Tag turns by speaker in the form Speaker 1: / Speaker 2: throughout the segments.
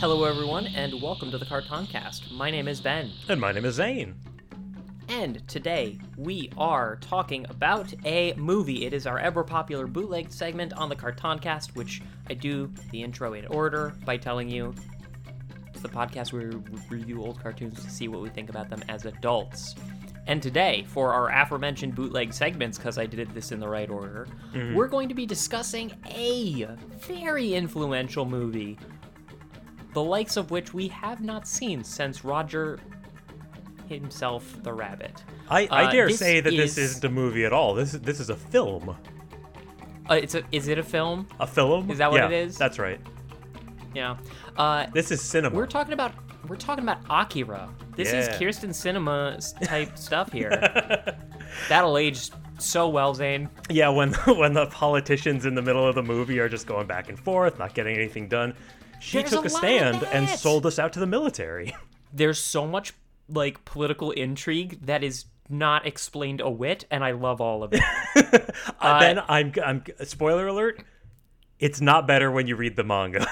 Speaker 1: Hello, everyone, and welcome to the Cartoncast. My name is Ben,
Speaker 2: And my name is Zane.
Speaker 1: and today we are talking about a movie. It is our ever popular bootleg segment on the Cartoncast, which I do the intro in order by telling you it's the podcast where we review old cartoons to see what we think about them as adults. And today, for our aforementioned bootleg segments, because I did this in the right order, mm-hmm. we're going to be discussing a very influential movie the likes of which we have not seen since Roger himself the rabbit.
Speaker 2: I, I
Speaker 1: Uh,
Speaker 2: dare say that this
Speaker 1: is-
Speaker 2: isn't a movie at all. This is this is a film.
Speaker 1: Uh, it's a is it a film?
Speaker 2: A film?
Speaker 1: Is that what
Speaker 2: yeah,
Speaker 1: it is?
Speaker 2: That's right.
Speaker 1: Yeah. Uh,
Speaker 2: This is cinema.
Speaker 1: we're talking about we're talking about Akira. This is Kirsten Cinema type stuff here. That'll age so well, Zane.
Speaker 2: yeah, when when the politicians in the middle of the movie are just going back and forth, not getting anything done, she
Speaker 1: There's
Speaker 2: took
Speaker 1: a
Speaker 2: a, stand and sold us out to the military.
Speaker 1: There's so much like political intrigue that is not explained a whit, and I love all of it.
Speaker 2: Uh, then I'm I'm spoiler alert. It's not better when you read the manga.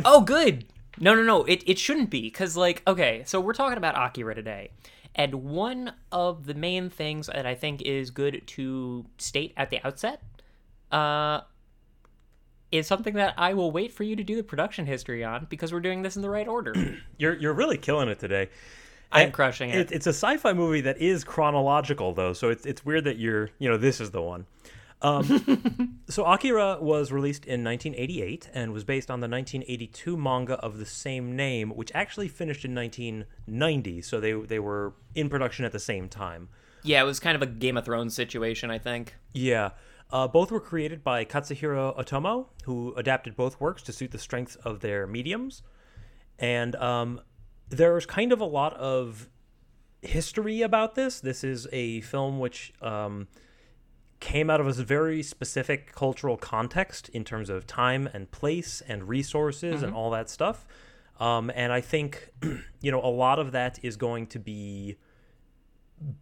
Speaker 1: Oh, good. No, no, no. It, it shouldn't be. Because, like, okay, so we're talking about Akira today. And one of the main things that I think is good to state at the outset uh, is something that I will wait for you to do the production history on because we're doing this in the right order.
Speaker 2: you're you're really killing it today.
Speaker 1: I'm crushing it.
Speaker 2: It's a sci-fi movie that is chronological, though, so it's it's weird that you're you know this is the one. Um, so Akira was released in 1988 and was based on the 1982 manga of the same name, which actually finished in 1990. So they they were in production at the same time.
Speaker 1: yeah, it was kind of a Game of Thrones situation, I think.
Speaker 2: Yeah. Uh, both were created by Katsuhiro Otomo, who adapted both works to suit the strengths of their mediums. And um, there's kind of a lot of history about this. This is a film which um, came out of a very specific cultural context in terms of time and place and resources and all that stuff. Um, and I think, you know, a lot of that is going to be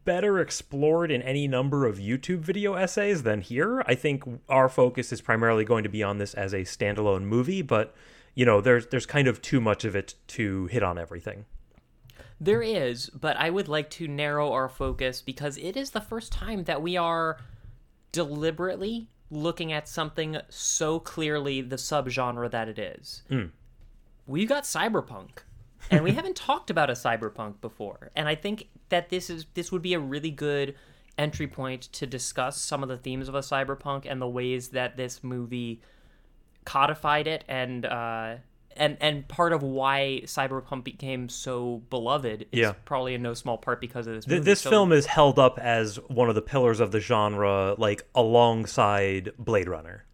Speaker 2: better explored in any number of YouTube video essays than here. I think our focus is primarily going to be on this as a standalone movie, but you know, there's there's kind of too much of it to hit on everything.
Speaker 1: There is, but I would like to narrow our focus because it is the first time that we are deliberately looking at something so clearly the subgenre that it is. Hmm. We've got cyberpunk, and we haven't talked about a cyberpunk before. And I think that this is this would be a really good entry point to discuss some of the themes of a cyberpunk and the ways that this movie codified it and uh and and part of why cyberpunk became so beloved is
Speaker 2: Yeah.
Speaker 1: probably in no small part because of this movie.
Speaker 2: this
Speaker 1: So,
Speaker 2: film is held up as one of the pillars of the genre, like alongside Blade Runner.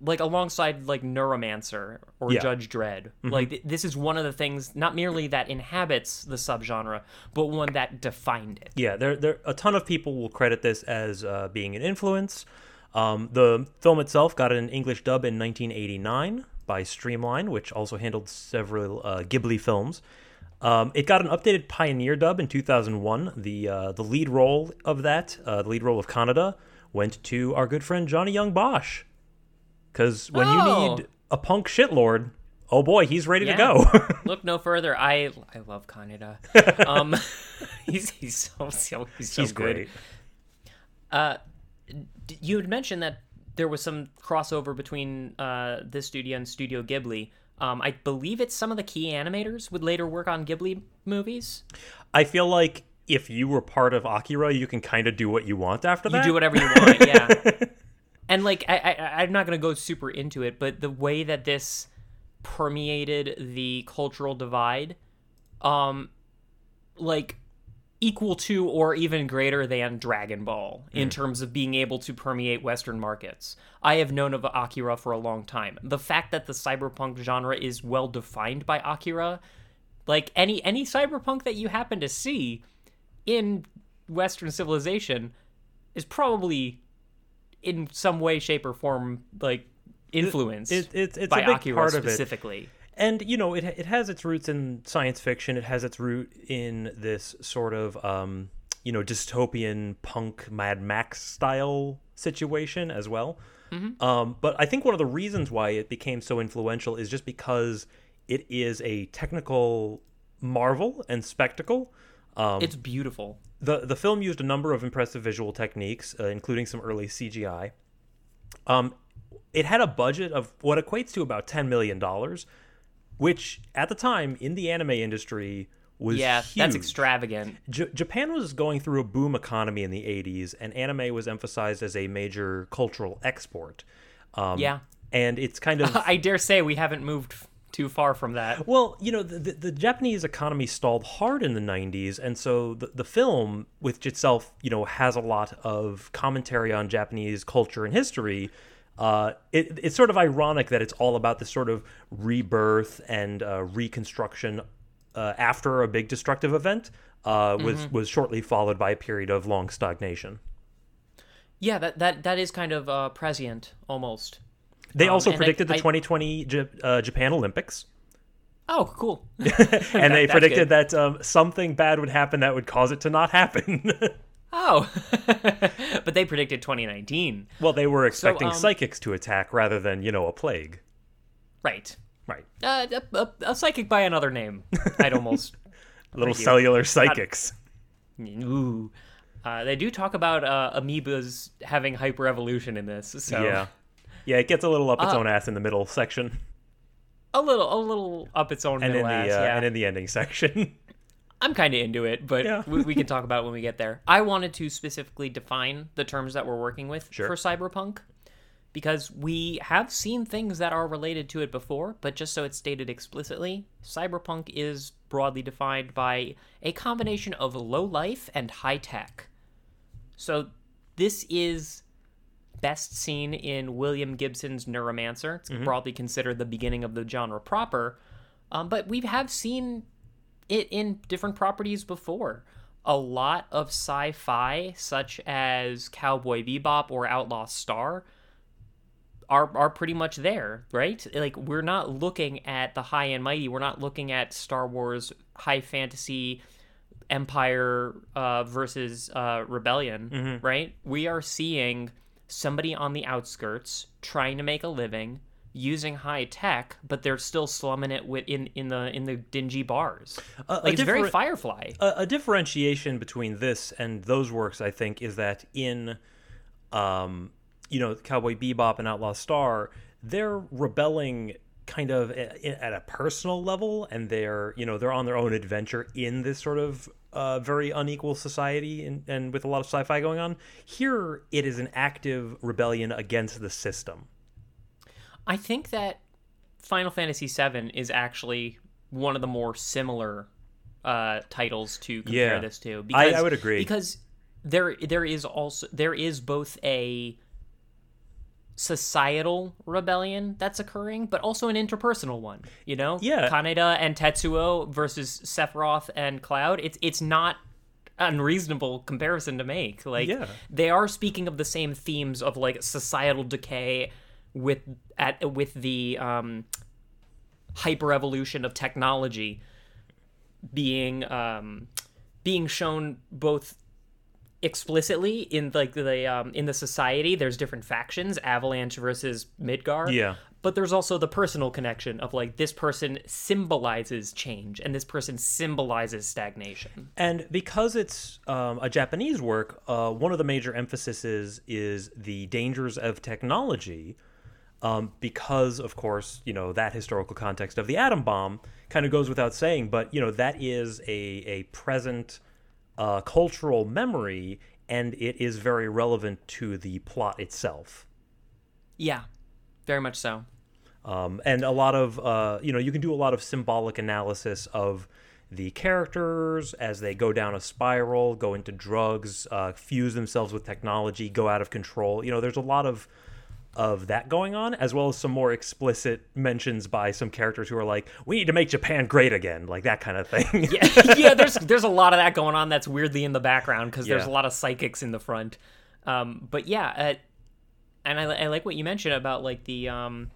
Speaker 1: Like alongside like neuromancer or
Speaker 2: Yeah.
Speaker 1: judge dredd like th- this is one of the things not merely that inhabits the subgenre but one that defined it
Speaker 2: Yeah, there, there, a ton of people will credit this as uh, being an influence. Um, the film itself got an English dub in 1989 by Streamline, which also handled several uh, Ghibli films. Um, it got an updated Pioneer dub in 2001. The uh, the lead role of that, uh, the lead role of Kaneda, went to our good friend Johnny Yong Bosch. Because when
Speaker 1: Oh.
Speaker 2: you need a punk shitlord, oh boy, he's ready
Speaker 1: Yeah.
Speaker 2: to go.
Speaker 1: look no further i i love kaneda um he's he's so, so he's so
Speaker 2: he's
Speaker 1: good
Speaker 2: great.
Speaker 1: Uh, you had mentioned that there was some crossover between uh, this studio and Studio Ghibli. Um, I believe it's some of the key animators would later work on Ghibli movies.
Speaker 2: I feel like if you were part of Akira, you can kind of do what you want after that.
Speaker 1: You do whatever you want, yeah. And like, I, I, I'm not gonna go super into it, but the way that this permeated the cultural divide, um, like equal to or even greater than Dragon Ball in terms of being able to permeate Western markets. I have known of Akira for a long time. The fact that the cyberpunk genre is well defined by Akira, like any any cyberpunk that you happen to see in Western civilization, is probably in some way, shape, or form like influenced
Speaker 2: it- it's- it's
Speaker 1: by
Speaker 2: a big
Speaker 1: Akira
Speaker 2: part of it.
Speaker 1: specifically.
Speaker 2: and you know it it has its roots in science fiction it has its root in this sort of um you know dystopian punk mad max style situation as well um but i think one of the reasons why it became so influential is just because it is a technical marvel and spectacle. Um,
Speaker 1: It's beautiful.
Speaker 2: The the film used a number of impressive visual techniques, uh, including some early CGI. Um, it had a budget of what equates to about ten million dollars, which at the time in the anime industry was
Speaker 1: Yeah,
Speaker 2: huge.
Speaker 1: that's extravagant.
Speaker 2: J- Japan was going through a boom economy in the 80s, and anime was emphasized as a major cultural export. Um,
Speaker 1: Yeah.
Speaker 2: And it's kind of.
Speaker 1: I dare say we haven't moved too far from that.
Speaker 2: Well, you know, the, the, Japanese economy stalled hard in the 90s, and so the, the film, which itself, you know, has a lot of commentary on Japanese culture and history, uh, it, it's sort of ironic that it's all about this sort of rebirth and uh, reconstruction uh, after a big destructive event, uh, was, was shortly followed by a period of long stagnation.
Speaker 1: Yeah, that that that is kind of uh, prescient almost.
Speaker 2: They
Speaker 1: Um,
Speaker 2: also
Speaker 1: and I-
Speaker 2: predicted the 2020 J- uh, Japan Olympics.
Speaker 1: Oh, cool.
Speaker 2: and they predicted that um, something bad would happen that would cause it to not happen.
Speaker 1: oh, but they predicted 2019.
Speaker 2: well, they were expecting
Speaker 1: um,
Speaker 2: psychics to attack rather than, you know, a plague.
Speaker 1: Right.
Speaker 2: Right.
Speaker 1: Uh, a, a, a psychic by another name. I'd almost.
Speaker 2: Little cellular psychics.
Speaker 1: Ooh. Uh, they do talk about uh, amoebas having hyper evolution in this, so
Speaker 2: Yeah. Yeah, it gets a little up its
Speaker 1: Uh,
Speaker 2: own ass in the middle section
Speaker 1: a little, a little up its own
Speaker 2: and in
Speaker 1: middle
Speaker 2: the
Speaker 1: ass.
Speaker 2: uh,
Speaker 1: yeah,
Speaker 2: and in the ending section.
Speaker 1: I'm kind of into it, but
Speaker 2: Yeah.
Speaker 1: we, we can talk about it when we get there. I wanted to specifically define the terms that we're working with
Speaker 2: Sure.
Speaker 1: for cyberpunk because we have seen things that are related to it before, but just so it's stated explicitly, cyberpunk is broadly defined by a combination of low life and high tech. So this is best seen in William Gibson's Neuromancer. It's broadly considered the beginning of the genre proper. Um, but we have seen it in different properties before. A lot of sci fi, such as Cowboy Bebop or Outlaw Star, are, are pretty much there, right? Like, we're not looking at the high and mighty. We're not looking at Star Wars high fantasy empire uh, versus uh, rebellion, right? We are seeing somebody on the outskirts trying to make a living using high tech, but they're still slumming it with in, in the in the dingy bars.
Speaker 2: A- a
Speaker 1: like it's very Firefly.
Speaker 2: a, a differentiation between this and those works, I think, is that in, um, you know, Cowboy Bebop and Outlaw Star, they're rebelling kind of at a personal level, and they're you know they're on their own adventure in this sort of uh, very unequal society and, and with a lot of sci-fi going on. Here, it is an active rebellion against the system.
Speaker 1: I think that Final Fantasy VII is actually one of the more similar uh, titles to compare
Speaker 2: Yeah.
Speaker 1: this to.
Speaker 2: I- I would agree.
Speaker 1: because there there is also there is both a societal rebellion that's occurring, but also an interpersonal one. You know,
Speaker 2: Yeah.
Speaker 1: Kaneda and Tetsuo versus Sephiroth and Cloud. It's it's not unreasonable comparison to make. Like
Speaker 2: Yeah.
Speaker 1: they are speaking of the same themes of like societal decay with at with the um hyper evolution of technology being um being shown both explicitly in like the um in the society there's different factions avalanche versus midgar
Speaker 2: Yeah.
Speaker 1: but there's also the personal connection of like this person symbolizes change and this person symbolizes stagnation
Speaker 2: And because it's um, a Japanese work, uh, one of the major emphases is the dangers of technology. Um, because, of course, you know that historical context of the atom bomb kind of goes without saying, but you know that is a a present uh, cultural memory, and it is very relevant to the plot itself.
Speaker 1: yeah very much so
Speaker 2: um, and a lot of uh, you know you can do a lot of symbolic analysis of the characters as they go down a spiral go into drugs uh, fuse themselves with technology go out of control you know there's a lot of of that going on as well as some more explicit mentions by some characters who are like we need to make japan great again like that kind of thing.
Speaker 1: Yeah, yeah there's there's a lot of that going on that's weirdly in the background because there's
Speaker 2: Yeah.
Speaker 1: a lot of psychics in the front. Um but yeah uh, and I, I like what you mentioned about like the um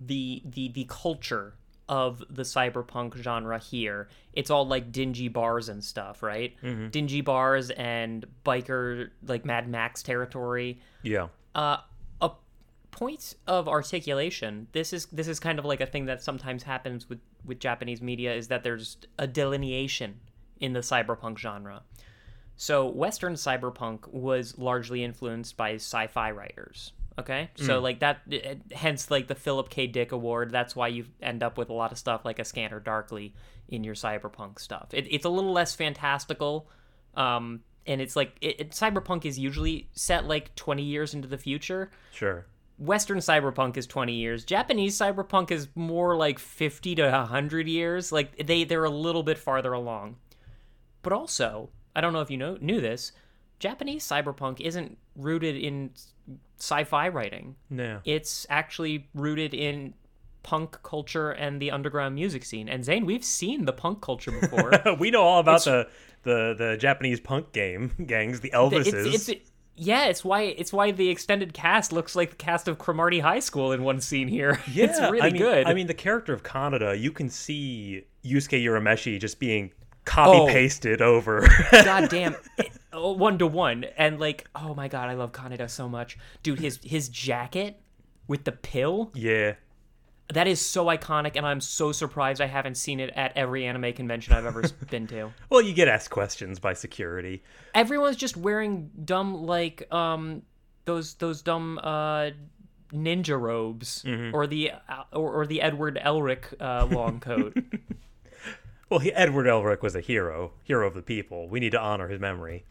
Speaker 1: the the the culture of the cyberpunk genre here. It's all like dingy bars and stuff right? Dingy bars and biker like mad max territory.
Speaker 2: Yeah.
Speaker 1: Uh, point of articulation, this is this is kind of like a thing that sometimes happens with with Japanese media is that there's a delineation in the cyberpunk genre. So Western cyberpunk was largely influenced by sci-fi writers. Okay, so like that, hence like the Philip K. Dick Award. That's why you end up with a lot of stuff like a Scanner Darkly in your cyberpunk stuff. It, it's a little less fantastical, um, and it's like it, it, cyberpunk is usually set like twenty years into the future.
Speaker 2: Sure.
Speaker 1: Western cyberpunk is 20 years. Japanese cyberpunk is more like 50 to 100 years. Like they they're a little bit farther along. But also, I don't know if you know knew this, Japanese cyberpunk isn't rooted in sci-fi writing.
Speaker 2: No.
Speaker 1: It's actually rooted in punk culture and the underground music scene. And Zane, we've seen the punk culture before.
Speaker 2: we know all about the, the the Japanese punk game gangs, the Elvises.
Speaker 1: it's, it's yeah, it's why it's why the extended cast looks like the cast of Cromartie High School in one scene here.
Speaker 2: yeah,
Speaker 1: it's really
Speaker 2: I mean,
Speaker 1: good.
Speaker 2: I mean, the character of Kaneda, you can see Yusuke Urameshi just being copy
Speaker 1: Oh.
Speaker 2: pasted over.
Speaker 1: God damn, one to one, and like, oh my god, I love Kaneda so much, dude. His his jacket with the pill
Speaker 2: yeah.
Speaker 1: That is so iconic, and I'm so surprised I haven't seen it at every anime convention I've ever been to.
Speaker 2: Well, you get asked questions by security.
Speaker 1: Everyone's just wearing dumb like um those those dumb uh ninja robes or the uh, or, or the Edward Elric uh, long coat.
Speaker 2: Well, he, Edward Elric was a hero, hero of the people. We need to honor his memory.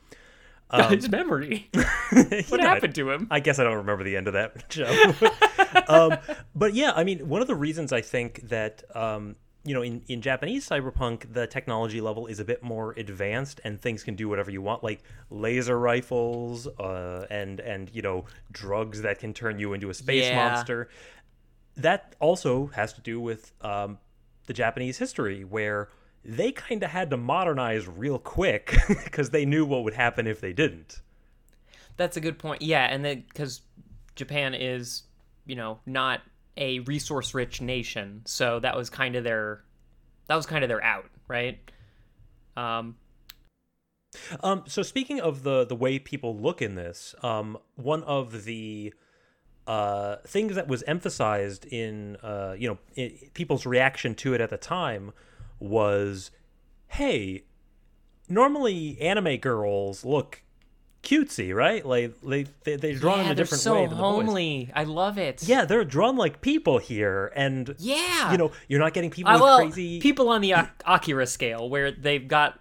Speaker 1: His memory.
Speaker 2: what
Speaker 1: What happened to him?
Speaker 2: I guess I don't remember the end of that show. um, but yeah, I mean, one of the reasons I think that um, you know, in, in Japanese cyberpunk, the technology level is a bit more advanced, and things can do whatever you want, like laser rifles, uh, and and you know, drugs that can turn you into a space
Speaker 1: Yeah.
Speaker 2: monster. That also has to do with um, the Japanese history, where they kind of had to modernize real quick because they knew what would happen if they didn't.
Speaker 1: That's a good point. Yeah, and then because Japan is, you know, not a resource-rich nation, so that was kind of their, that was kind of their out, right? Um,
Speaker 2: Um, so speaking of the the way people look in this, um, one of the uh, things that was emphasized in uh, you know i people's reaction to it at the time was, hey, normally anime girls look cutesy, right? Like they they they're drawn
Speaker 1: yeah,
Speaker 2: in a different
Speaker 1: so
Speaker 2: way than the boys.
Speaker 1: homely. I love it.
Speaker 2: Yeah, they're drawn like people here, and
Speaker 1: yeah.
Speaker 2: you know you're not getting people
Speaker 1: Uh,
Speaker 2: with
Speaker 1: well,
Speaker 2: crazy.
Speaker 1: people on the Ak- Akira scale where they've got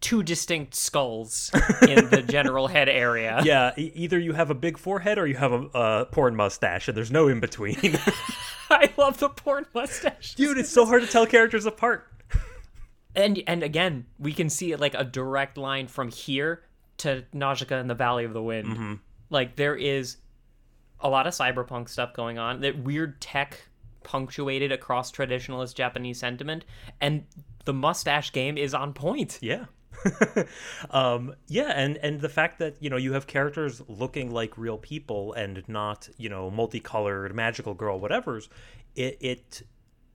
Speaker 1: two distinct skulls in the general head area.
Speaker 2: yeah, e- either you have a big forehead or you have a uh, porn mustache, and there's no in between.
Speaker 1: I love the porn mustache.
Speaker 2: Dude, it's so hard to tell characters apart.
Speaker 1: And and again, we can see it like a direct line from here to Nausicaa and the Valley of the Wind.
Speaker 2: Mm-hmm.
Speaker 1: Like there is a lot of cyberpunk stuff going on. That weird tech punctuated across traditionalist Japanese sentiment, and the mustache game is on point.
Speaker 2: Yeah. um, yeah, and and the fact that you know you have characters looking like real people and not you know multicolored magical girl whatever's, it it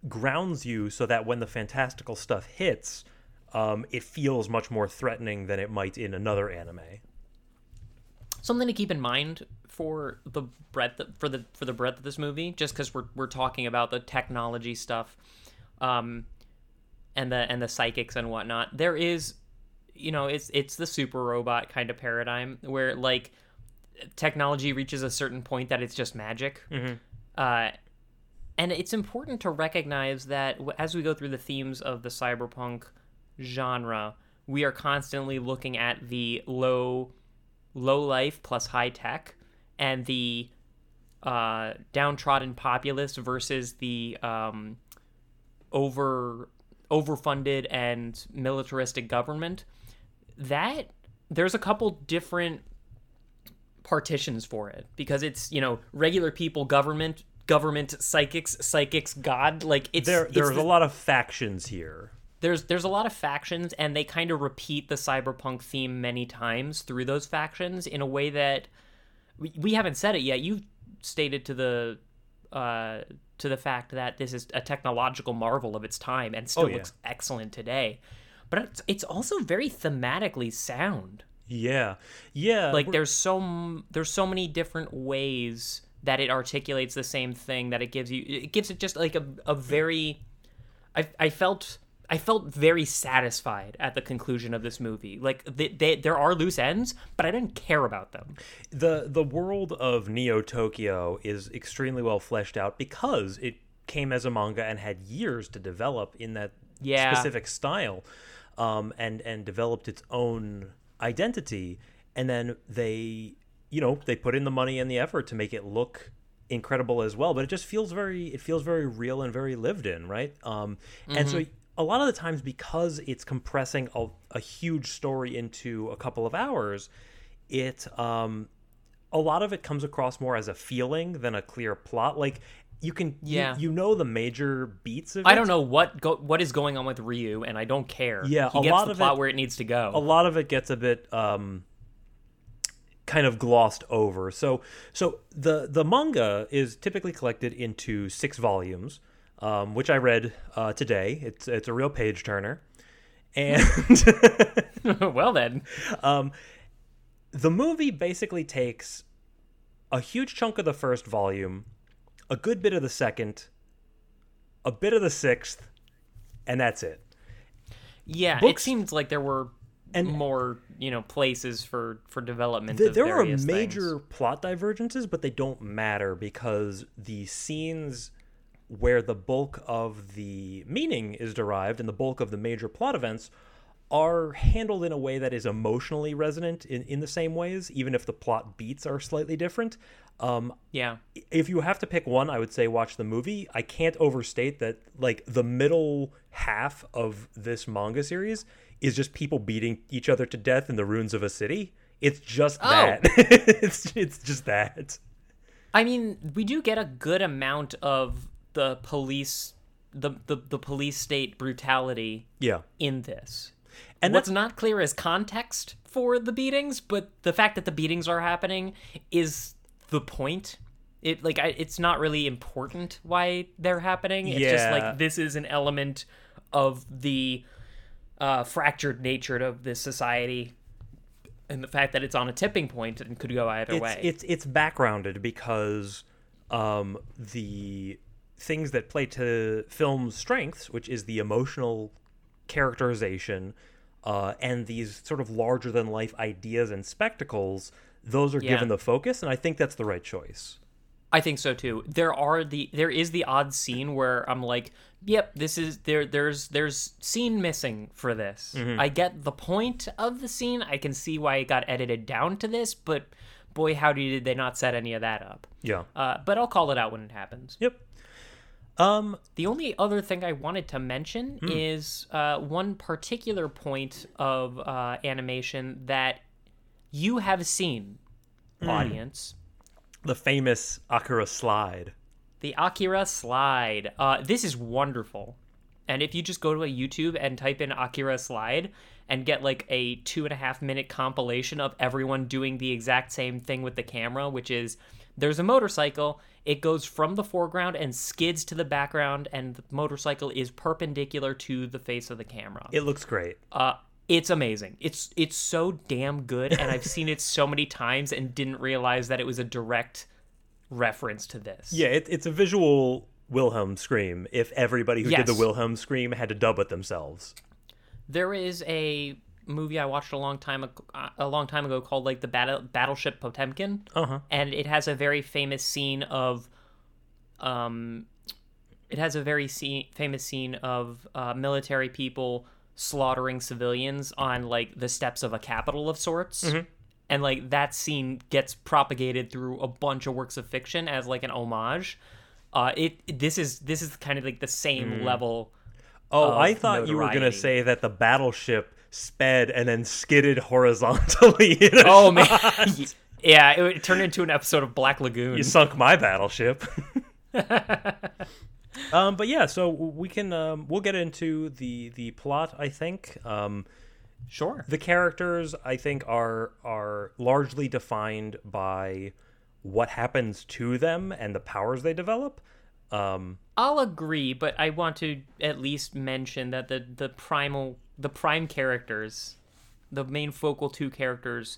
Speaker 2: grounds you so that when the fantastical stuff hits, um, it feels much more threatening than it might in another anime.
Speaker 1: something to keep in mind for the breadth for the for the breadth of this movie just because we're, we're talking about the technology stuff um and the and the psychics and whatnot there is you know it's it's the super robot kind of paradigm where like technology reaches a certain point that it's just magic uh and it's important to recognize that as we go through the themes of the cyberpunk genre we are constantly looking at the low low life plus high tech and the uh, downtrodden populace versus the um, over overfunded and militaristic government. That there's a couple different partitions for it because it's you know regular people government government psychics psychics god like it's
Speaker 2: There
Speaker 1: it's
Speaker 2: there's
Speaker 1: the-
Speaker 2: a lot of factions here.
Speaker 1: there's there's a lot of factions and they kind of repeat the cyberpunk theme many times through those factions in a way that we, we haven't said it yet you've stated to the uh to the fact that this is a technological marvel of its time and still
Speaker 2: Oh, yeah.
Speaker 1: looks excellent today but it's, it's also very thematically sound
Speaker 2: Yeah, yeah.
Speaker 1: like
Speaker 2: we're-
Speaker 1: there's so m- there's so many different ways that it articulates the same thing that it gives you. It gives it just like a, a very. I I felt I felt very satisfied at the conclusion of this movie. Like they, they, there are loose ends, but I didn't care about them.
Speaker 2: the The world of Neo Tokyo is extremely well fleshed out because it came as a manga and had years to develop in that
Speaker 1: Yeah.
Speaker 2: specific style, um, and and developed its own identity. And then they, you know, they put in the money and the effort to make it look incredible as well. But it just feels very, it feels very real and very lived in, right? Um, And so a lot of the times, because it's compressing a, a huge story into a couple of hours, it um, a lot of it comes across more as a feeling than a clear plot. Like you can, you-
Speaker 1: Yeah.
Speaker 2: you, know the major beats of it.
Speaker 1: I don't know what go, what is going on with Ryu, and I don't care.
Speaker 2: Yeah,
Speaker 1: he
Speaker 2: a
Speaker 1: gets
Speaker 2: lot
Speaker 1: the
Speaker 2: of
Speaker 1: plot
Speaker 2: it-
Speaker 1: where it needs to go.
Speaker 2: a lot of it gets a bit um, kind of glossed over. So so the the manga is typically collected into six volumes, um, which I read uh, today. It's it's a real page turner, and
Speaker 1: well then,
Speaker 2: the movie basically takes a huge chunk of the first volume, a good bit of the second, a bit of the sixth, and that's it.
Speaker 1: yeah, it
Speaker 2: Books-
Speaker 1: seems like there were
Speaker 2: And-
Speaker 1: more you know places for for development.
Speaker 2: Th- there are major
Speaker 1: things.
Speaker 2: plot divergences, but they don't matter because the scenes where the bulk of the meaning is derived and the bulk of the major plot events are handled in a way that is emotionally resonant in, in the same ways, even if the plot beats are slightly different. Um,
Speaker 1: Yeah,
Speaker 2: if you have to pick one, I would say watch the movie. I can't overstate that like the middle half of this manga series is just people beating each other to death in the ruins of a city. It's just
Speaker 1: Oh.
Speaker 2: that. it's it's just that.
Speaker 1: I mean, we do get a good amount of the police, the the, the police state brutality
Speaker 2: Yeah.
Speaker 1: in this.
Speaker 2: And
Speaker 1: What's
Speaker 2: that's
Speaker 1: not clear is context for the beatings, but the fact that the beatings are happening is the point. It like I, it's not really important why they're happening. It's just like this is an element of the uh, fractured nature of this society, and the fact that it's on a tipping point and could go either
Speaker 2: it's,
Speaker 1: way.
Speaker 2: it's it's backgrounded because um, the things that play to film's strengths, which is the emotional characterization uh, and these sort of larger than life ideas and spectacles, those are
Speaker 1: Yeah.
Speaker 2: given the focus, and I think that's the right choice.
Speaker 1: I think so too. There are the there is the odd scene where I'm like, yep, this is there there's there's scene missing for this. I get the point of the scene. I can see why it got edited down to this, but boy howdy did they not set any of that up.
Speaker 2: Yeah.
Speaker 1: Uh, but I'll call it out when it happens.
Speaker 2: Yep. Um.
Speaker 1: The only other thing I wanted to mention is uh, one particular point of uh, animation that you have seen, audience.
Speaker 2: The famous Akira slide.
Speaker 1: The Akira slide. Uh, this is wonderful. And if you just go to a YouTube and type in Akira slide and get like a two and a half minute compilation of everyone doing the exact same thing with the camera, which is there's a motorcycle, it goes from the foreground and skids to the background, and the motorcycle is perpendicular to the face of the camera.
Speaker 2: It looks great.
Speaker 1: Uh, it's amazing. It's it's so damn good, and I've seen it so many times and didn't realize that it was a direct reference to this.
Speaker 2: Yeah, it, it's a visual Wilhelm scream. If everybody who did the Wilhelm scream had to dub it themselves.
Speaker 1: There is a movie I watched a long time ag- uh, a long time ago called like the Battle Battleship Potemkin,
Speaker 2: Uh huh.
Speaker 1: and it has a very famous scene of, um, it has a very scene, famous scene of uh, military people slaughtering civilians on like the steps of a capital of sorts. And like that scene gets propagated through a bunch of works of fiction as like an homage. Uh, it this is this is kind of like the same level.
Speaker 2: Oh, I thought you were gonna say that the battleship sped and then skidded horizontally. in a
Speaker 1: Oh man, yeah, it, it turned into an episode of Black Lagoon.
Speaker 2: you sunk my battleship. um, but yeah, so we can um, we'll get into the the plot. I think um,
Speaker 1: Sure.
Speaker 2: the characters I think are are largely defined by what happens to them and the powers they develop. Um,
Speaker 1: I'll agree, but I want to at least mention that the the primal the prime characters, the main focal two characters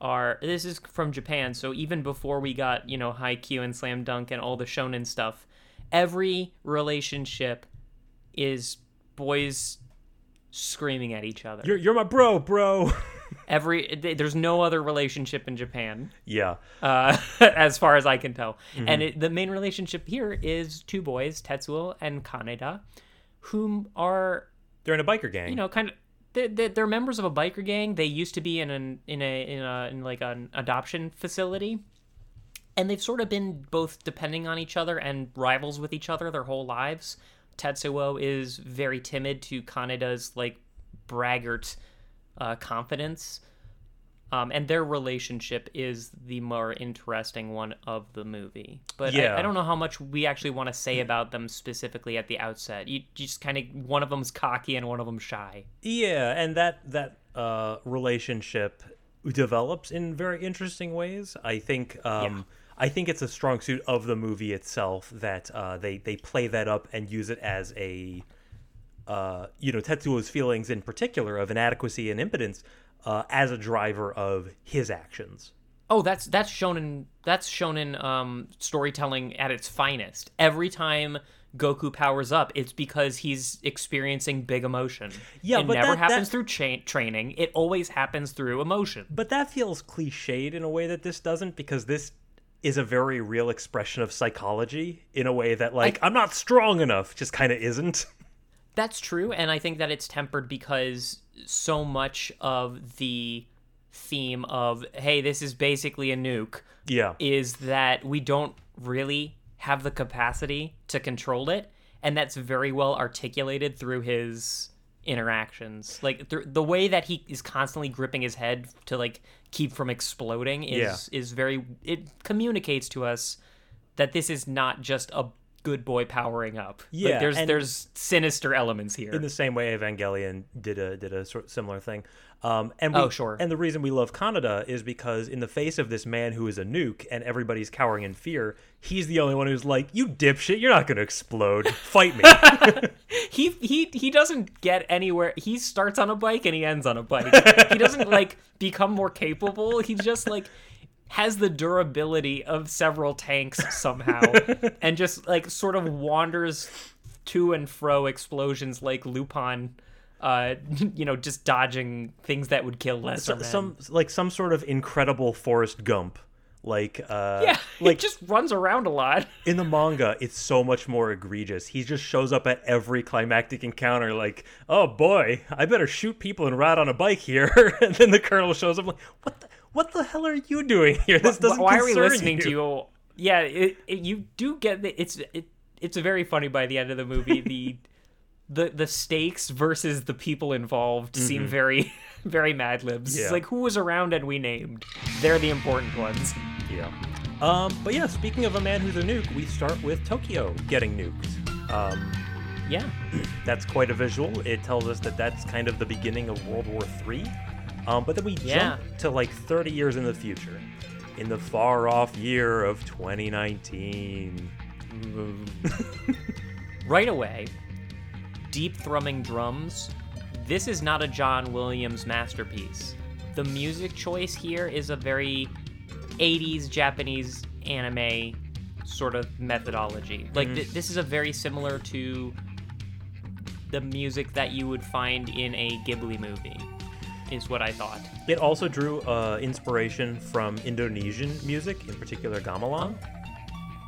Speaker 1: are this is from Japan, so even before we got, you know, Haikyuu and Slam Dunk and all the shonen stuff, every relationship is boys screaming at each other.
Speaker 2: You're you're my bro, bro.
Speaker 1: every there's no other relationship in Japan.
Speaker 2: yeah.
Speaker 1: uh, as far as I can tell. And it, the main relationship here is two boys, Tetsuo and Kaneda, whom are
Speaker 2: They're in a biker gang.
Speaker 1: you know kind of they're, they're, they're members of a biker gang. They used to be in an in a in a in like an adoption facility. And they've sort of been both depending on each other and rivals with each other their whole lives. Tetsuo is very timid to Kaneda's like braggart uh, confidence. Um, and their relationship is the more interesting one of the movie. But
Speaker 2: Yeah.
Speaker 1: I, I don't know how much we actually want to say about them specifically at the outset. You, you just kind of one of them's cocky and one of them's shy.
Speaker 2: Yeah, and that that uh, relationship develops in very interesting ways. I think um, I think it's a strong suit of the movie itself that uh, they they play that up and use it as a uh, you know Tetsuo's feelings in particular of inadequacy and impotence uh, as a driver of his actions.
Speaker 1: Oh, that's that's shown in that's shown in um, storytelling at its finest. Every time Goku powers up, it's because he's experiencing big emotion.
Speaker 2: Yeah,
Speaker 1: it
Speaker 2: but
Speaker 1: never
Speaker 2: that-
Speaker 1: happens
Speaker 2: that-
Speaker 1: through cha- training. It always happens through emotion.
Speaker 2: But that feels cliched in a way that this doesn't because this is a very real expression of psychology in a way that like I'm not strong enough just kind of isn't.
Speaker 1: That's true, and I think that it's tempered because so much of the theme of hey, this is basically a nuke
Speaker 2: Yeah.
Speaker 1: is that we don't really have the capacity to control it, and that's very well articulated through his interactions. Like th- the way that he is constantly gripping his head to like keep from exploding is is very it communicates to us that this is not just a good boy powering up. Like,
Speaker 2: Yeah,
Speaker 1: there's there's sinister elements here.
Speaker 2: in the same way Evangelion did a did a sort of similar thing. Um, and we,
Speaker 1: Oh, sure.
Speaker 2: And the reason we love Kaneda is because in the face of this man who is a nuke and everybody's cowering in fear, he's the only one who's like, "You dipshit, you're not going to explode. Fight me."
Speaker 1: he he he doesn't get anywhere. He starts on a bike and he ends on a bike. he doesn't like become more capable. He just like has the durability of several tanks somehow and just like sort of wanders to and fro explosions like Lupin uh you know just dodging things that would kill lesser
Speaker 2: So- some like some sort of incredible Forrest Gump. Like uh
Speaker 1: yeah,
Speaker 2: like
Speaker 1: just runs around a lot.
Speaker 2: in the manga, it's so much more egregious. He just shows up at every climactic encounter, like, "Oh boy, I better shoot people and ride on a bike here." and then the colonel shows up, like, "What? The, what the hell are you doing here? This doesn't
Speaker 1: why are we listening to you yeah it, it, you do get the, it's it, it's very funny by the end of the movie the the the stakes versus the people involved seem very very mad libs
Speaker 2: Mm-hmm. Yeah.
Speaker 1: it's like who was around and we named they're the important ones
Speaker 2: Yeah. Um, but yeah, speaking of a man who's a nuke, we start with Tokyo getting nuked. Um,
Speaker 1: yeah
Speaker 2: that's quite a visual. It tells us that that's kind of the beginning of World War III. Um, but then we
Speaker 1: Yeah.
Speaker 2: jump to like 30 years in the future, in the far off year of 2019.
Speaker 1: right away deep thrumming drums. This is not a john williams masterpiece. The music choice here is a very 80s japanese anime sort of methodology. Like th- this is a very similar to the music that you would find in a ghibli movie is what i thought
Speaker 2: It also drew uh, inspiration from Indonesian music, in particular gamelan.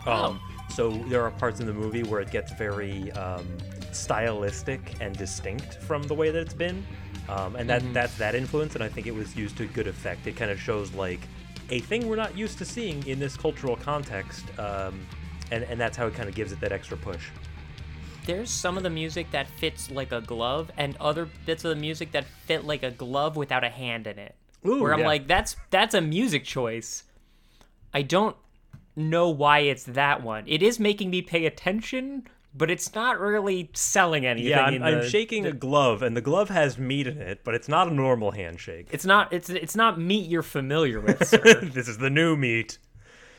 Speaker 2: Um, So there are parts in the movie where it gets very um, stylistic and distinct from the way that it's been, um, and that that's that influence. And I think it was used to good effect. It kind of shows like a thing we're not used to seeing in this cultural context, um, and and that's how it kind of gives it that extra push.
Speaker 1: There's some of the music that fits like a glove and other bits of the music that fit like a glove without a hand in it
Speaker 2: Ooh,
Speaker 1: where i'm
Speaker 2: yeah.
Speaker 1: like that's that's a music choice i don't know why it's that one it is making me pay attention but it's not really selling anything
Speaker 2: Yeah, I'm, I'm
Speaker 1: the-
Speaker 2: shaking a glove, and the glove has meat in it, but it's not a normal handshake.
Speaker 1: it's not it's it's not meat you're familiar with sir
Speaker 2: this is the new meat.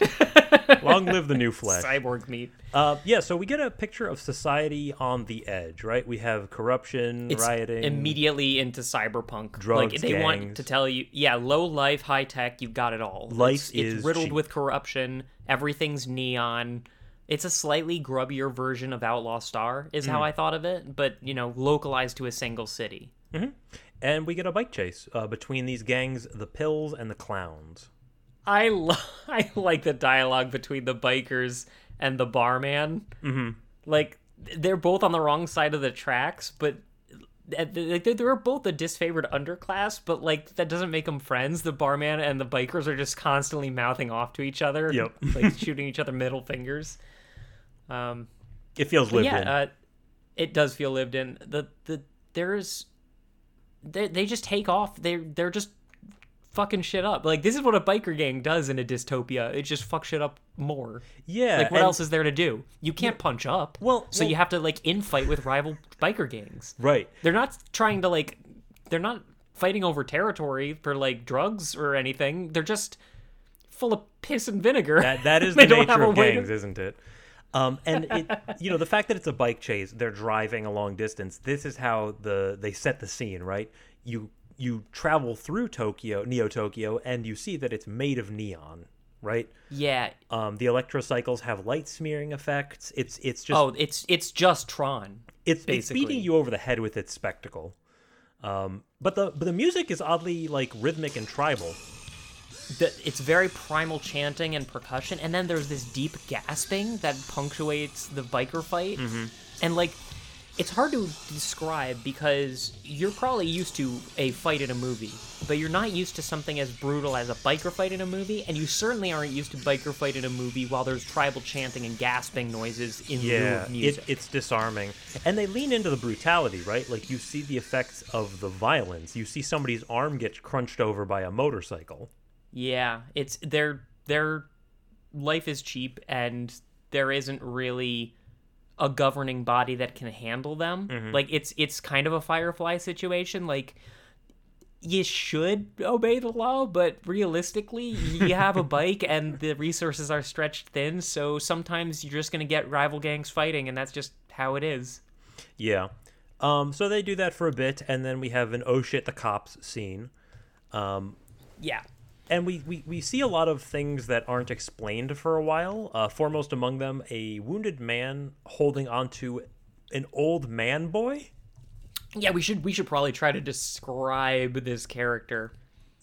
Speaker 2: Long live the new flesh.
Speaker 1: Cyborg meat.
Speaker 2: Uh, yeah, so we get a picture of society on the edge, right? We have corruption,
Speaker 1: It's
Speaker 2: rioting.
Speaker 1: immediately into cyberpunk.
Speaker 2: Drugs,
Speaker 1: like they want to tell you, yeah, low life, high tech, you've got it all.
Speaker 2: Life
Speaker 1: it's, it's
Speaker 2: is
Speaker 1: riddled
Speaker 2: cheap.
Speaker 1: with corruption. Everything's neon. It's a slightly grubbier version of Outlaw Star, is
Speaker 2: Mm.
Speaker 1: how I thought of it, but you know, localized to a single city.
Speaker 2: and we get a bike chase uh, between these gangs, the Pills and the Clowns.
Speaker 1: I lo- I like the dialogue between the bikers and the barman. Mm-hmm. Like they're both on the wrong side of the tracks, but like, they're both a disfavored underclass. But like that doesn't make them friends. The barman and the bikers are just constantly mouthing off to each other,
Speaker 2: Yep.
Speaker 1: like shooting each other middle fingers. Um,
Speaker 2: It feels lived
Speaker 1: yeah,
Speaker 2: in.
Speaker 1: uh, it does feel lived in. The the there's they they just take off. They they're just fucking shit up. Like this is what a biker gang does in a dystopia. It just fucks shit up more.
Speaker 2: yeah.
Speaker 1: Like what else is there to do? You can't punch up.
Speaker 2: Well-
Speaker 1: so you have to like infight with rival biker gangs.
Speaker 2: Right.
Speaker 1: They're not trying to like they're not fighting over territory for like drugs or anything. They're just full of piss and vinegar.
Speaker 2: That that is the nature of
Speaker 1: way to-
Speaker 2: gangs, isn't it? Um, and it, you know, the fact that it's a bike chase, they're driving a long distance. This is how the they set the scene, right? You you travel through Tokyo, Neo Tokyo, and you see that it's made of neon, right?
Speaker 1: Yeah.
Speaker 2: Um, the electrocycles have light smearing effects. It's it's just
Speaker 1: Oh, it's it's just Tron.
Speaker 2: it's, it's beating you over the head with its spectacle. Um, but the but the music is oddly like rhythmic and tribal.
Speaker 1: the, it's very primal chanting and percussion and then there's this deep gasping that punctuates the biker fight and like it's hard to describe because you're probably used to a fight in a movie but you're not used to something as brutal as a biker fight in a movie and you certainly aren't used to biker fight in a movie while there's tribal chanting and gasping noises in lieu
Speaker 2: Yeah,
Speaker 1: of
Speaker 2: it,
Speaker 1: music
Speaker 2: it's disarming. And they lean into the brutality, right? Like you see the effects of the violence. You see somebody's arm get crunched over by a motorcycle.
Speaker 1: Yeah, it's their their life is cheap and there isn't really a governing body that can handle them. Like it's it's kind of a firefly situation like you should obey the law, but realistically, you have a bike and the resources are stretched thin, so sometimes you're just going to get rival gangs fighting and that's just how it is.
Speaker 2: Yeah. Um, so they do that for a bit, and then we have an oh shit, the cops scene. Um,
Speaker 1: Yeah.
Speaker 2: And we, we, we see a lot of things that aren't explained for a while. Uh, foremost among them, a wounded man holding onto an old man boy.
Speaker 1: Yeah, we should we should probably try to describe this character.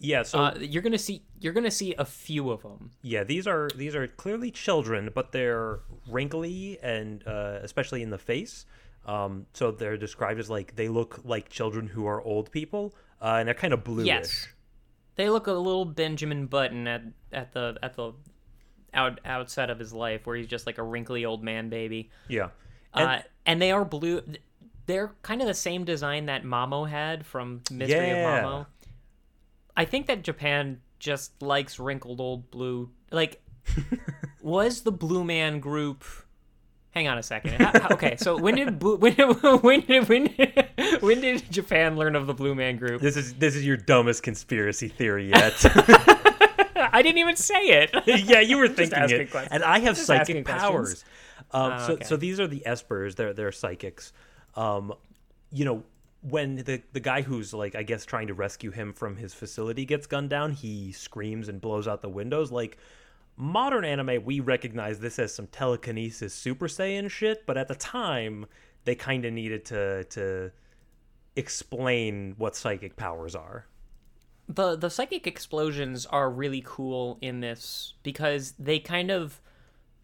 Speaker 2: Yeah, so
Speaker 1: Uh, you're going to see you're to see a few of them.
Speaker 2: Yeah, these are these are clearly children, but they're wrinkly and uh, especially in the face. Um, so they're described as like they look like children who are old people, uh, and they're kind of bluish.
Speaker 1: Yes. They look a little Benjamin Button at at the at the out outset of his life, where he's just like a wrinkly old man baby.
Speaker 2: Yeah, and,
Speaker 1: uh, and they are blue. They're kind of the same design that Mamo had from Mystery
Speaker 2: Yeah.
Speaker 1: of Mamo. I think that Japan just likes wrinkled old blue. Like, was the Blue Man Group? Hang on a second. Okay, so when did Blue, when when did, when did, when did Japan learn of the Blue Man Group?
Speaker 2: this is this is your dumbest conspiracy theory yet.
Speaker 1: I didn't even say it.
Speaker 2: yeah, you were thinking it,
Speaker 1: questions.
Speaker 2: and I have
Speaker 1: Just
Speaker 2: psychic powers. Um,
Speaker 1: Oh,
Speaker 2: so,
Speaker 1: okay.
Speaker 2: so these are the espers. They're they're psychics. Um, you know, when the the guy who's like I guess trying to rescue him from his facility gets gunned down, he screams and blows out the windows. Like modern anime, we recognize this as some telekinesis, Super Saiyan shit. But at the time, they kind of needed to to explain what psychic powers are.
Speaker 1: the the psychic explosions are really cool in this because they kind of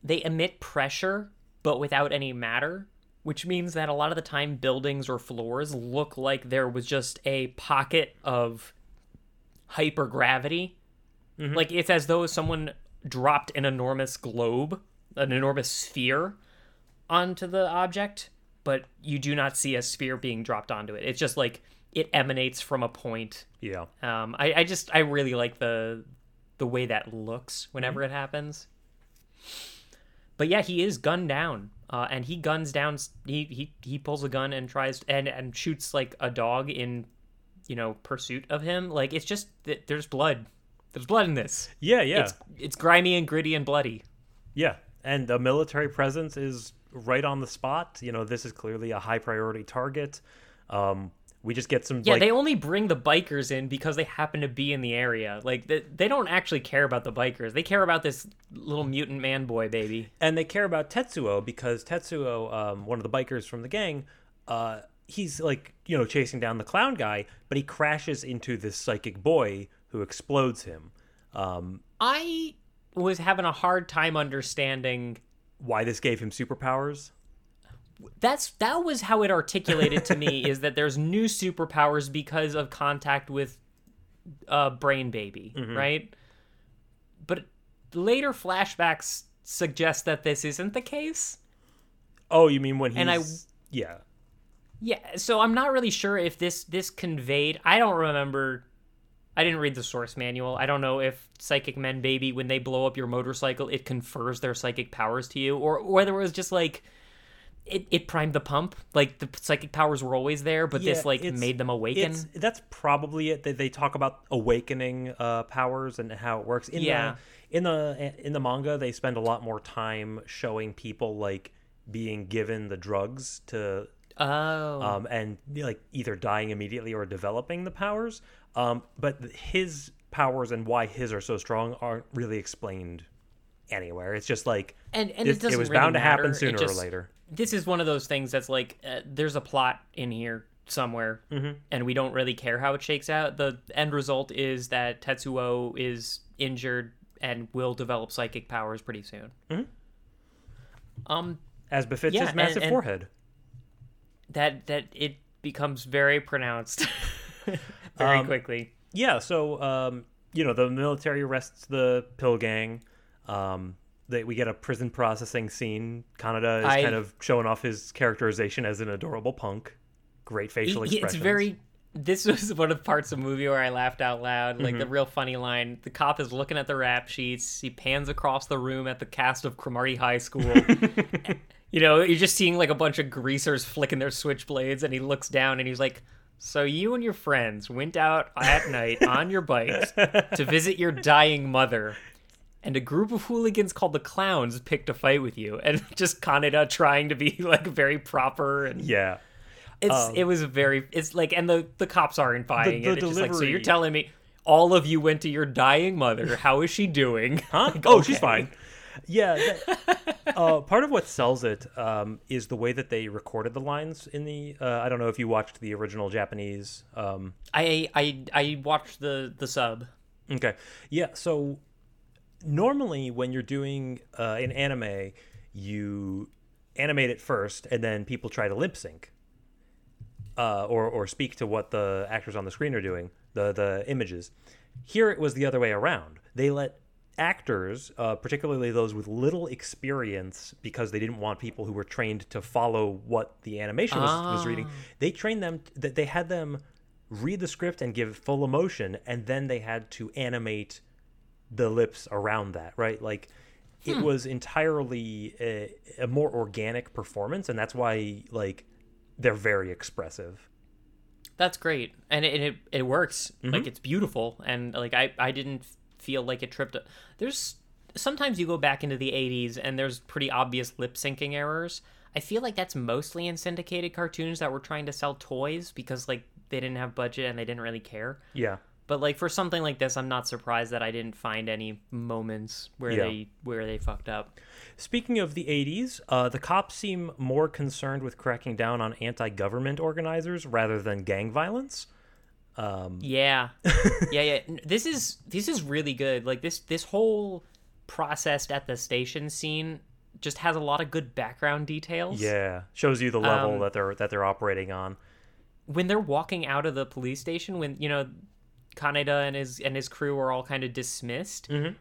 Speaker 1: they emit pressure but without any matter which means that a lot of the time buildings or floors look like there was just a pocket of hypergravity mm-hmm. like it's as though someone dropped an enormous globe an enormous sphere onto the object but you do not see a sphere being dropped onto it it's just like it emanates from a point
Speaker 2: Yeah.
Speaker 1: um, I, I just I really like the the way that looks whenever it happens. But yeah, he is gunned down, uh, and he guns down. He he he pulls a gun and tries and and shoots like a dog in, you know, pursuit of him. Like it's just th- there's blood. There's blood in this.
Speaker 2: Yeah, yeah,
Speaker 1: It's it's grimy and gritty and bloody.
Speaker 2: yeah. And the military presence is right on the spot. You know, this is clearly a high priority target. Um, we just get some
Speaker 1: Yeah,
Speaker 2: like
Speaker 1: they only bring the bikers in because they happen to be in the area. Like they, they don't actually care about the bikers. They care about this little mutant man boy baby.
Speaker 2: and they care about Tetsuo because Tetsuo, um, one of the bikers from the gang, uh, he's like you know chasing down the clown guy, but he crashes into this psychic boy who explodes him. Um,
Speaker 1: I was having a hard time understanding
Speaker 2: why this gave him superpowers?
Speaker 1: that's that was how it articulated to me is that there's new superpowers because of contact with uh brain baby right but later flashbacks suggest that this isn't the case
Speaker 2: Oh, you mean when he's
Speaker 1: And I-
Speaker 2: yeah
Speaker 1: yeah so i'm not really sure if this this conveyed i don't remember i didn't read the source manual i don't know if psychic men baby when they blow up your motorcycle it confers their psychic powers to you or whether it was just like it, it primed the pump like the psychic powers were always there but
Speaker 2: Yeah,
Speaker 1: this like made them awaken
Speaker 2: that's probably it. They, they talk about awakening uh, powers and how it works. In
Speaker 1: Yeah.
Speaker 2: The, in the in the manga, they spend a lot more time showing people like being given the drugs to
Speaker 1: oh
Speaker 2: um, and like either dying immediately or developing the powers. Um, but his powers and why his are so strong aren't really explained anywhere. It's just like
Speaker 1: and and
Speaker 2: it,
Speaker 1: it
Speaker 2: was
Speaker 1: really
Speaker 2: bound to happen sooner
Speaker 1: just-
Speaker 2: or later.
Speaker 1: this is one of those things that's like uh, there's a plot in here somewhere
Speaker 2: Mm-hmm.
Speaker 1: and we don't really care how it shakes out the end result is that tetsuo is injured and will develop psychic powers pretty soon um
Speaker 2: As befits
Speaker 1: Yeah,
Speaker 2: his
Speaker 1: and-
Speaker 2: massive
Speaker 1: and-
Speaker 2: forehead.
Speaker 1: that that it becomes very pronounced very
Speaker 2: Um,
Speaker 1: quickly
Speaker 2: Yeah, so um, you know the military arrests the pill gang. Um, they, we get a prison processing scene. Kaneda is
Speaker 1: I-
Speaker 2: kind of showing off his characterization as an adorable punk. Great facial
Speaker 1: He-
Speaker 2: expressions.
Speaker 1: It's very. This was one of the parts of the movie where I laughed out loud. Like
Speaker 2: Mm-hmm.
Speaker 1: the real funny line: the cop is looking at the rap sheets. He pans across the room at the cast of Cromartie High School. you know, you're just seeing like a bunch of greasers flicking their switchblades, and he looks down and he's like, "So you and your friends went out at night on your bikes to visit your dying mother." And a group of hooligans called the Clowns picked a fight with you, and just Kaneda trying to be like very proper and
Speaker 2: yeah.
Speaker 1: it's um, it was very it's like and the the cops aren't buying
Speaker 2: the
Speaker 1: it. It's just like so you're telling me all of you went to your dying mother. How is she doing?
Speaker 2: Huh?
Speaker 1: Like,
Speaker 2: oh, she's fine. Yeah. that- uh, part of what sells it um, is the way that they recorded the lines in the. Uh, I don't know if you watched the original Japanese. Um,
Speaker 1: I I I watched the the sub.
Speaker 2: Okay. Yeah. So normally, when you're doing uh, an anime, you animate it first, and then people try to lip sync, uh, or or speak to what the actors on the screen are doing, the the images. Here, it was the other way around. They let actors, uh, particularly those with little experience, because they didn't want people who were trained to follow what the animation was, was reading. They trained them that they had them read the script and give full emotion, and then they had to animate the lips around that, right? Like it was entirely a, a more organic performance, and that's why like they're very expressive.
Speaker 1: That's great, and it it, it works.
Speaker 2: Mm-hmm.
Speaker 1: Like it's beautiful, and like I I didn't feel like it tripped. There's sometimes you go back into the '80s and there's pretty obvious lip syncing errors. I feel like that's mostly in syndicated cartoons that were trying to sell toys because like they didn't have budget and they didn't really care.
Speaker 2: Yeah.
Speaker 1: But like for something like this, I'm not surprised that I didn't find any moments where
Speaker 2: Yeah.
Speaker 1: they where they fucked up.
Speaker 2: Speaking of the 80s, uh, the cops seem more concerned with cracking down on anti government organizers rather than gang violence.
Speaker 1: Yeah, yeah, yeah. This is this is really good. Like this this whole processed at the station scene just has a lot of good background details.
Speaker 2: Yeah. Shows you the level
Speaker 1: Um,
Speaker 2: that they're that they're operating on.
Speaker 1: When they're walking out of the police station, when you know Kaneda and his and his crew are all kind of dismissed.
Speaker 2: Mhm.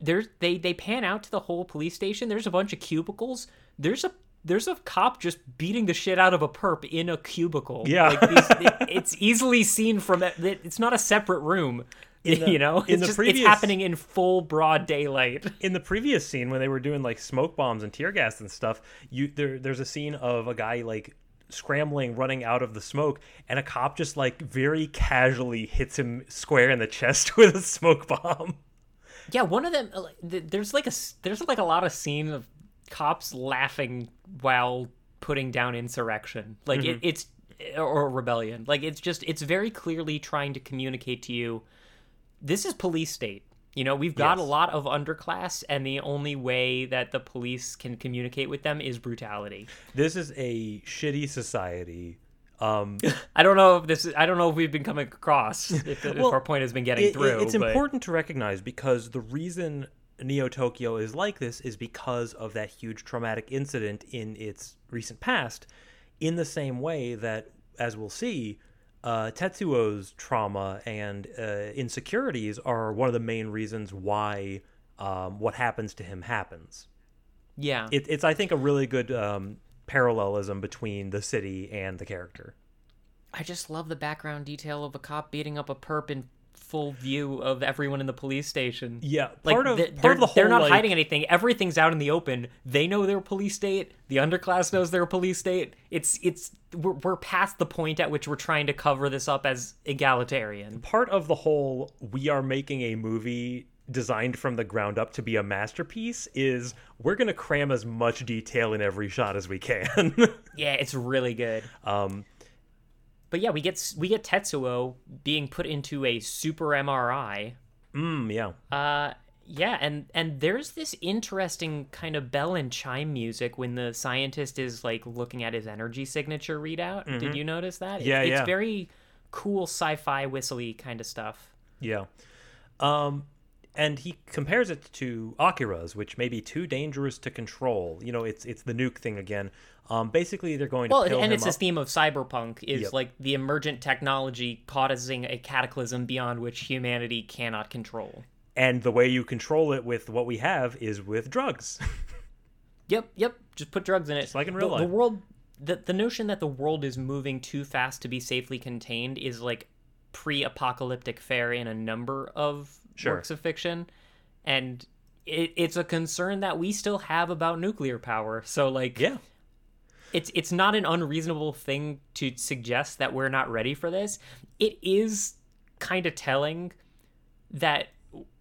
Speaker 1: There's they they pan out to the whole police station. There's a bunch of cubicles. There's a there's a cop just beating the shit out of a perp in a cubicle.
Speaker 2: Yeah.
Speaker 1: like these, it, it's easily seen from it. It's not a separate room.
Speaker 2: The-
Speaker 1: you know,
Speaker 2: in
Speaker 1: it's
Speaker 2: the
Speaker 1: just
Speaker 2: previous-
Speaker 1: it's happening in full broad daylight.
Speaker 2: in the previous scene when they were doing like smoke bombs and tear gas and stuff, you there there's a scene of a guy like scrambling, running out of the smoke, and a cop just like very casually hits him square in the chest with a smoke bomb.
Speaker 1: Yeah, one of them. There's like a there's like a lot of scene of cops laughing while putting down insurrection. Like it, it's or rebellion. Like it's just it's very clearly trying to communicate to you. This is police state. You know, we've got a lot of underclass, and the only way that the police can communicate with them is brutality.
Speaker 2: This is a shitty society. Um,
Speaker 1: I don't know if this. Is, I don't know if we've been coming across. If, if our point has been getting
Speaker 2: it-
Speaker 1: through.
Speaker 2: it's
Speaker 1: but-
Speaker 2: important to recognize because the reason Neo Tokyo is like this is because of that huge traumatic incident in its recent past. In the same way that, as we'll see, uh, Tetsuo's trauma and uh, insecurities are one of the main reasons why um, what happens to him happens.
Speaker 1: Yeah.
Speaker 2: It, it's, I think, a really good um, parallelism between the city and the character.
Speaker 1: I just love the background detail of a cop beating up a perp in full view of everyone in the police station.
Speaker 2: Yeah,
Speaker 1: Like
Speaker 2: part of part
Speaker 1: they're,
Speaker 2: of the whole
Speaker 1: they're not
Speaker 2: like,
Speaker 1: hiding anything. Everything's out in the open. They know their police state. The underclass knows their police state. It's it's we're, we're past the point at which we're trying to cover this up as egalitarian.
Speaker 2: part of the whole we are making a movie designed from the ground up to be a masterpiece is we're going to cram as much detail in every shot as we can.
Speaker 1: Yeah, it's really good.
Speaker 2: um
Speaker 1: But yeah, we get we get Tetsuo being put into a super MRI.
Speaker 2: mm, yeah.
Speaker 1: Uh yeah, and and there's this interesting kind of bell and chime music when the scientist is like looking at his energy signature readout. Did you notice that?
Speaker 2: Mm-hmm. Yeah,
Speaker 1: it's,
Speaker 2: yeah.
Speaker 1: It's very cool sci-fi whistly kind of stuff.
Speaker 2: Yeah. Um and he compares it to Akira's, which may be too dangerous to control. You know, it's it's the nuke thing again. Um, basically, they're going to
Speaker 1: Well, and it's this
Speaker 2: up.
Speaker 1: theme of cyberpunk is
Speaker 2: Yep.
Speaker 1: like the emergent technology causing a cataclysm beyond which humanity cannot control.
Speaker 2: and the way you control it with what we have is with drugs.
Speaker 1: Yep, yep. Just put drugs in it.
Speaker 2: Just like in
Speaker 1: The-
Speaker 2: real
Speaker 1: the,
Speaker 2: life.
Speaker 1: world, the the notion that the world is moving too fast to be safely contained is like pre-apocalyptic fare in a number of
Speaker 2: Sure.
Speaker 1: works of fiction, and it, it's a concern that we still have about nuclear power. So like,
Speaker 2: yeah.
Speaker 1: it's it's not an unreasonable thing to suggest that we're not ready for this. It is kind of telling that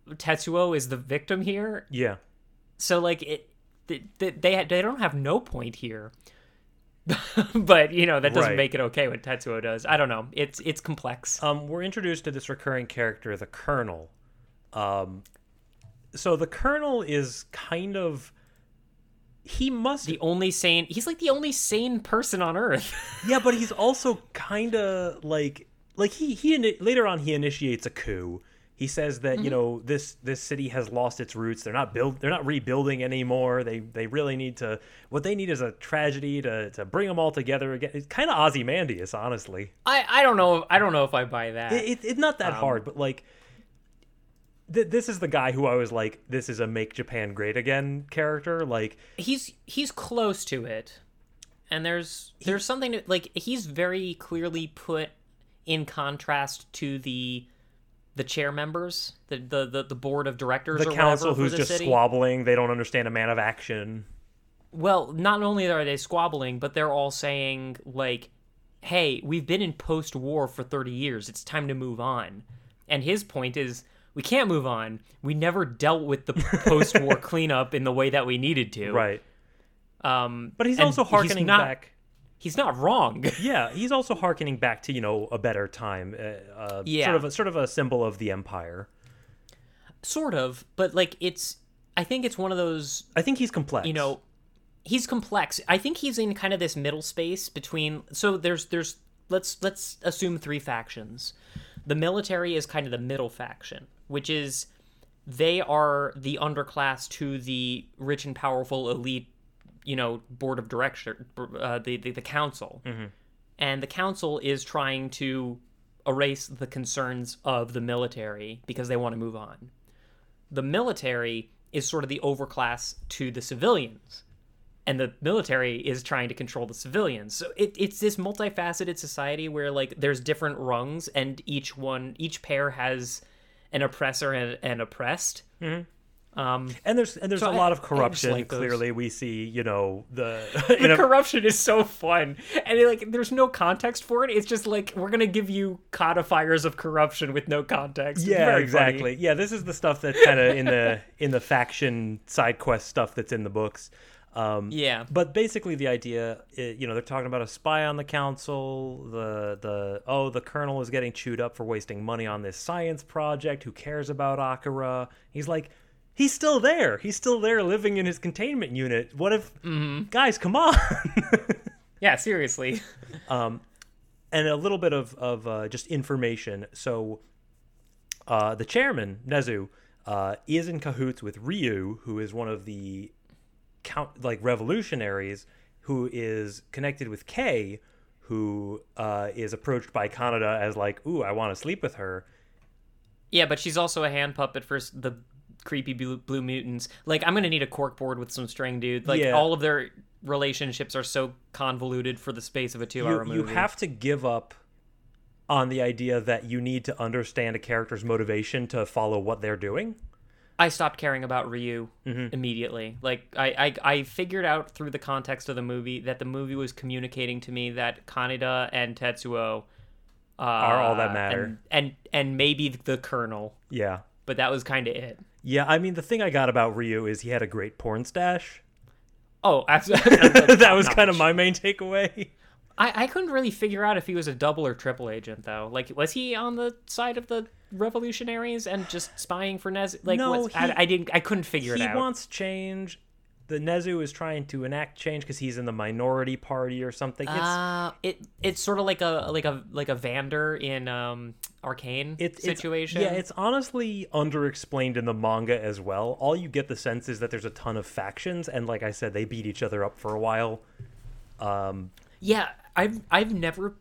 Speaker 1: Tetsuo is the victim here
Speaker 2: Yeah.
Speaker 1: so like it th- th- they they don't have no point here but you know that doesn't
Speaker 2: Right.
Speaker 1: make it okay what tetsuo does i don't know it's it's complex
Speaker 2: um, we're introduced to this recurring character, the Colonel. Um, so the Colonel is kind of he must
Speaker 1: the only sane he's like the only sane person on earth
Speaker 2: yeah, but he's also kind of like like he he later on he initiates a coup. He says that you know this this city has lost its roots. They're not build they're not rebuilding anymore. They they really need to what they need is a tragedy to to bring them all together again. It's kind of Ozymandias, honestly.
Speaker 1: i i don't know i don't know if i buy that
Speaker 2: It, it, it's not that
Speaker 1: Um,
Speaker 2: hard, but like, th- this is the guy who I was like, this is a make Japan great again character. Like,
Speaker 1: he's he's close to it and there's there's something to, like he's very clearly put in contrast to the the chair members the the the, the board of directors
Speaker 2: the
Speaker 1: or
Speaker 2: council who's
Speaker 1: the
Speaker 2: just
Speaker 1: city.
Speaker 2: squabbling, they don't understand a man of action.
Speaker 1: Well, not only are they squabbling, but they're all saying like, "Hey, we've been in post-war for 30 years. It's time to move on." And his point is, we can't move on. We never dealt with the post-war cleanup in the way that we needed to.
Speaker 2: Right.
Speaker 1: Um,
Speaker 2: But he's also harkening
Speaker 1: not,
Speaker 2: back.
Speaker 1: He's not wrong.
Speaker 2: Yeah, he's also harkening back to you know a better time. Uh, uh,
Speaker 1: Yeah.
Speaker 2: Sort of a sort of a symbol of the empire.
Speaker 1: sort of, but like it's. I think it's one of those
Speaker 2: I think he's complex.
Speaker 1: you know he's complex i think he's in kind of this middle space between so there's there's let's let's assume three factions the military is kind of the middle faction which is they are the underclass to the rich and powerful elite you know board of director uh, the, the the council. And the council is trying to erase the concerns of the military because they want to move on. The military is sort of the overclass to the civilians and the military is trying to control the civilians. So it, it's this multifaceted society where like there's different rungs and each one each pair has an oppressor and an oppressed Um,
Speaker 2: And there's and there's
Speaker 1: So
Speaker 2: a
Speaker 1: I-
Speaker 2: lot of corruption.
Speaker 1: like.
Speaker 2: Clearly, we see you know the
Speaker 1: the
Speaker 2: a-
Speaker 1: corruption is so fun, and it, like there's no context for it. It's just like we're gonna give you codifiers of corruption with no context.
Speaker 2: Yeah exactly
Speaker 1: funny.
Speaker 2: yeah this is the stuff that's kind of in the in the faction side quest stuff that's in the books. Um,
Speaker 1: Yeah.
Speaker 2: But basically, the idea, you know, they're talking about a spy on the council. The the oh, the colonel is getting chewed up for wasting money on this science project. Who cares about Akira? He's like, he's still there. He's still there, living in his containment unit. What if, guys, come on?
Speaker 1: Yeah, seriously.
Speaker 2: um, and a little bit of of uh, just information. So, uh, the chairman Nezu uh, is in cahoots with Ryu, who is one of the count like revolutionaries, who is connected with Kei, who uh, is approached by Kaneda as like, "Ooh, I want to sleep with her."
Speaker 1: Yeah, but she's also a hand puppet for the creepy blue, blue mutants. Like, I'm gonna need a cork board with some string, dude. Like,
Speaker 2: Yeah.
Speaker 1: all of their relationships are so convoluted for the space of a two-hour
Speaker 2: You,
Speaker 1: movie.
Speaker 2: you have to give up on the idea that you need to understand a character's motivation to follow what they're doing.
Speaker 1: I stopped caring about Ryu
Speaker 2: Mm-hmm.
Speaker 1: immediately. Like I, I, I figured out through the context of the movie that the movie was communicating to me that Kaneda and Tetsuo uh,
Speaker 2: Are all that matter.
Speaker 1: and, and and maybe the Colonel,
Speaker 2: Yeah.
Speaker 1: but that was kind of it.
Speaker 2: Yeah, I mean the thing I got about Ryu is he had a great porn stash.
Speaker 1: Oh, absolutely.
Speaker 2: that was kind of my main takeaway.
Speaker 1: I, I couldn't really figure out if he was a double or triple agent though. Like, was he on the side of the revolutionaries and just spying for Nezu? Like,
Speaker 2: No,
Speaker 1: what's, I,
Speaker 2: he-
Speaker 1: I didn't. I couldn't figure it out.
Speaker 2: He wants change. The Nezu is trying to enact change because he's in the minority party or something. It's
Speaker 1: Uh, it it's sort of like a like a like a Vander in um Arcane
Speaker 2: it's it's-
Speaker 1: situation.
Speaker 2: yeah, it's honestly underexplained in the manga as well. All you get the sense is that there's a ton of factions, and like I said, they beat each other up for a while. Um,
Speaker 1: yeah. I've I've never,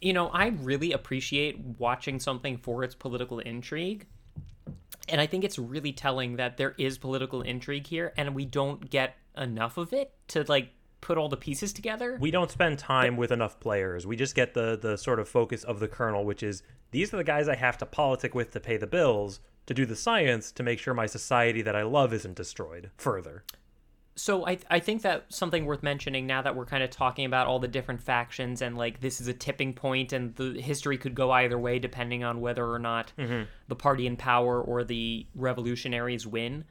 Speaker 1: you know, I really appreciate watching something for its political intrigue, and I think it's really telling that there is political intrigue here, and we don't get enough of it to like put all the pieces together.
Speaker 2: we don't spend time with enough players. We just get the the sort of focus of the colonel, which is these are the guys I have to politic with to pay the bills, to do the science, to make sure my society that I love isn't destroyed further.
Speaker 1: So I I think that something worth mentioning now that we're kind of talking about all the different factions and like this is a tipping point and the history could go either way depending on whether or not the party in power or the revolutionaries win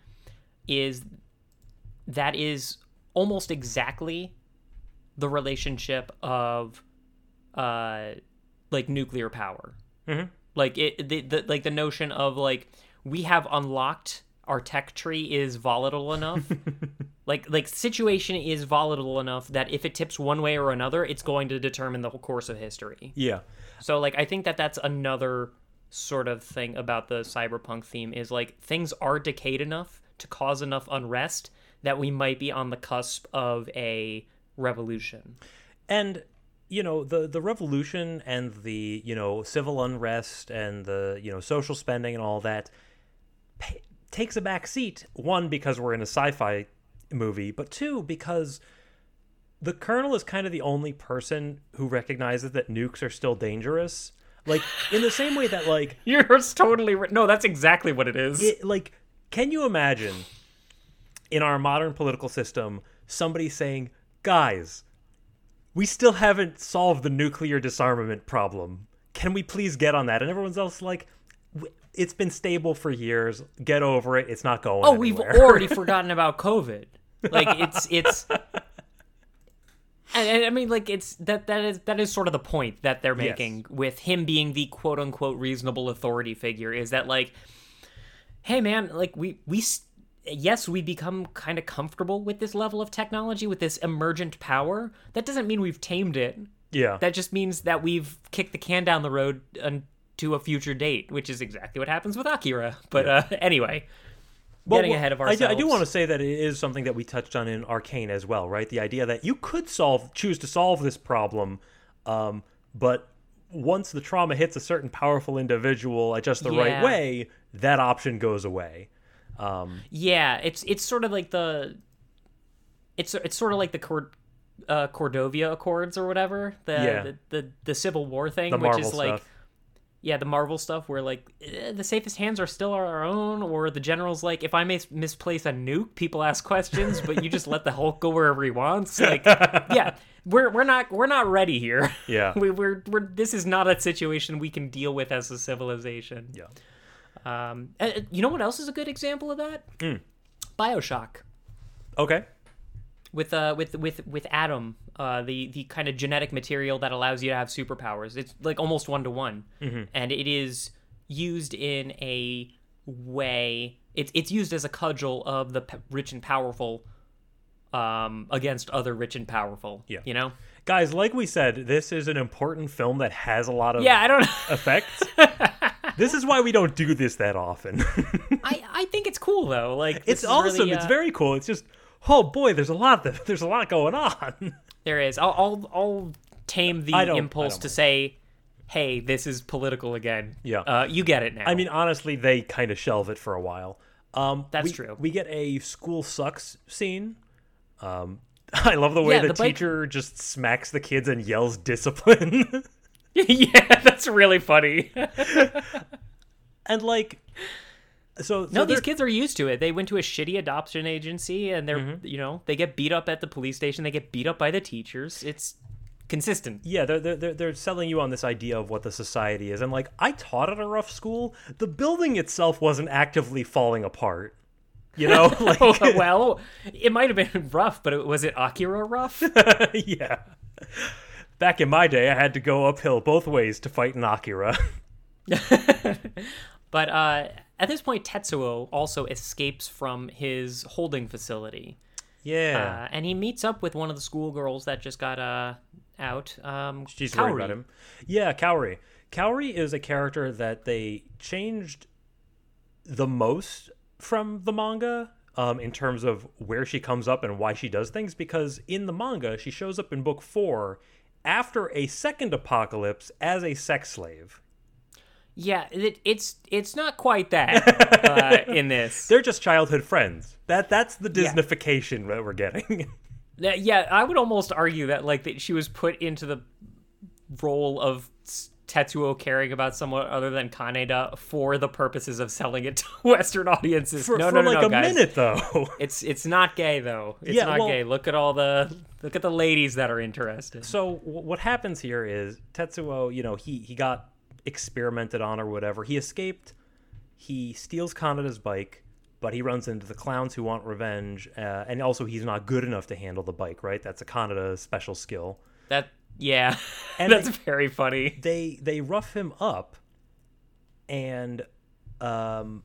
Speaker 1: is that is almost exactly the relationship of uh like nuclear power
Speaker 2: Mhm.
Speaker 1: like it the, the like the notion of like we have unlocked our tech tree is volatile enough like like situation is volatile enough that if it tips one way or another it's going to determine the whole course of history
Speaker 2: Yeah.
Speaker 1: so like i think that that's another sort of thing about the cyberpunk theme is like things are decayed enough to cause enough unrest that we might be on the cusp of a revolution
Speaker 2: and you know the the revolution and the you know civil unrest and the you know social spending and all that takes a back seat one because we're in a sci-fi movie but two because the colonel is kind of the only person who recognizes that nukes are still dangerous. Like in the same way that like
Speaker 1: you're totally right no that's exactly what it is.
Speaker 2: It, like can you imagine in our modern political system somebody saying guys we still haven't solved the nuclear disarmament problem. Can we please get on that? And everyone's else like "W- it's been stable for years get over it it's not going
Speaker 1: Oh, we've already forgotten about COVID. Like it's it's, and, and I mean, like it's that that is that is sort of the point that they're
Speaker 2: Yes.
Speaker 1: making with him being the quote unquote reasonable authority figure is that like, hey man, like we we. Yes, we become kind of comfortable with this level of technology, with this emergent power. That doesn't mean we've tamed it.
Speaker 2: yeah
Speaker 1: That just means that we've kicked the can down the road un- to a future date, which is exactly what happens with Akira. But uh, anyway,
Speaker 2: Well,
Speaker 1: getting
Speaker 2: well,
Speaker 1: ahead of
Speaker 2: I do-
Speaker 1: ourselves.
Speaker 2: I do, want to say that it is something that we touched on in Arcane as well, right? The idea that you could solve, choose to solve this problem, um, but once the trauma hits a certain powerful individual at just the right way, that option goes away. Um,
Speaker 1: Yeah, it's it's sort of like the it's it's sort of like the Cord, uh, Cordovia Accords or whatever the,
Speaker 2: Yeah.
Speaker 1: the the the Civil War thing,
Speaker 2: the
Speaker 1: which
Speaker 2: Marvel
Speaker 1: is like
Speaker 2: stuff.
Speaker 1: Yeah, the Marvel stuff where like eh, the safest hands are still our own, or the general's like, if I mis- misplace a nuke, people ask questions, but you just let the Hulk go wherever he wants. Like, yeah, we're we're not we're not ready here.
Speaker 2: Yeah.
Speaker 1: we, we're we're this is not a situation we can deal with as a civilization.
Speaker 2: Yeah.
Speaker 1: Um, you know what else is a good example of that? Bioshock
Speaker 2: Okay.
Speaker 1: With uh with with with Adam, uh the the kind of genetic material that allows you to have superpowers. It's like almost one to one, and it is used in a way. It's it's used as a cudgel of the p- rich and powerful, um, against other rich and powerful.
Speaker 2: Yeah.
Speaker 1: you know.
Speaker 2: Guys, like we said, this is an important film that has a lot of
Speaker 1: Yeah, I don't.
Speaker 2: effects. this is why we don't do this that often.
Speaker 1: I I think it's cool though. Like this
Speaker 2: it's
Speaker 1: is
Speaker 2: awesome.
Speaker 1: really,
Speaker 2: it's
Speaker 1: uh,
Speaker 2: very cool. It's just oh boy, there's a lot that there's a lot going on.
Speaker 1: There is. I'll I'll, I'll tame the
Speaker 2: I don't- I
Speaker 1: impulse to say, "Hey, this is political again."
Speaker 2: Yeah.
Speaker 1: Uh, you get it now.
Speaker 2: I mean, honestly, they kind of shelve it for a while. Um,
Speaker 1: That's
Speaker 2: we-
Speaker 1: true.
Speaker 2: We get a school sucks scene. Um, I love the way
Speaker 1: Yeah,
Speaker 2: the,
Speaker 1: the bike-
Speaker 2: teacher just smacks the kids and yells discipline.
Speaker 1: yeah, that's really funny.
Speaker 2: and like, so, so
Speaker 1: no, these kids are used to it. They went to a shitty adoption agency, and they're
Speaker 2: Mm-hmm.
Speaker 1: you know they get beat up at the police station. They get beat up by the teachers. It's consistent.
Speaker 2: Yeah, they're, they're they're selling you on this idea of what the society is, and like I taught at a rough school. The building itself wasn't actively falling apart. You know, like
Speaker 1: well, it might have been rough, but it, was it Akira rough?
Speaker 2: yeah. Back in my day, I had to go uphill both ways to fight an Akira.
Speaker 1: But uh, at this point, Tetsuo also escapes from his holding facility.
Speaker 2: yeah,
Speaker 1: Uh, and he meets up with one of the schoolgirls that just got uh, out. Um,
Speaker 2: she's
Speaker 1: Kaori.
Speaker 2: worried about him. Yeah, Kaori. Kaori is a character that they changed the most from the manga. Um, in terms of where she comes up and why she does things, because in the manga, she shows up in book four after a second apocalypse as a sex slave.
Speaker 1: Yeah, it, it's it's not quite that uh, in this.
Speaker 2: They're just childhood friends. That that's the
Speaker 1: Yeah.
Speaker 2: That we're getting.
Speaker 1: Yeah, Yeah, I would almost argue that like that she was put into the role of Tetsuo caring about someone other than Kaneda for the purposes of selling it to Western audiences.
Speaker 2: for
Speaker 1: no,
Speaker 2: for
Speaker 1: no, no,
Speaker 2: like
Speaker 1: no,
Speaker 2: a
Speaker 1: guys.
Speaker 2: minute though.
Speaker 1: It's it's not gay though. It's
Speaker 2: Yeah,
Speaker 1: not
Speaker 2: well-
Speaker 1: gay. Look at all the look at the ladies that are interested.
Speaker 2: So w- what happens here is Tetsuo, you know, he he got experimented on or whatever. He escaped. He steals Kaneda's bike, but he runs into the clowns who want revenge, uh, and also he's not good enough to handle the bike. Right? That's a Kaneda special skill.
Speaker 1: That yeah,
Speaker 2: And
Speaker 1: that's
Speaker 2: they-
Speaker 1: very funny.
Speaker 2: They they rough him up, and um,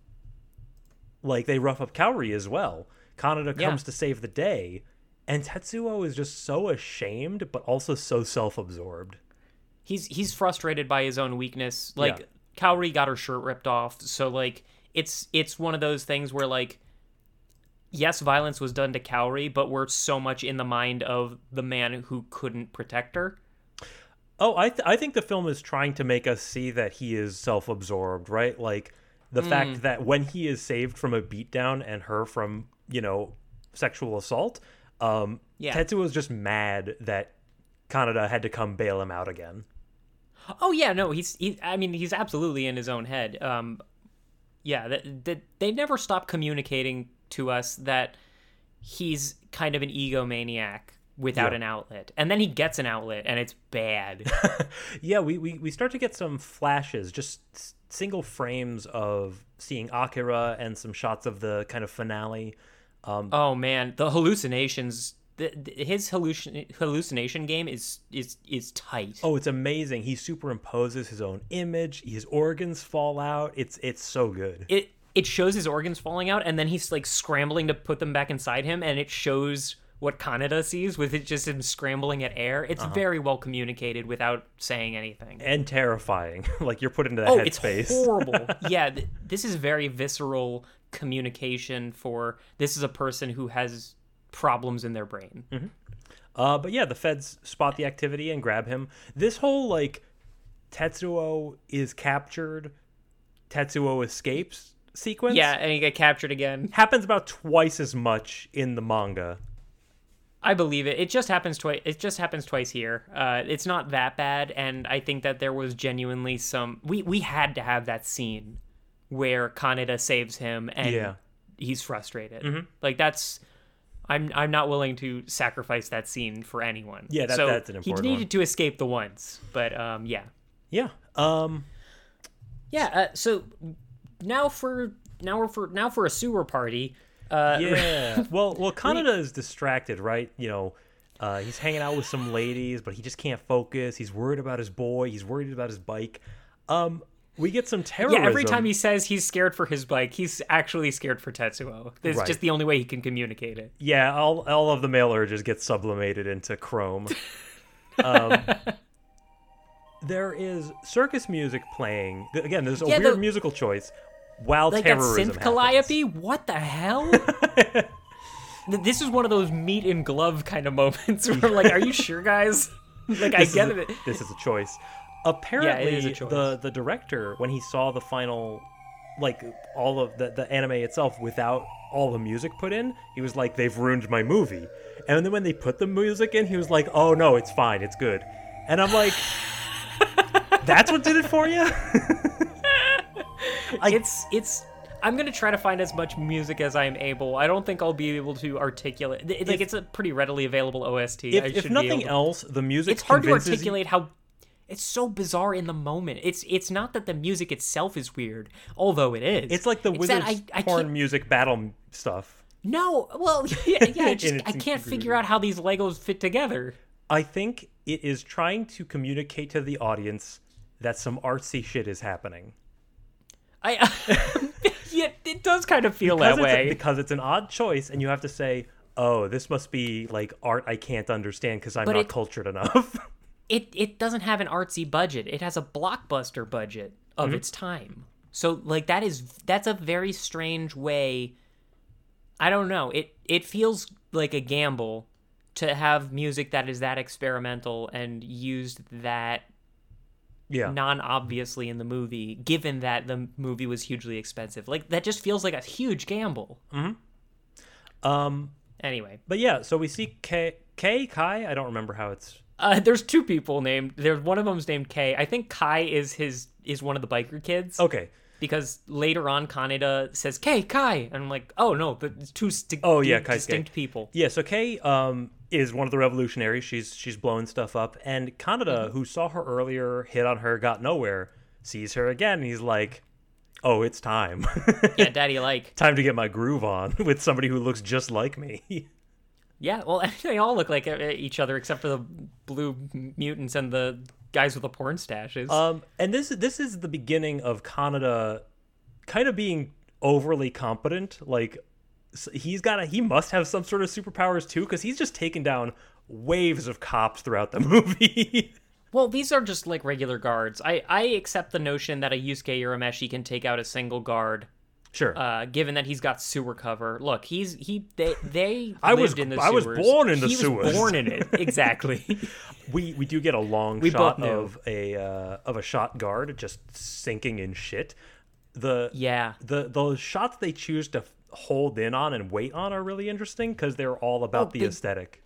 Speaker 2: like they rough up Kaori as well. Kaneda
Speaker 1: Yeah.
Speaker 2: comes to save the day, and Tetsuo is just so ashamed, but also so self-absorbed.
Speaker 1: He's he's frustrated by his own weakness. Like
Speaker 2: Yeah.
Speaker 1: Kaori got her shirt ripped off, so like it's it's one of those things where like yes, violence was done to Kaori, but we're so much in the mind of the man who couldn't protect her.
Speaker 2: Oh, I th- I think the film is trying to make us see that he is self-absorbed, right? Like the fact that when he is saved from a beatdown and her from you know sexual assault, um,
Speaker 1: Yeah.
Speaker 2: Tetsuo is just mad that Kaneda had to come bail him out again.
Speaker 1: Oh yeah, no, he's he, I mean he's absolutely in his own head. Um, yeah, that, that they never stop communicating to us that he's kind of an egomaniac without
Speaker 2: Yeah.
Speaker 1: an outlet, and then he gets an outlet, and it's bad.
Speaker 2: Yeah, we, we, we start to get some flashes, just single frames of seeing Akira and some shots of the kind of finale. Um,
Speaker 1: oh man, the hallucinations. The, the- his hallucin- hallucination game is is is tight.
Speaker 2: oh, it's amazing. He superimposes his own image. His organs fall out. It's it's so good.
Speaker 1: it it shows his organs falling out and then he's like scrambling to put them back inside him and it shows what Kaneda sees with it just him scrambling at air. It's
Speaker 2: Uh-huh.
Speaker 1: very well communicated without saying anything.
Speaker 2: and terrifying. like you're put into that
Speaker 1: Oh, it's
Speaker 2: headspace.
Speaker 1: horrible. yeah, th- this is very visceral communication for this is a person who has problems in their brain.
Speaker 2: Uh, but yeah, the feds spot the activity and grab him. This whole like Tetsuo is captured, Tetsuo escapes sequence.
Speaker 1: Yeah, and he get captured again.
Speaker 2: happens about twice as much in the manga.
Speaker 1: I believe it. It just happens twice. It just happens twice here. Uh, it's not that bad, and I think that there was genuinely some. We we had to have that scene where Kaneda saves him, and
Speaker 2: Yeah.
Speaker 1: he's frustrated.
Speaker 2: Mhm.
Speaker 1: Like that's. I'm I'm not willing to sacrifice that scene for anyone.
Speaker 2: Yeah, that-
Speaker 1: so
Speaker 2: that's an important
Speaker 1: He
Speaker 2: one.
Speaker 1: needed to escape the once, but um, yeah,
Speaker 2: Yeah. Um.
Speaker 1: yeah. Uh, so now for now we're for now for a sewer party. Uh,
Speaker 2: Yeah. well, well, Kaneda is distracted, right? You know, uh, he's hanging out with some ladies, but he just can't focus. He's worried about his boy. He's worried about his bike. Um, we get some terrorism.
Speaker 1: Yeah, every time he says he's scared for his bike, he's actually scared for Tetsuo. It's
Speaker 2: Right.
Speaker 1: just the only way he can communicate it.
Speaker 2: Yeah, all all of the male urges get sublimated into chrome. um, there is circus music playing. Again, there's a
Speaker 1: Yeah,
Speaker 2: weird
Speaker 1: the-
Speaker 2: musical choice while
Speaker 1: Like that
Speaker 2: terrorism
Speaker 1: synth
Speaker 2: happens.
Speaker 1: calliope? What the hell? This is one of those meat and glove kind of moments where I'm like, are you sure, guys? like, I
Speaker 2: This is
Speaker 1: get
Speaker 2: a-
Speaker 1: it.
Speaker 2: This is a choice. Apparently,
Speaker 1: a
Speaker 2: the the director, when he saw the final, like all of the the anime itself without all the music put in, he was like, "They've ruined my movie." And then when they put the music in, he was like, "Oh no, it's fine, it's good." And I'm like, "That's what did it for you?"
Speaker 1: it's it's. I'm gonna try to find as much music as I am able. I don't think I'll be able to articulate. Like,
Speaker 2: If-
Speaker 1: it's a pretty readily available OST. I
Speaker 2: if, if
Speaker 1: should be
Speaker 2: nothing
Speaker 1: able to-
Speaker 2: else, the music
Speaker 1: it's hard to
Speaker 2: you-
Speaker 1: articulate how it's so bizarre in the moment. It's it's not that the music itself is weird, although it is.
Speaker 2: It's like the
Speaker 1: It's
Speaker 2: wizard's
Speaker 1: I, I
Speaker 2: porn
Speaker 1: can't,
Speaker 2: music battle stuff.
Speaker 1: No, well, yeah, yeah I, just, I can't figure out how these Legos fit together.
Speaker 2: I think it is trying to communicate to the audience that some artsy shit is happening.
Speaker 1: I yeah, it does kind of feel
Speaker 2: because
Speaker 1: that
Speaker 2: a-
Speaker 1: way.
Speaker 2: because it's an odd choice, and you have to say, "Oh, this must be like art I can't understand because I'm
Speaker 1: But
Speaker 2: not
Speaker 1: it-
Speaker 2: cultured enough."
Speaker 1: It it doesn't have an artsy budget. It has a blockbuster budget of
Speaker 2: Mm-hmm.
Speaker 1: its time. So like that is that's a very strange way. I don't know. It it feels like a gamble to have music that is that experimental and used that
Speaker 2: yeah,
Speaker 1: non-obviously in the movie given that the movie was hugely expensive. Like that just feels like a huge gamble.
Speaker 2: um,
Speaker 1: Anyway,
Speaker 2: but yeah. So we see K K Kai. I don't remember how it's.
Speaker 1: Uh, there's two people named. There's one of them's named Kai. I think Kai is his is one of the biker kids.
Speaker 2: Okay.
Speaker 1: because later on Kaneda says K Kai, and I'm like, oh no, but it's two sti-
Speaker 2: Oh, yeah, Kai's
Speaker 1: distinct people.
Speaker 2: Yeah, so Kei um, is one of the revolutionaries. She's she's blowing stuff up, and Kaneda,
Speaker 1: Mm-hmm.
Speaker 2: who saw her earlier, hit on her, got nowhere, sees her again, and he's like, "Oh, it's time,
Speaker 1: Yeah, Daddy like.
Speaker 2: time to get my groove on with somebody who looks just like me."
Speaker 1: Yeah, well, they all look like uh, each other except for the blue mutants and the guys with the porn stashes.
Speaker 2: um, and this this is the beginning of Kaneda kind of being overly competent. Like he's got a, he must have some sort of superpowers too, because he's just taken down waves of cops throughout the movie.
Speaker 1: well, these are just like regular guards. I I accept the notion that a Yusuke Urameshi can take out a single guard.
Speaker 2: Sure.
Speaker 1: Uh, given that he's got sewer cover, look, he's he they they
Speaker 2: I was-
Speaker 1: lived in the
Speaker 2: I was born in the
Speaker 1: he
Speaker 2: sewers.
Speaker 1: was born in it exactly.
Speaker 2: We we do get a long
Speaker 1: We
Speaker 2: shot of a uh, of a shot guard just sinking in shit. The
Speaker 1: yeah,
Speaker 2: the the shots they choose to hold in on and wait on are really interesting because they're all about
Speaker 1: Oh,
Speaker 2: the
Speaker 1: they-
Speaker 2: aesthetic.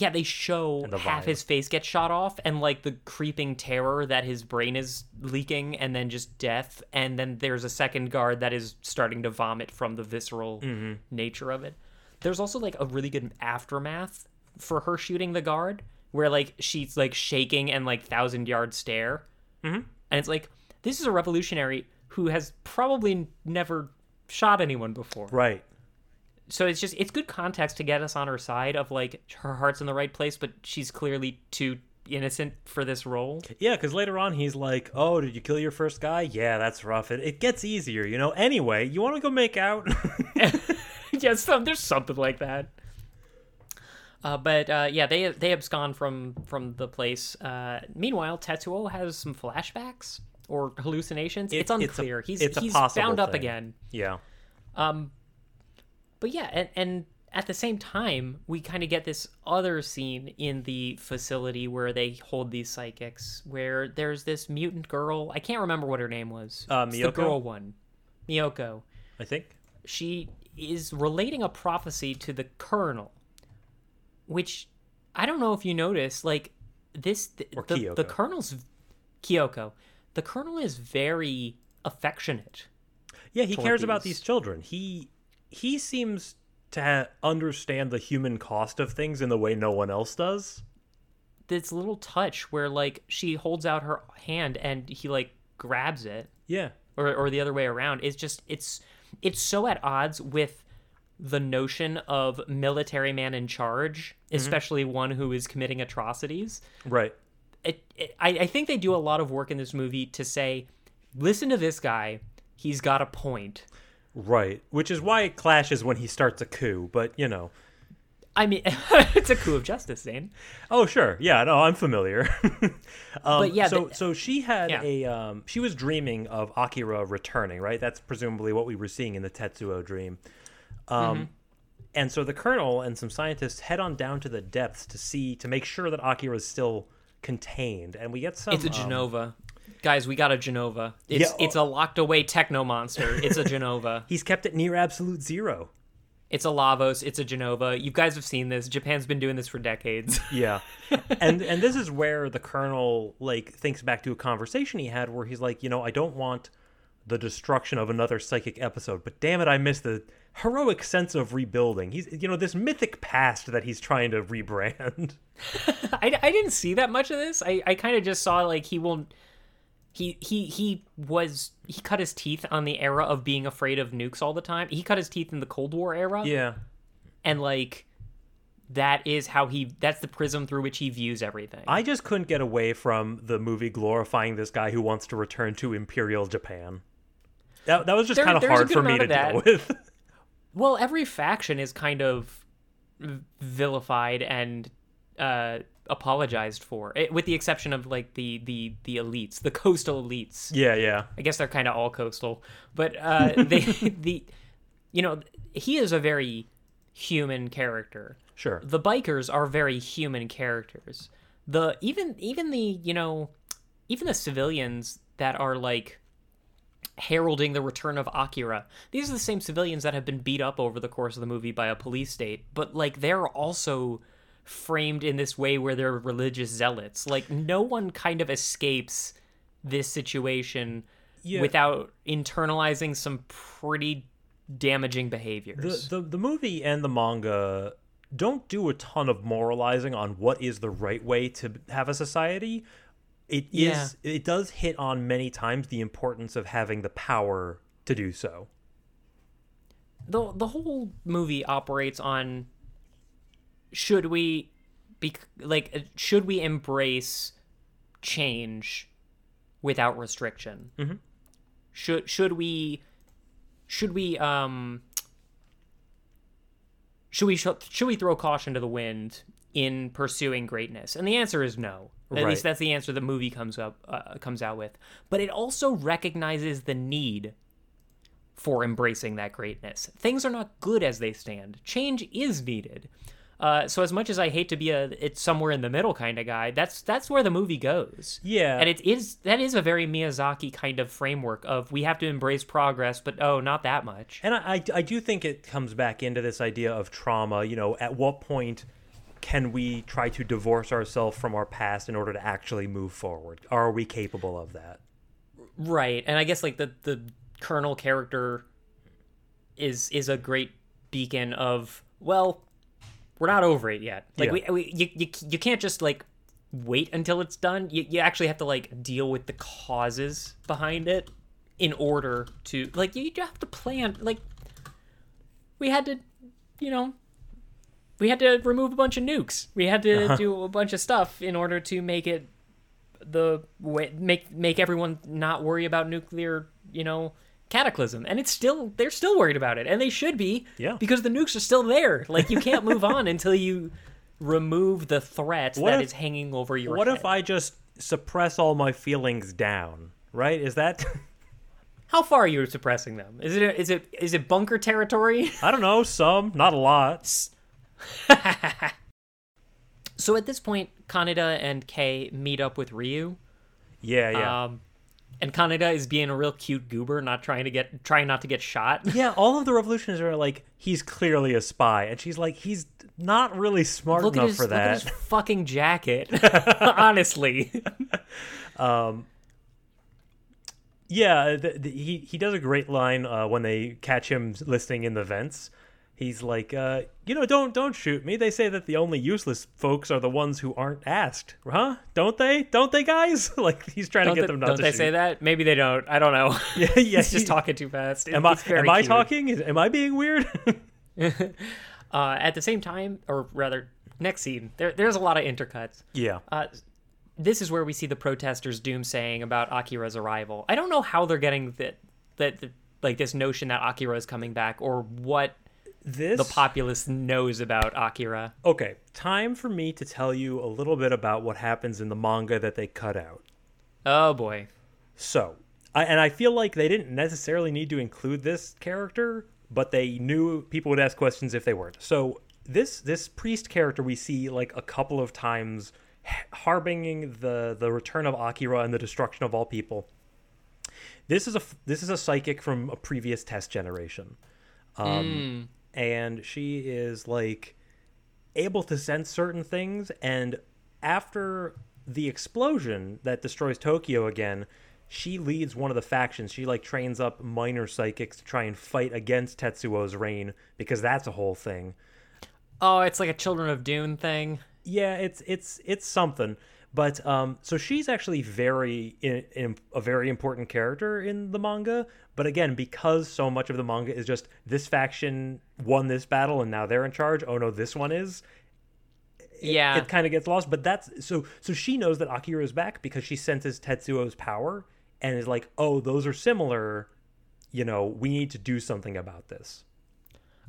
Speaker 1: Yeah, they show
Speaker 2: the
Speaker 1: half his face get shot off and like the creeping terror that his brain is leaking and then just death and then there's a second guard that is starting to vomit from the visceral
Speaker 2: Mm-hmm.
Speaker 1: nature of it. There's also like a really good aftermath for her shooting the guard where like she's like shaking and like thousand yard stare. Mm-hmm. And it's like this is a revolutionary who has probably never shot anyone before
Speaker 2: Right.
Speaker 1: So it's just it's good context to get us on her side of like her heart's in the right place but she's clearly too innocent for this role
Speaker 2: Yeah, because later on he's like, "Oh, did you kill your first guy? Yeah, that's rough. It, it gets easier, you know. Anyway, you want to go make out?
Speaker 1: yeah some, there's something like that uh, but uh, yeah they they abscond from from the place uh, meanwhile tetsuo has some flashbacks or hallucinations
Speaker 2: It-
Speaker 1: it's
Speaker 2: it's a-
Speaker 1: unclear he's
Speaker 2: it's a
Speaker 1: he's
Speaker 2: possible
Speaker 1: bound up again
Speaker 2: yeah.
Speaker 1: Um, but yeah, and, and at the same time, we kind of get this other scene in the facility where they hold these psychics, where there's this mutant girl. I can't remember what her name was.
Speaker 2: Uh,
Speaker 1: It's the girl one, Miyoko.
Speaker 2: I think.
Speaker 1: She is relating a prophecy to the Colonel, which I don't know if you notice, like this the,
Speaker 2: Or
Speaker 1: the, the colonel's Kyoko. The colonel is very affectionate.
Speaker 2: Yeah, he cares about
Speaker 1: these.
Speaker 2: these children. He he seems to ha- understand the human cost of things in the way no one else does.
Speaker 1: This little touch where like she holds out her hand and he like grabs it,
Speaker 2: Yeah.
Speaker 1: or or the other way around. It's just it's it's so at odds with the notion of military man in charge, mm-hmm. especially one who is committing atrocities.
Speaker 2: Right.
Speaker 1: it, it, I, I think they do a lot of work in this movie to say, listen to this guy. He's got a point.
Speaker 2: Right. Which is why it clashes when he starts a coup, but you know.
Speaker 1: I mean, it's a coup of justice, Zane.
Speaker 2: Oh sure, yeah, no, I'm familiar. um,
Speaker 1: But yeah,
Speaker 2: so
Speaker 1: the-
Speaker 2: so she had
Speaker 1: Yeah.
Speaker 2: a um, she was dreaming of Akira returning, right? That's presumably what we were seeing in the Tetsuo dream. Um,
Speaker 1: Mm-hmm.
Speaker 2: and so the colonel and some scientists head on down to the depths to see to make sure that Akira is still contained, and we get some.
Speaker 1: It's a
Speaker 2: um,
Speaker 1: Jenova. Guys, we got a Jenova. It's
Speaker 2: Yeah,
Speaker 1: it's a locked away techno monster. It's a Jenova.
Speaker 2: he's kept it near absolute zero.
Speaker 1: It's a Lavos. It's a Jenova. You guys have seen this. Japan's been doing this for decades.
Speaker 2: Yeah. and and this is where the colonel like thinks back to a conversation he had where he's like, you know, I don't want the destruction of another psychic episode, but damn it, I miss the heroic sense of rebuilding. He's you know, this mythic past that he's trying to rebrand.
Speaker 1: I, I didn't see that much of this. I, I kind of just saw like he will he he he was he cut his teeth on the era of being afraid of nukes all the time. He cut his teeth in the Cold War era.
Speaker 2: yeah.
Speaker 1: and like that is how he that's the prism through which he views everything
Speaker 2: I just couldn't get away from the movie glorifying this guy who wants to return to Imperial Japan. That, that was just
Speaker 1: There-
Speaker 2: kind of hard for me to deal with.
Speaker 1: well every faction is kind of vilified and uh apologized for it, with the exception of like the the the elites the coastal elites
Speaker 2: yeah, yeah.
Speaker 1: i guess they're kind of all coastal but uh they the you know he is a very human character
Speaker 2: Sure.
Speaker 1: the bikers are very human characters. The even even the you know even the civilians that are like heralding the return of Akira. These are the same civilians that have been beat up over the course of the movie by a police state, but like they're also framed in this way where they're religious zealots. Like no one kind of escapes this situation
Speaker 2: Yeah.
Speaker 1: without internalizing some pretty damaging
Speaker 2: the,
Speaker 1: behaviors.
Speaker 2: the the movie and the manga don't do a ton of moralizing on what is the right way to have a society. It is
Speaker 1: Yeah.
Speaker 2: it does hit on many times the importance of having the power to do so.
Speaker 1: the the whole movie operates on should we be like should we embrace change without restriction
Speaker 2: Mhm.
Speaker 1: should should we should we um should we should, should we throw caution to the wind in pursuing greatness and the answer is no at
Speaker 2: Right.
Speaker 1: least that's the answer the movie comes up uh, comes out with but it also recognizes the need for embracing that greatness. Things are not good as they stand. Change is needed. Uh, so as much as I hate to be a it's somewhere in the middle kind of guy, that's that's where the movie goes.
Speaker 2: Yeah.
Speaker 1: And it is that is a very Miyazaki kind of framework of we have to embrace progress, but oh, not that much.
Speaker 2: And I, I, I do think it comes back into this idea of trauma. You know, at what point can we try to divorce ourselves from our past in order to actually move forward? Are we capable of that?
Speaker 1: Right. And I guess like the the Colonel character is is a great beacon of well, we're not over it yet. Like
Speaker 2: Yeah.
Speaker 1: we, we you, you you can't just like wait until it's done. You you actually have to like deal with the causes behind it in order to like you have to plan like we had to you know we had to remove a bunch of nukes. We had to uh-huh. do a bunch of stuff in order to make it the way make make everyone not worry about nuclear, you know, cataclysm. And it's still they're still worried about it, and they should be.
Speaker 2: Yeah.
Speaker 1: Because the nukes are still there. Like you can't move on until you remove the threat
Speaker 2: What
Speaker 1: that
Speaker 2: if-
Speaker 1: is hanging over your
Speaker 2: What
Speaker 1: head.
Speaker 2: if I just suppress all my feelings down? Right? Is that
Speaker 1: How far are you suppressing them? Is it is it is it bunker territory?
Speaker 2: I don't know, some, not a lot.
Speaker 1: so at this point, Kaneda and Kei meet up with Ryu.
Speaker 2: Yeah, yeah.
Speaker 1: Um, and Kaneda is being a real cute goober, not trying to get trying not to get shot.
Speaker 2: Yeah, all of the revolutionaries are like, he's clearly a spy, and she's like, he's not really smart
Speaker 1: Look at
Speaker 2: enough
Speaker 1: his
Speaker 2: for
Speaker 1: look at
Speaker 2: that.
Speaker 1: his fucking jacket. Honestly,
Speaker 2: Yeah, the, the, he he does a great line uh, when they catch him listening in the vents. He's like, uh, you know, don't don't shoot me. They say that the only useless folks are the ones who aren't asked, huh? Don't they? Don't they, guys? like he's trying
Speaker 1: don't,
Speaker 2: to get
Speaker 1: they,
Speaker 2: them not
Speaker 1: don't
Speaker 2: to
Speaker 1: they
Speaker 2: shoot.
Speaker 1: say that? Maybe they don't. I don't know.
Speaker 2: Yeah, yeah.
Speaker 1: He's just talking too fast.
Speaker 2: Am I am I talking? Am I being weird?
Speaker 1: Uh, at the same time, or rather, next scene, there, there's a lot of intercuts.
Speaker 2: yeah.
Speaker 1: Uh, this is where we see the protesters doom saying about Akira's arrival. I don't know how they're getting that that that- like this notion that Akira is coming back, or what
Speaker 2: This
Speaker 1: the populace knows about Akira.
Speaker 2: Okay, time for me to tell you a little bit about what happens in the manga that they cut out.
Speaker 1: Oh boy.
Speaker 2: So, I, and I feel like they didn't necessarily need to include this character, but they knew people would ask questions if they weren't. So this this priest character we see like a couple of times, h- harboring the the return of Akira and the destruction of all people. This is a this is a psychic from a previous test generation, um, and she is like able to sense certain things and after the explosion that destroys Tokyo again she leads one of the factions. She like trains up minor psychics to try and fight against Tetsuo's reign because that's a whole thing.
Speaker 1: Oh, it's like a Children of Dune thing.
Speaker 2: yeah it's it's it's something but um so she's actually very in, in a very important character in the manga but again because so much of the manga is just this faction won this battle and now they're in charge oh no this one is
Speaker 1: Yeah.
Speaker 2: it kind of gets lost. But that's so so she knows that Akira is back because she senses Tetsuo's power and is like, oh, those are similar. You know, we need to do something about this.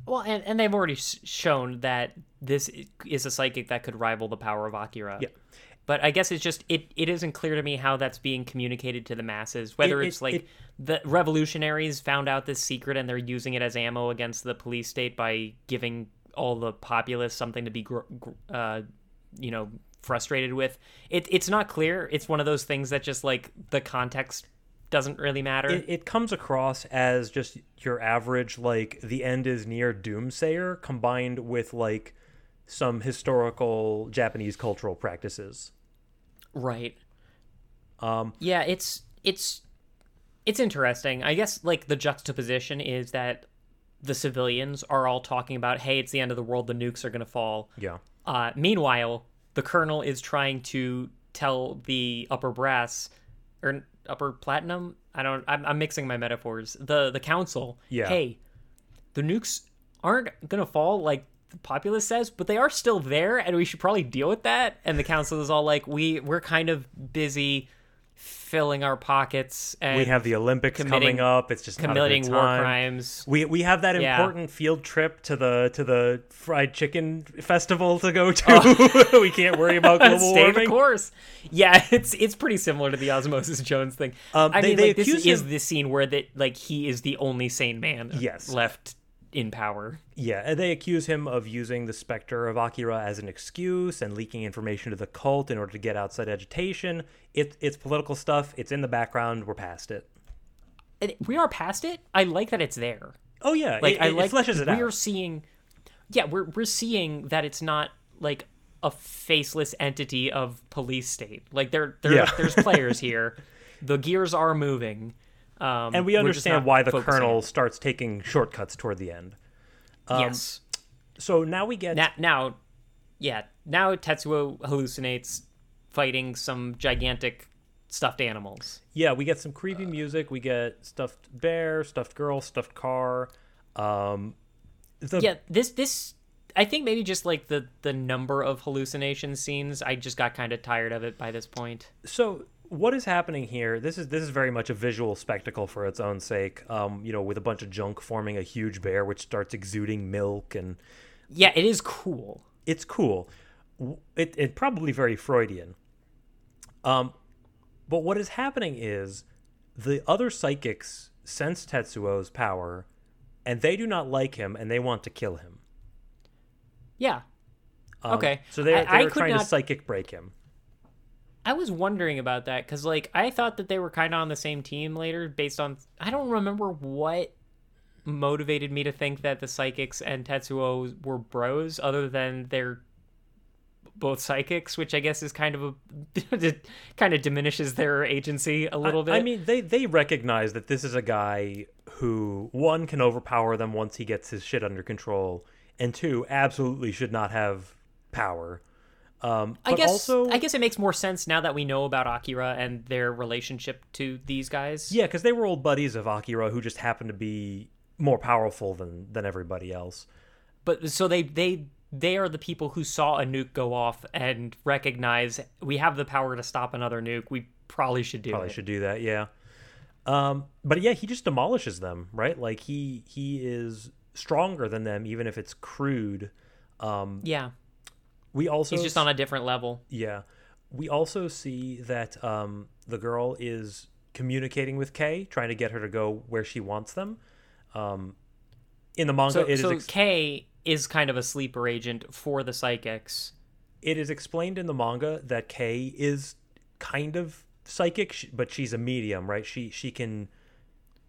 Speaker 1: Well, and, and they've already shown that this is a psychic that could rival the power of Akira.
Speaker 2: Yeah.
Speaker 1: But I guess it's just it, it isn't clear to me how that's being communicated to the masses. Whether
Speaker 2: It-
Speaker 1: it's
Speaker 2: it-
Speaker 1: like
Speaker 2: it-
Speaker 1: the revolutionaries found out this secret and they're using it as ammo against the police state by giving all the populace something to be, gr- gr- uh, you know, frustrated with. It, it's not clear. It's one of those things that just like the context doesn't really matter.
Speaker 2: It, it comes across as just your average, like the end is near doomsayer, combined with like some historical Japanese cultural practices.
Speaker 1: Right.
Speaker 2: Um,
Speaker 1: Yeah, it's it's it's interesting. I guess like the juxtaposition is that the civilians are all talking about, "Hey, it's the end of the world. The nukes are going to fall."
Speaker 2: yeah,
Speaker 1: Uh, meanwhile, the colonel is trying to tell the upper brass or upper platinum. I don't. I'm, I'm mixing my metaphors. The the council.
Speaker 2: Yeah.
Speaker 1: Hey, the nukes aren't gonna fall like the populace says, but they are still there, and we should probably deal with that. And the council is all like, we we're kind of busy filling our pockets and
Speaker 2: we have the Olympics coming up. It's just
Speaker 1: committing war crimes.
Speaker 2: We we have that
Speaker 1: Yeah.
Speaker 2: important field trip to the to the fried chicken festival to go to. we can't worry about global
Speaker 1: Stay
Speaker 2: warming.
Speaker 1: course. Yeah, it's it's pretty similar to the Osmosis Jones thing.
Speaker 2: Um,
Speaker 1: I
Speaker 2: they-
Speaker 1: mean,
Speaker 2: they
Speaker 1: like this is
Speaker 2: him-
Speaker 1: the scene where that like he is the only sane man
Speaker 2: Yes.
Speaker 1: left in power.
Speaker 2: Yeah, they accuse him of using the specter of Akira as an excuse and leaking information to the cult in order to get outside agitation. It, it's political stuff. It's in the background. We're past it.
Speaker 1: And we are past it. I like that it's there.
Speaker 2: Oh yeah,
Speaker 1: Like
Speaker 2: it,
Speaker 1: I
Speaker 2: it-
Speaker 1: like
Speaker 2: it fleshes it
Speaker 1: we're seeing Yeah, we're we're seeing that it's not like a faceless entity of police state. Like there there
Speaker 2: Yeah.
Speaker 1: there's players here. The gears are moving. Um,
Speaker 2: And we understand why the colonel starts taking shortcuts toward the end. Um,
Speaker 1: yes.
Speaker 2: So now we get
Speaker 1: Now, now, yeah. Now Tetsuo hallucinates fighting some gigantic stuffed animals.
Speaker 2: yeah, we get some creepy music. We get stuffed bear, stuffed girl, stuffed car. Um, the,
Speaker 1: Yeah, this this I think maybe just like the the number of hallucination scenes. I just got kind of tired of it by this point.
Speaker 2: so what is happening here this is this is very much a visual spectacle for its own sake um you know with a bunch of junk forming a huge bear which starts exuding milk and
Speaker 1: Yeah, it is cool.
Speaker 2: it's cool it, it probably very freudian um but what is happening is the other psychics sense tetsuo's power and they do not like him and they want to kill him
Speaker 1: Yeah.
Speaker 2: Um,
Speaker 1: Okay.
Speaker 2: so they're,
Speaker 1: I- I
Speaker 2: they're
Speaker 1: could
Speaker 2: trying to psychic break him
Speaker 1: I was wondering about that because, like, I thought that they were kind of on the same team later, based on I don't remember what motivated me to think that the psychics and Tetsuo were bros, other than they're both psychics, which I guess is kind of a kind of diminishes their agency a little
Speaker 2: I,
Speaker 1: bit.
Speaker 2: I mean, they they recognize that this is a guy who one can overpower them once he gets his shit under control, and two absolutely should not have power. Um,
Speaker 1: I guess
Speaker 2: also,
Speaker 1: I guess it makes more sense now that we know about Akira and their relationship to these guys.
Speaker 2: yeah, because they were old buddies of Akira who just happened to be more powerful than than everybody else.
Speaker 1: But so they they they are the people who saw a nuke go off and recognize we have the power to stop another nuke. We probably should do
Speaker 2: Probably
Speaker 1: it.
Speaker 2: should do that. Yeah. Um, but yeah, he just demolishes them, right? Like he he is stronger than them, even if it's crude. Um,
Speaker 1: Yeah,
Speaker 2: we also
Speaker 1: he's just on a different level.
Speaker 2: Yeah. We also see that um, the girl is communicating with Kei, trying to get her to go where she wants them. Um, in the manga,
Speaker 1: So
Speaker 2: it is
Speaker 1: so
Speaker 2: ex-
Speaker 1: Kei is kind of a sleeper agent for the psychics.
Speaker 2: it is explained in the manga that Kei is kind of psychic, but she's a medium, right? She she can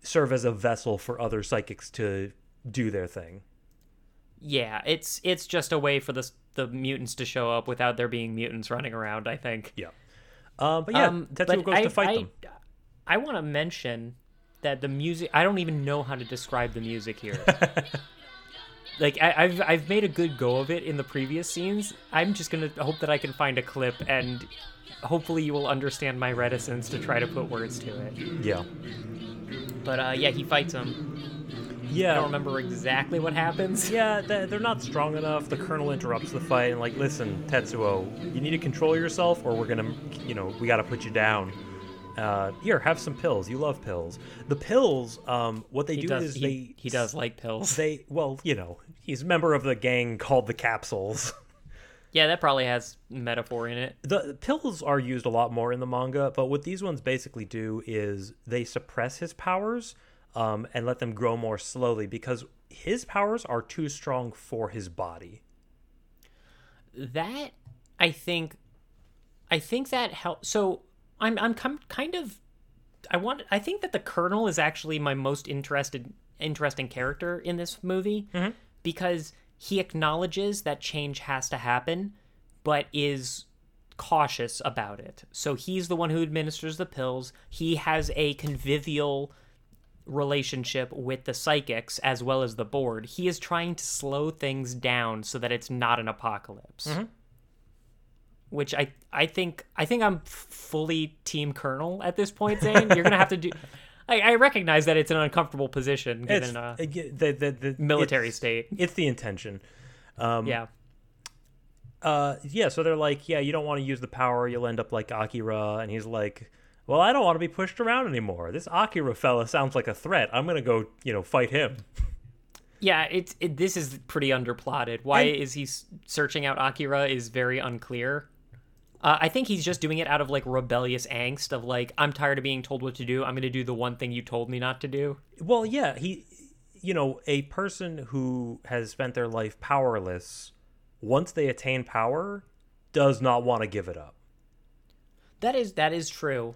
Speaker 2: serve as a vessel for other psychics to do their thing.
Speaker 1: Yeah, it's it's just a way for the the mutants to show up without there being mutants running around. I think.
Speaker 2: Yeah. Um, but yeah,
Speaker 1: Um,
Speaker 2: Tetsuo
Speaker 1: but
Speaker 2: goes
Speaker 1: I,
Speaker 2: to fight
Speaker 1: I,
Speaker 2: them.
Speaker 1: I want to mention that the music. I don't even know how to describe the music here. like I, I've I've made a good go of it in the previous scenes. I'm just gonna hope that I can find a clip and hopefully you will understand my reticence to try to put words to it.
Speaker 2: Yeah.
Speaker 1: But uh, yeah, he fights him. I
Speaker 2: Yeah.
Speaker 1: don't remember exactly what happens.
Speaker 2: Yeah, they're not strong enough. The colonel interrupts the fight and like, listen, Tetsuo, you need to control yourself, or we're gonna, you know, we gotta put you down. Uh, here, have some pills. You love pills. The pills, um, what they
Speaker 1: He
Speaker 2: do
Speaker 1: does.
Speaker 2: is
Speaker 1: He,
Speaker 2: they
Speaker 1: he does like pills.
Speaker 2: They well, you know, he's a member of the gang called the Capsules.
Speaker 1: Yeah, that probably has metaphor in it.
Speaker 2: The pills are used a lot more in the manga, but what these ones basically do is they suppress his powers um, and let them grow more slowly because his powers are too strong for his body.
Speaker 1: that I think I think that help so I'm I'm com- kind of I want I think that the colonel is actually my most interested interesting character in this movie because he acknowledges that change has to happen but is cautious about it. So he's the one who administers the pills. He has a convivial relationship with the psychics as well as the board. He is trying to slow things down so that it's not an apocalypse. Which I I think I think I'm fully team Colonel at this point, Zane. You're gonna have to do. I, I recognize that it's an uncomfortable position given uh,
Speaker 2: uh, the, the, the,
Speaker 1: military
Speaker 2: it's-
Speaker 1: state.
Speaker 2: It's the intention. Um,
Speaker 1: Yeah,
Speaker 2: uh yeah so they're like yeah you don't want to use the power you'll end up like akira and he's like well i don't want to be pushed around anymore this akira fella sounds like a threat i'm gonna go you know fight him
Speaker 1: yeah. It's it, this is pretty underplotted. Why
Speaker 2: And-
Speaker 1: is he searching out Akira is very unclear. Uh, I think he's just doing it out of like rebellious angst of like I'm tired of being told what to do. I'm going to do the one thing you told me not to do.
Speaker 2: well yeah he you know a person who has spent their life powerless once they attain power does not want to give it up
Speaker 1: That is that is true.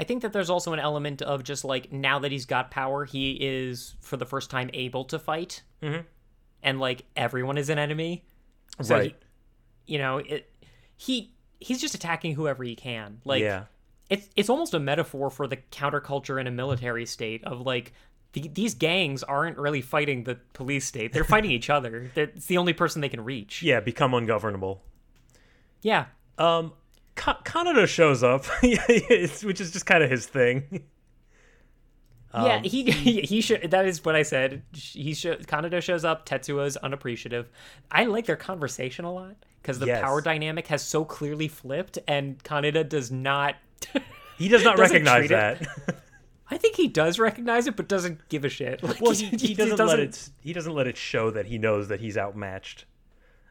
Speaker 1: I think that there's also an element of just like now that he's got power, he is for the first time able to fight,
Speaker 2: Mhm.
Speaker 1: and like everyone is an enemy. So
Speaker 2: right
Speaker 1: he, you know, it he he's just attacking whoever he can. Like
Speaker 2: yeah
Speaker 1: it's it's almost a metaphor for the counterculture in a military state of like the, these gangs aren't really fighting the police state; they're fighting each other. They're, it's the only person they can reach.
Speaker 2: yeah become ungovernable
Speaker 1: Yeah,
Speaker 2: um Ka- Kaneda shows up which is just kind of his thing
Speaker 1: yeah.
Speaker 2: Um,
Speaker 1: He he, he should. That is what I said. He should. Kaneda shows up. Tetsuo is unappreciative. I like their conversation a lot because the
Speaker 2: Yes.
Speaker 1: power dynamic has so clearly flipped, and Kaneda does not.
Speaker 2: he does not recognize that
Speaker 1: I think he does recognize it, but doesn't give a shit. Like,
Speaker 2: well, he, he doesn't, let it. He doesn't let it show that he knows that he's outmatched,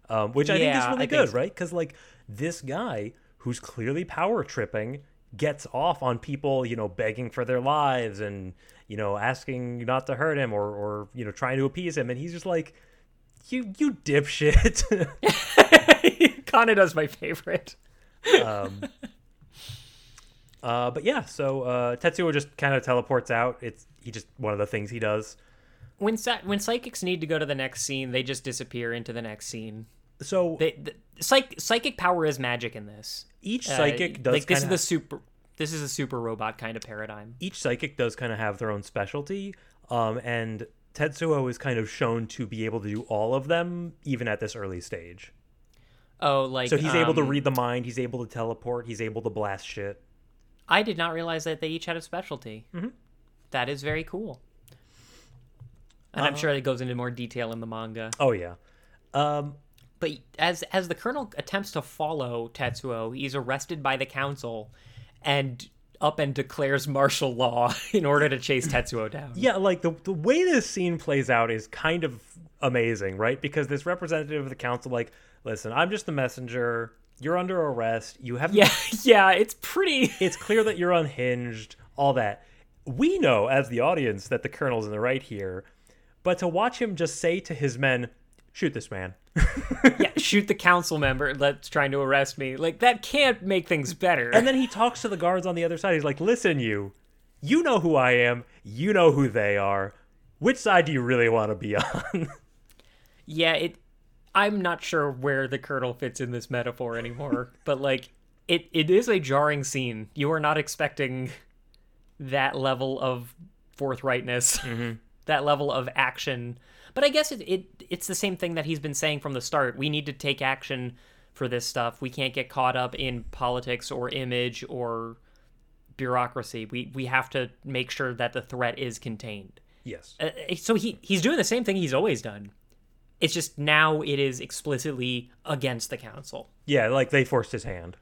Speaker 2: um, which I think is really
Speaker 1: I
Speaker 2: good,
Speaker 1: so.
Speaker 2: right? Because like this guy who's clearly power tripping gets off on people, you know, begging for their lives and you know asking not to hurt him or or you know trying to appease him, and he's just like, you you dipshit.
Speaker 1: Kaneda's my favorite.
Speaker 2: um, Uh, but yeah, so uh, Tetsuo just kind of teleports out. It's he just one of the things he does.
Speaker 1: When when psychics need to go to the next scene, they just disappear into the next scene.
Speaker 2: So
Speaker 1: They the, psych psychic power is magic in this.
Speaker 2: each
Speaker 1: Uh,
Speaker 2: psychic does
Speaker 1: like this is the super this is a super robot kind of paradigm.
Speaker 2: each psychic does kind of have their own specialty, um, and Tetsuo is kind of shown to be able to do all of them, even at this early stage.
Speaker 1: Oh, like
Speaker 2: So he's able to
Speaker 1: um,
Speaker 2: read the mind. He's able to teleport. He's able to blast shit.
Speaker 1: I did not realize that they each had a specialty.
Speaker 2: Mm-hmm.
Speaker 1: That is very cool. And I'm sure it goes into more detail in the manga.
Speaker 2: Oh yeah. Um,
Speaker 1: But as as the colonel attempts to follow Tetsuo, he's arrested by the council and up and declares martial law in order to chase Tetsuo down.
Speaker 2: yeah, like the the way this scene plays out is kind of amazing, right? Because this representative of the council, like, listen, I'm just the messenger. You're under arrest. You have
Speaker 1: Yeah, yeah, it's pretty
Speaker 2: it's clear that you're unhinged, all that. We know as the audience that the colonel's in the right here, but to watch him just say to his men, shoot this man.
Speaker 1: yeah, shoot the council member that's trying to arrest me. Like that can't make things better.
Speaker 2: And then he talks to the guards on the other side. He's like, listen, you, you know who I am. You know who they are. Which side do you really want to be on?
Speaker 1: yeah, it I'm not sure where the colonel fits in this metaphor anymore, but like it it is a jarring scene. You are not expecting that level of forthrightness, mm-hmm. that level of action. But I guess it, it it's the same thing that he's been saying from the start. We need to take action for this stuff. We can't get caught up in politics or image or bureaucracy. We we have to make sure that the threat is contained.
Speaker 2: yes.
Speaker 1: Uh, so he he's doing the same thing he's always done. It's just now it is explicitly against the council.
Speaker 2: Yeah, like they forced his hand.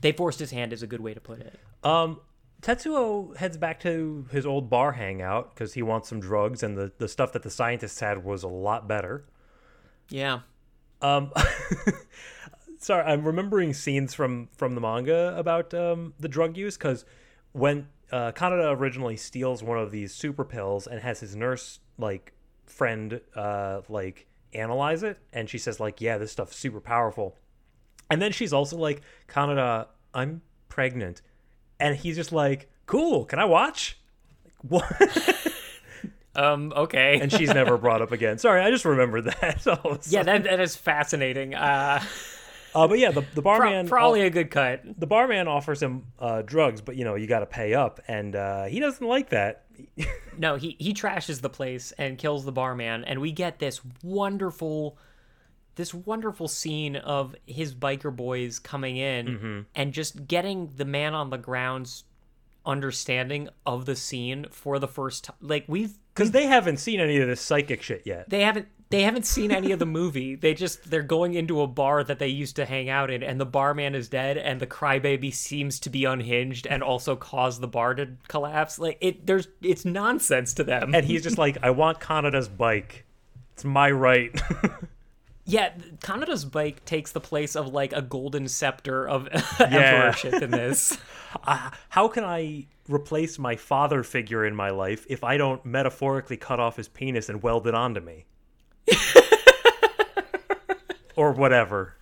Speaker 1: They forced his hand is a good way to put it.
Speaker 2: Um, Tetsuo heads back to his old bar hangout because he wants some drugs, and the, the stuff that the scientists had was a lot better.
Speaker 1: Yeah.
Speaker 2: Um, sorry, I'm remembering scenes from from the manga about um, the drug use because when uh, Kaneda originally steals one of these super pills and has his nurse like friend uh, like analyze it, and she says like, "Yeah, this stuff's super powerful," and then she's also like, "Kaneda, I'm pregnant," and he's just like, "Cool, can I watch?" Like, what?
Speaker 1: Um. Okay.
Speaker 2: and she's never brought up again. Sorry, I just remembered that.
Speaker 1: yeah, that that is fascinating. Uh,
Speaker 2: Uh, but yeah, the the
Speaker 1: pro-
Speaker 2: barman
Speaker 1: probably a good cut.
Speaker 2: the barman offers him uh, drugs, but you know you got to pay up, and uh, he doesn't like that.
Speaker 1: No, he he trashes the place and kills the barman, and we get this wonderful, this wonderful scene of his biker boys coming in
Speaker 2: Mm-hmm.
Speaker 1: and just getting the man on the ground's understanding of the scene for the first time. Like we've
Speaker 2: Because they haven't seen any of this psychic shit yet.
Speaker 1: they haven't they haven't seen any of the movie. They just they're going into a bar that they used to hang out in, and the barman is dead, and the crybaby seems to be unhinged and also caused the bar to collapse. Like it, there's it's nonsense to them.
Speaker 2: And he's just like, I want Kaneda's bike. It's my right.
Speaker 1: Yeah, Kaneda's bike takes the place of like a golden scepter of emperorship in this.
Speaker 2: uh, how can I replace my father figure in my life if I don't metaphorically cut off his penis and weld it onto me? or whatever.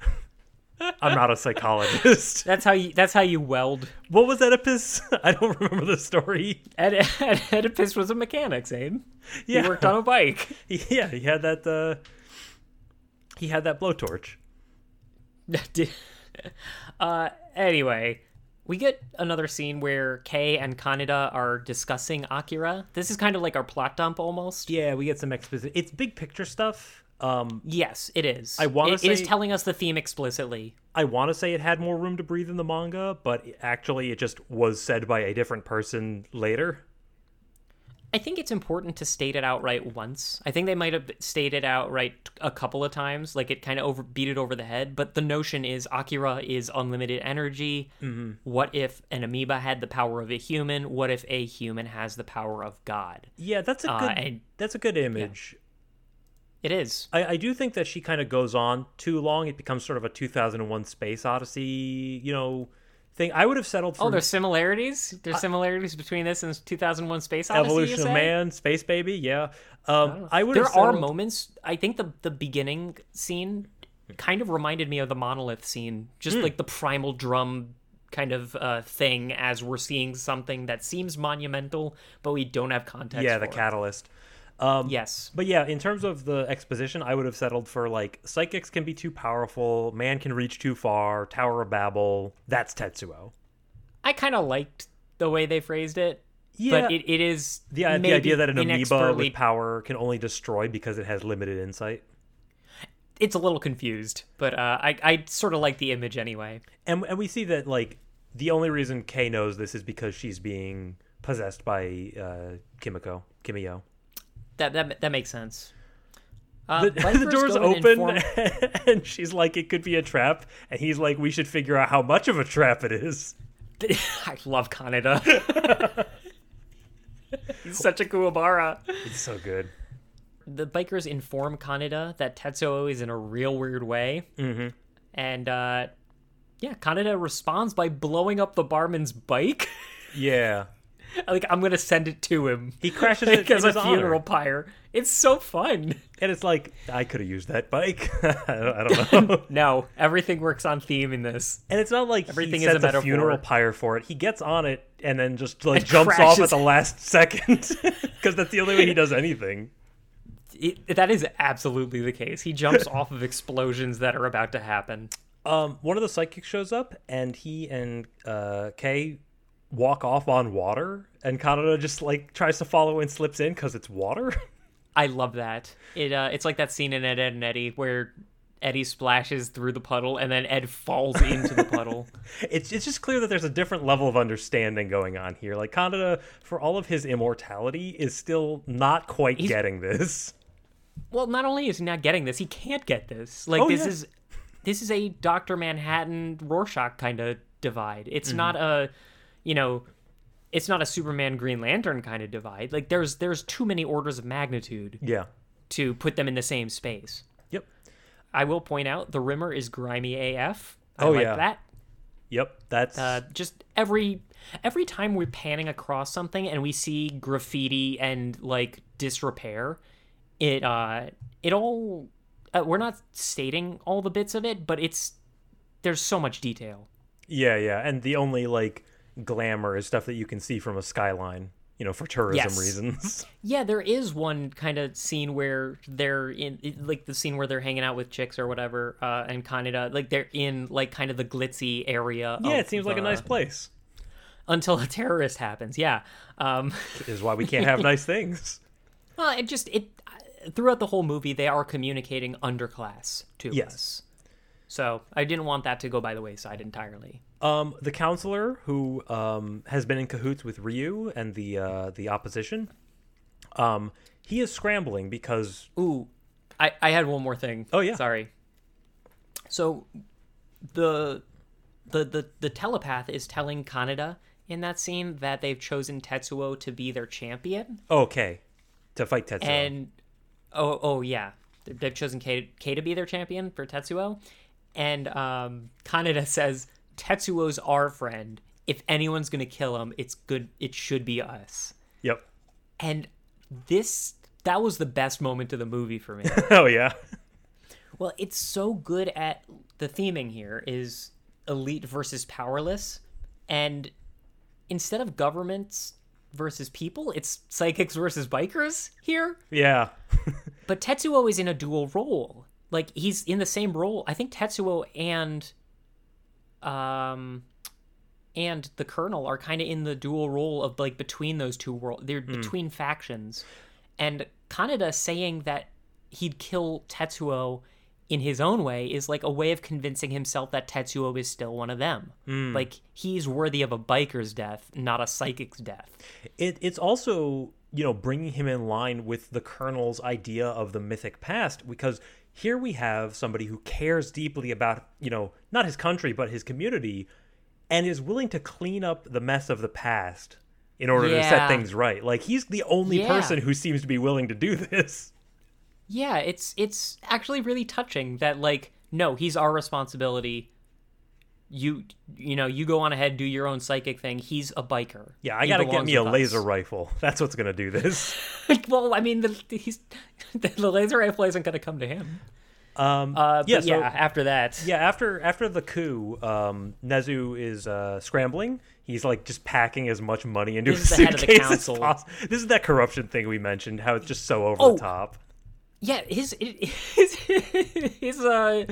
Speaker 2: I'm not a psychologist.
Speaker 1: That's how you. That's how you weld.
Speaker 2: What was Oedipus? I don't remember the story.
Speaker 1: Ed, Ed, Oedipus was a mechanic, Zane.
Speaker 2: Yeah.
Speaker 1: He worked on a bike.
Speaker 2: Yeah, he had that. Uh, he had that blowtorch.
Speaker 1: uh, anyway, we get another scene where Kei and Kaneda are discussing Akira. This is kind of like our plot dump almost.
Speaker 2: Yeah, we get some exposition. It's big picture stuff. Um,
Speaker 1: Yes, it is.
Speaker 2: I wanna
Speaker 1: It- it is telling us the theme explicitly.
Speaker 2: I want to say it had more room to breathe in the manga, but actually, it just was said by a different person later.
Speaker 1: I think it's important to state it outright once. I think they might have stated outright a couple of times, like it kind of over beat it over the head. But the notion is Akira is unlimited energy.
Speaker 2: Mm-hmm.
Speaker 1: What if an amoeba had the power of a human? What if a human has the power of God?
Speaker 2: Yeah, that's a
Speaker 1: Uh,
Speaker 2: good.
Speaker 1: and-
Speaker 2: that's a good image.
Speaker 1: It is.
Speaker 2: I, I do think that she kind of goes on too long. It becomes sort of a 2001 Space Odyssey, you know, thing. I would have settled for
Speaker 1: Oh, there's similarities. There's similarities between this and 2001 Space Odyssey.
Speaker 2: Evolution of? Man, Space Baby. Yeah, um, I would.
Speaker 1: There
Speaker 2: have
Speaker 1: are moments. I think the the beginning scene kind of reminded me of the monolith scene, just like the primal drum kind of uh, thing as we're seeing something that seems monumental, but we don't have context.
Speaker 2: yeah, the catalyst. Um,
Speaker 1: Yes.
Speaker 2: But yeah, in terms of the exposition, I would have settled for like psychics can be too powerful, man can reach too far, Tower of Babel. That's Tetsuo.
Speaker 1: I kind of liked the way they phrased it.
Speaker 2: Yeah,
Speaker 1: But it, it is
Speaker 2: the, the idea that an amoeba with power can only destroy because it has limited insight.
Speaker 1: it's a little confused, but uh, I I sort of like the image anyway.
Speaker 2: And and we see that like the only reason Kei knows this is because she's being possessed by uh, Kimiko, Kimio.
Speaker 1: That that that makes sense. Uh,
Speaker 2: The, the door's open,
Speaker 1: inform-
Speaker 2: and she's like, "It could be a trap," and he's like, "We should figure out how much of a trap it is."
Speaker 1: I love Kaneda. He's such a Kuwabara.
Speaker 2: It's so good.
Speaker 1: The bikers inform Kaneda that Tetsuo is in a real weird way. Mm-hmm. And, uh, yeah, Kaneda responds by blowing up the barman's bike.
Speaker 2: Yeah,
Speaker 1: like, I'm gonna send it to him.
Speaker 2: he crashes it
Speaker 1: as a funeral pyre. It's so fun.
Speaker 2: and it's like I could have used that bike. I, don't, know.
Speaker 1: No, everything works on theme in this.
Speaker 2: and it's not like
Speaker 1: Everything
Speaker 2: he
Speaker 1: is a
Speaker 2: a, funeral pyre for it. He gets on it and then just like
Speaker 1: And
Speaker 2: jumps off at the last second because that's the only way he does anything.
Speaker 1: It, that is absolutely the case. He jumps off of explosions that are about to happen.
Speaker 2: Um, one of the psychics shows up, and he and uh, Kei walk off on water, and Kaneda just like tries to follow and slips in because it's water.
Speaker 1: I love that. It uh, it's like that scene in Ed, Edd n Eddy where Eddy splashes through the puddle and then Ed falls into the puddle.
Speaker 2: it's it's just clear that there's a different level of understanding going on here. Like Kaneda, for all of his immortality, is still not quite getting this.
Speaker 1: Well, not only is he not getting this, he can't get this. Like
Speaker 2: Oh,
Speaker 1: this
Speaker 2: yeah.
Speaker 1: is this is a Doctor Manhattan Rorschach kind of divide. It's
Speaker 2: Mm-hmm.
Speaker 1: not a, you know, it's not a Superman Green Lantern kind of divide. Like there's there's too many orders of magnitude
Speaker 2: Yeah.
Speaker 1: to put them in the same space.
Speaker 2: Yep.
Speaker 1: I will point out the Rimmer is grimy AF. I
Speaker 2: Oh,
Speaker 1: like
Speaker 2: yeah.
Speaker 1: that.
Speaker 2: Yep. That's
Speaker 1: Uh, just every every time we're panning across something and we see graffiti and like disrepair, it uh it all uh, we're not stating all the bits of it, but it's there's so much detail.
Speaker 2: yeah, yeah. And the only like glamour is stuff that you can see from a skyline. You know, for tourism
Speaker 1: Yes.
Speaker 2: reasons.
Speaker 1: Yeah, there is one kind of scene where they're in like the scene where they're hanging out with chicks or whatever, uh, and of like they're in like kind of the glitzy area.
Speaker 2: yeah, it seems like a nice place.
Speaker 1: until a terrorist happens. Yeah. Um,
Speaker 2: Is why we can't have nice things.
Speaker 1: Well, it just it throughout the whole movie they are communicating underclass to
Speaker 2: Yes.
Speaker 1: us. So I didn't want that to go by the wayside entirely.
Speaker 2: Um, the counselor who um, has been in cahoots with Ryu and the uh, the opposition, um, he is scrambling because
Speaker 1: Ooh, I I had one more thing.
Speaker 2: Oh, yeah.
Speaker 1: sorry. So the the the the telepath is telling Kaneda in that scene that they've chosen Tetsuo to be their champion,
Speaker 2: okay, to fight Tetsuo.
Speaker 1: and oh oh yeah, they've chosen Kei, Kei to be their champion for Tetsuo, and um, Kaneda says Tetsuo's our friend. If anyone's gonna kill him, it's good. It should be us.
Speaker 2: yep.
Speaker 1: And this that was the best moment of the movie for me.
Speaker 2: Oh yeah.
Speaker 1: well, it's so good at the theming here is elite versus powerless, and instead of governments versus people, it's psychics versus bikers here.
Speaker 2: Yeah.
Speaker 1: But Tetsuo is in a dual role. Like he's in the same role. I think Tetsuo and um and the Colonel are kind of in the dual role of like between those two worlds. They're between factions. And Kaneda saying that he'd kill Tetsuo in his own way is like a way of convincing himself that Tetsuo is still one of them. Like he's worthy of a biker's death, not a psychic's death.
Speaker 2: It, it's also you know bringing him in line with the colonel's idea of the mythic past because here we have somebody who cares deeply about you know not his country but his community and is willing to clean up the mess of the past in order to set things right like he's the only
Speaker 1: Yeah.
Speaker 2: person who seems to be willing to do this
Speaker 1: Yeah, it's it's actually really touching that like no, he's our responsibility. You you know, you go on ahead, do your own psychic thing. He's a biker.
Speaker 2: yeah i
Speaker 1: He
Speaker 2: gotta get me a
Speaker 1: with
Speaker 2: laser rifle that's what's gonna do this
Speaker 1: well, I mean, the he's the laser rifle isn't going to come to him.
Speaker 2: Um,
Speaker 1: Uh,
Speaker 2: yeah, so-
Speaker 1: yeah, after that,
Speaker 2: Yeah, after after the coup, um, Nezu is uh, scrambling. He's like just packing as much money into
Speaker 1: This
Speaker 2: a
Speaker 1: is the head of the
Speaker 2: suitcase as possible. This is that corruption thing we mentioned. How it's just so over
Speaker 1: Oh,
Speaker 2: the top.
Speaker 1: Yeah, his his his uh,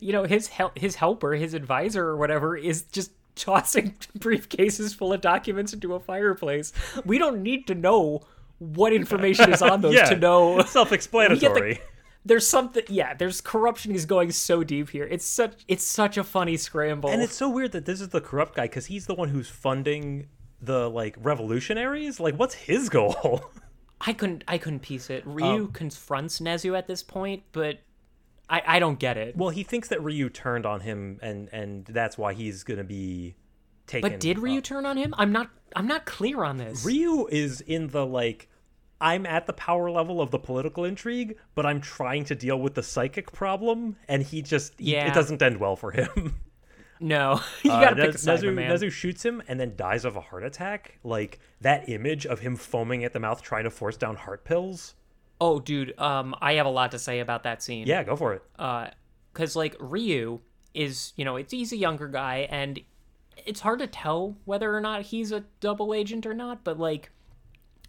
Speaker 1: you know, his hel- his helper, his advisor or whatever, is just tossing briefcases full of documents into a fireplace. We don't need to know what information is on those
Speaker 2: yeah,
Speaker 1: to know.
Speaker 2: self-explanatory.
Speaker 1: There's something, yeah. There's corruption is going so deep here. It's such it's such a funny scramble.
Speaker 2: And it's so weird that this is the corrupt guy because he's the one who's funding the like revolutionaries. Like, what's his goal?
Speaker 1: I couldn't I couldn't piece it. Ryu
Speaker 2: Um,
Speaker 1: confronts Nezu at this point, but I I don't get it.
Speaker 2: well, he thinks that Ryu turned on him, and and that's why he's gonna be taken.
Speaker 1: But did Ryu
Speaker 2: up.
Speaker 1: turn on him? I'm not I'm not clear on this.
Speaker 2: Ryu is in the like. I'm at the power level of the political intrigue, but I'm trying to deal with the psychic problem, and he just he-
Speaker 1: Yeah.
Speaker 2: it doesn't end well for him.
Speaker 1: no, you
Speaker 2: Uh,
Speaker 1: gotta pick
Speaker 2: Nez-
Speaker 1: a side,
Speaker 2: Nezu,
Speaker 1: man.
Speaker 2: Nezu shoots him and then dies of a heart attack. Like that image of him foaming at the mouth trying to force down heart pills.
Speaker 1: Oh, dude, um, I have a lot to say about that scene.
Speaker 2: Yeah, go for it.
Speaker 1: Uh, cause like Ryu is, you know, it's he's a younger guy, and it's hard to tell whether or not he's a double agent or not. But like,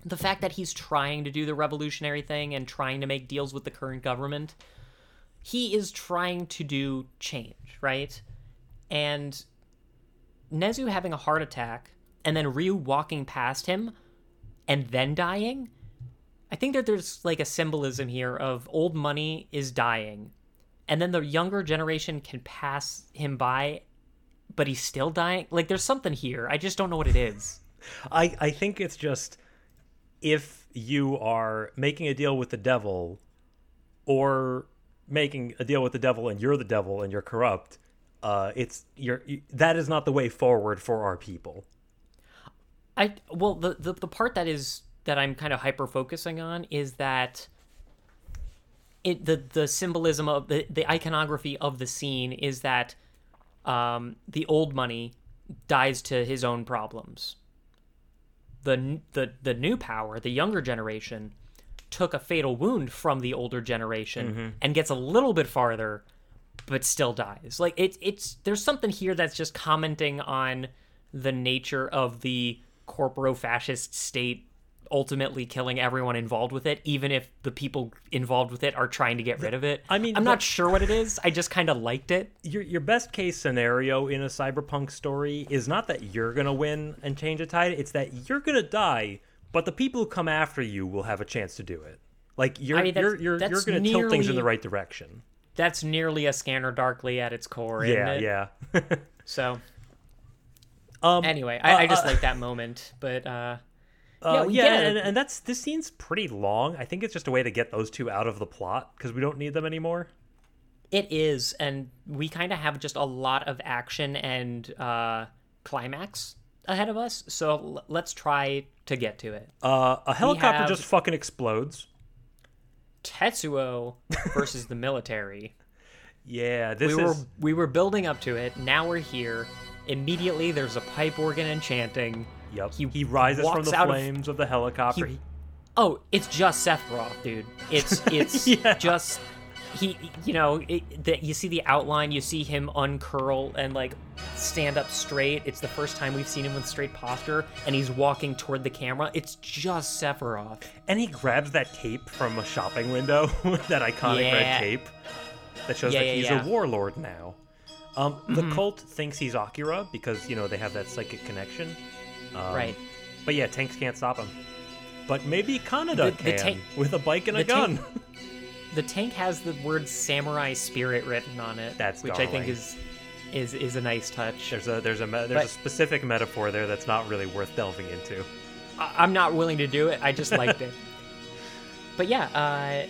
Speaker 1: the fact that he's trying to do the revolutionary thing and trying to make deals with the current government, he is trying to do change, right? And Nezu having a heart attack and then Ryu walking past him and then dying. I think that there's like a symbolism here of old money is dying, and then the younger generation can pass him by, but he's still dying. Like there's something here. I just don't know what it is.
Speaker 2: I, I think it's just if you are making a deal with the devil or making a deal with the devil and you're the devil and you're corrupt, uh, it's you're you, that is not the way forward for our people.
Speaker 1: I well the, the the part that is that I'm kind of hyper focusing on is that it the the symbolism of the the iconography of the scene is that um the old money dies to his own problems. The the the new power, the younger generation took a fatal wound from the older generation and gets a little bit farther but still dies. Like it's it's there's something here that's just commenting on the nature of the corporo fascist state ultimately killing everyone involved with it, even if the people involved with it are trying to get rid of it.
Speaker 2: I mean,
Speaker 1: I'm
Speaker 2: the-
Speaker 1: not sure what it is. I just kind of liked it.
Speaker 2: Your your best case scenario in a cyberpunk story is not that you're gonna win and change a tide. It's that you're gonna die, but the people who come after you will have a chance to do it. Like you're
Speaker 1: I mean,
Speaker 2: you're you're, you're gonna tilt things in the right direction.
Speaker 1: That's nearly a Scanner Darkly at its core, isn't
Speaker 2: Yeah,
Speaker 1: it?
Speaker 2: yeah.
Speaker 1: So
Speaker 2: um,
Speaker 1: anyway, I, I just
Speaker 2: uh,
Speaker 1: like that moment, but uh,
Speaker 2: Uh,
Speaker 1: Yeah,
Speaker 2: yeah,
Speaker 1: we get it.
Speaker 2: and, and that's this scene's pretty long. I think it's just a way to get those two out of the plot because we don't need them anymore.
Speaker 1: It is, and we kind of have just a lot of action and uh, climax ahead of us. So l- let's try to get to it.
Speaker 2: Uh, a helicopter
Speaker 1: have-
Speaker 2: just fucking explodes.
Speaker 1: Tetsuo versus the military.
Speaker 2: Yeah, this
Speaker 1: we were we were building up to it. Now we're here. Immediately, there's a pipe organ and chanting.
Speaker 2: yep.
Speaker 1: he
Speaker 2: He, rises from the
Speaker 1: out of-
Speaker 2: flames of, the helicopter.
Speaker 1: he- Oh, it's just Seth Sephiroth, dude. It's it's
Speaker 2: Yeah.
Speaker 1: just he. You know, that you see the outline. You see him uncurl and like stand up straight. It's the first time we've seen him with straight posture, and he's walking toward the camera. It's just Sephiroth.
Speaker 2: and he grabs that cape from a shopping window, that iconic
Speaker 1: Yeah.
Speaker 2: red cape that shows
Speaker 1: Yeah,
Speaker 2: that
Speaker 1: yeah,
Speaker 2: he's.
Speaker 1: Mm-hmm.
Speaker 2: a warlord now. Um, the cult thinks he's Akira because you know they have that psychic connection. Um,
Speaker 1: right.
Speaker 2: But yeah, tanks can't stop him. But maybe Kaneda
Speaker 1: The- the
Speaker 2: can
Speaker 1: tank-
Speaker 2: with a bike and a
Speaker 1: tank-
Speaker 2: gun.
Speaker 1: The tank has the word "samurai spirit" written on it.
Speaker 2: That's
Speaker 1: which I think is is is a nice touch.
Speaker 2: There's a there's a there's a specific metaphor there that's not really worth delving into.
Speaker 1: I- I'm not willing to do it. I just liked it. But yeah, uh,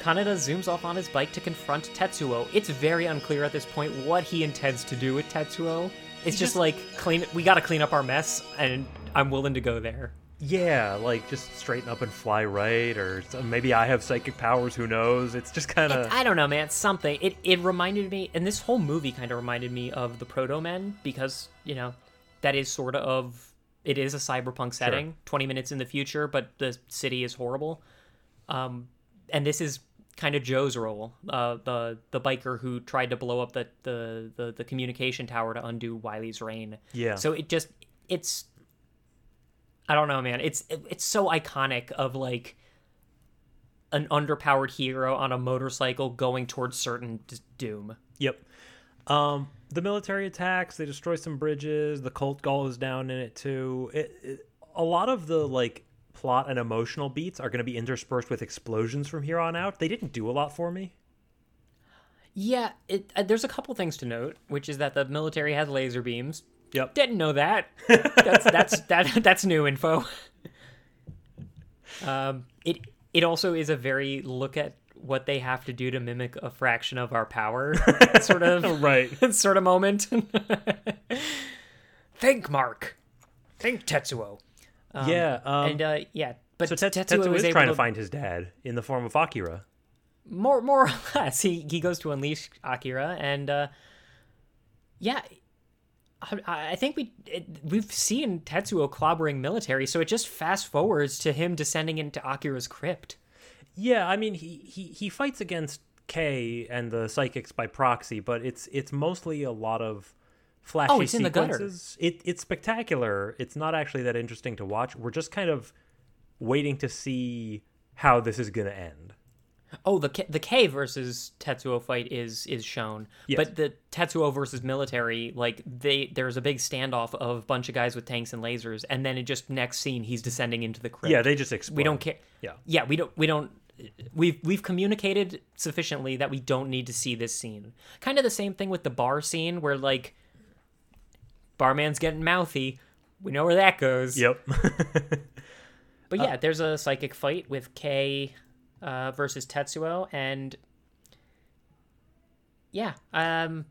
Speaker 1: Kaneda zooms off on his bike to confront Tetsuo. It's very unclear at this point what he intends to do with Tetsuo. It's just,
Speaker 2: just-
Speaker 1: like clean. We got to clean up our mess, and I'm willing to go there.
Speaker 2: Yeah, like just straighten up and fly right, or maybe I have psychic powers. Who knows? It's just kind of
Speaker 1: I don't know, man. Something. It it reminded me, and this whole movie kind of reminded me of the Protomen because you know that is sort of it is a cyberpunk setting, twenty minutes in the future, but the city is horrible. Um, and this is kind of Joe's role, uh, the the biker who tried to blow up the, the the the communication tower to undo Wily's reign.
Speaker 2: Yeah.
Speaker 1: So it just it's I don't know, man. It's it's so iconic of like an underpowered hero on a motorcycle going towards certain d- doom.
Speaker 2: Yep. Um, the military attacks. They destroy some bridges. The cult gall is down in it too. It, it, a lot of the like plot and emotional beats are going to be interspersed with explosions from here on out. They didn't do a lot for me.
Speaker 1: Yeah, it, uh, there's a couple things to note, which is that the military has laser beams.
Speaker 2: Yep.
Speaker 1: Didn't know that. That's that's that that's new info. Um, it it also is a very look at what they have to do to mimic a fraction of our power sort of
Speaker 2: Right.
Speaker 1: sort of moment. Think, Mark. Think, Tetsuo. Um,
Speaker 2: yeah. Um,
Speaker 1: and uh, yeah, but
Speaker 2: so Tet-
Speaker 1: Tetsuo,
Speaker 2: Tetsuo
Speaker 1: is
Speaker 2: trying
Speaker 1: to
Speaker 2: to find his dad in the form of Akira.
Speaker 1: more more or less he he goes to unleash akira and uh yeah I, I think we it, we've seen Tetsuo clobbering military, so it just fast forwards to him descending into Akira's crypt.
Speaker 2: Yeah, I mean he he he fights against Kei and the psychics by proxy, but it's it's mostly a lot of flashy
Speaker 1: Oh, it's in the gutter.
Speaker 2: sequences. It it's spectacular. It's not actually that interesting to watch. We're just kind of waiting to see how this is going to end.
Speaker 1: Oh, the Kei, the Kei versus Tetsuo fight is is shown,
Speaker 2: Yes.
Speaker 1: but the Tetsuo versus military, like they there's a big standoff of a bunch of guys with tanks and lasers, and then it just next scene he's descending into the crypt.
Speaker 2: Yeah, they just explode.
Speaker 1: we don't care.
Speaker 2: Yeah.
Speaker 1: yeah, we don't we don't we've we've communicated sufficiently that we don't need to see this scene. Kind of the same thing with the bar scene where like barman's getting mouthy. We know where that goes.
Speaker 2: Yep.
Speaker 1: But yeah, uh, there's a psychic fight with Kei uh, versus Tetsuo, and yeah, um,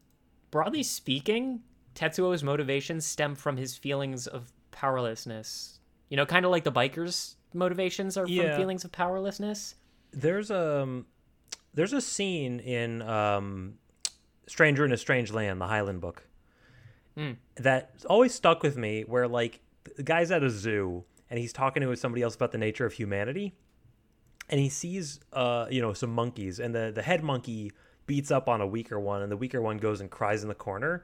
Speaker 1: broadly speaking, Tetsuo's motivations stem from his feelings of powerlessness. You know, kind of like the bikers' motivations are
Speaker 2: Yeah.
Speaker 1: from feelings of powerlessness.
Speaker 2: there's um there's a scene in um Stranger in a Strange Land, the Heinlein book. That always stuck with me where like the guy's at a zoo and he's talking to somebody else about the nature of humanity and he sees uh you know some monkeys and the the head monkey beats up on a weaker one and the weaker one goes and cries in the corner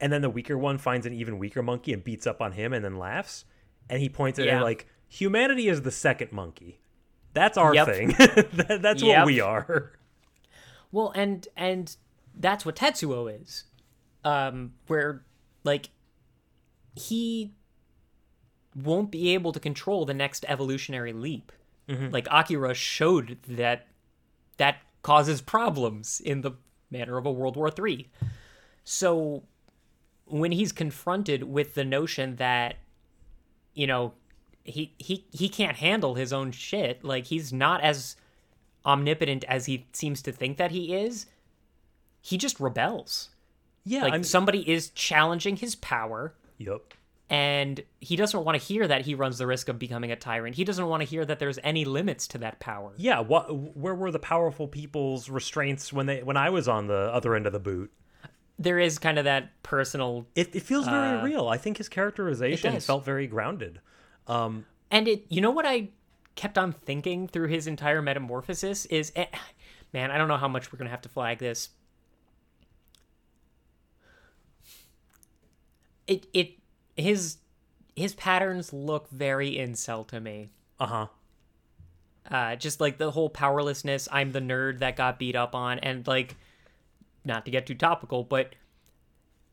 Speaker 2: and then the weaker one finds an even weaker monkey and beats up on him and then laughs and he points at it
Speaker 1: Yeah.
Speaker 2: like humanity is the second monkey that's our
Speaker 1: Yep.
Speaker 2: thing That- that's
Speaker 1: Yep.
Speaker 2: what we are
Speaker 1: Well, and and that's what Tetsuo is. Um, where like he won't be able to control the next evolutionary leap. Mm-hmm. Like Akira showed that that causes problems in the manner of a World War Three. So when he's confronted with the notion that you know he he he can't handle his own shit, like he's not as omnipotent as he seems to think that he is, he just rebels.
Speaker 2: yeah
Speaker 1: Like
Speaker 2: I'm
Speaker 1: somebody is challenging his power,
Speaker 2: yep
Speaker 1: and he doesn't want to hear that he runs the risk of becoming a tyrant. He doesn't want to hear that there's any limits to that power.
Speaker 2: yeah what where were the powerful people's restraints when they when i was on the other end of the boot
Speaker 1: There is kind of that personal,
Speaker 2: it, it feels very
Speaker 1: Uh,
Speaker 2: real i think his characterization felt very grounded um
Speaker 1: and it. You know what I kept on thinking through his entire metamorphosis is, eh, man, I don't know how much we're gonna have to flag this. It it his his patterns look very incel to me.
Speaker 2: uh-huh.
Speaker 1: Uh, just like the whole powerlessness i'm the nerd that got beat up on and like not to get too topical but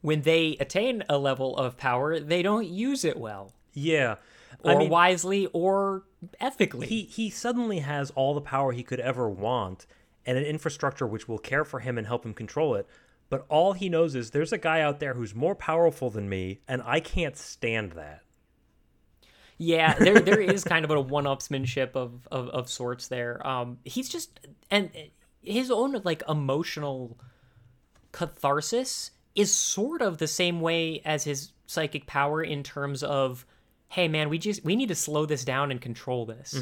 Speaker 1: when they attain a level of power they don't use it well.
Speaker 2: Yeah.
Speaker 1: Or
Speaker 2: I mean,
Speaker 1: wisely or ethically.
Speaker 2: He he suddenly has all the power he could ever want and an infrastructure which will care for him and help him control it but all he knows is there's a guy out there who's more powerful than me and i can't stand that.
Speaker 1: Yeah there there is kind of a one-upsmanship of, of of sorts there. Um he's just and his own like emotional catharsis is sort of the same way as his psychic power in terms of hey man we just we need to slow this down and control this.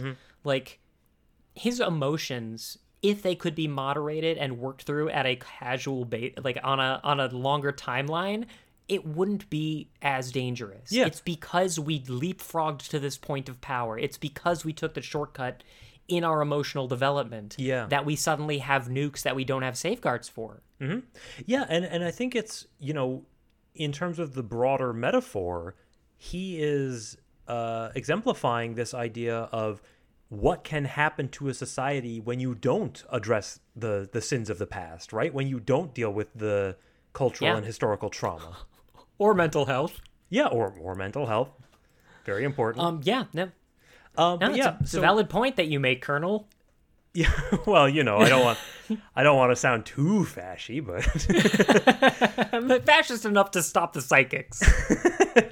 Speaker 1: Like his emotions if they could be moderated and worked through at a casual bait like on a on a longer timeline it wouldn't be as dangerous
Speaker 2: Yeah.
Speaker 1: it's because we leapfrogged to this point of power it's because we took the shortcut in our emotional development
Speaker 2: Yeah.
Speaker 1: that we suddenly have nukes that we don't have safeguards for.
Speaker 2: Yeah, and and I think it's you know, in terms of the broader metaphor, he is uh, exemplifying this idea of what can happen to a society when you don't address the the sins of the past, right? When you don't deal with the cultural
Speaker 1: Yeah.
Speaker 2: and historical trauma.
Speaker 1: Or mental health.
Speaker 2: Yeah, or or mental health, very important.
Speaker 1: Um, yeah, no,
Speaker 2: Um,
Speaker 1: no
Speaker 2: yeah,
Speaker 1: a, it's
Speaker 2: so-
Speaker 1: a valid point that you make, Colonel.
Speaker 2: Yeah, well, you know, I don't want I don't want to sound too fashy, but
Speaker 1: But fascist enough to stop the psychics.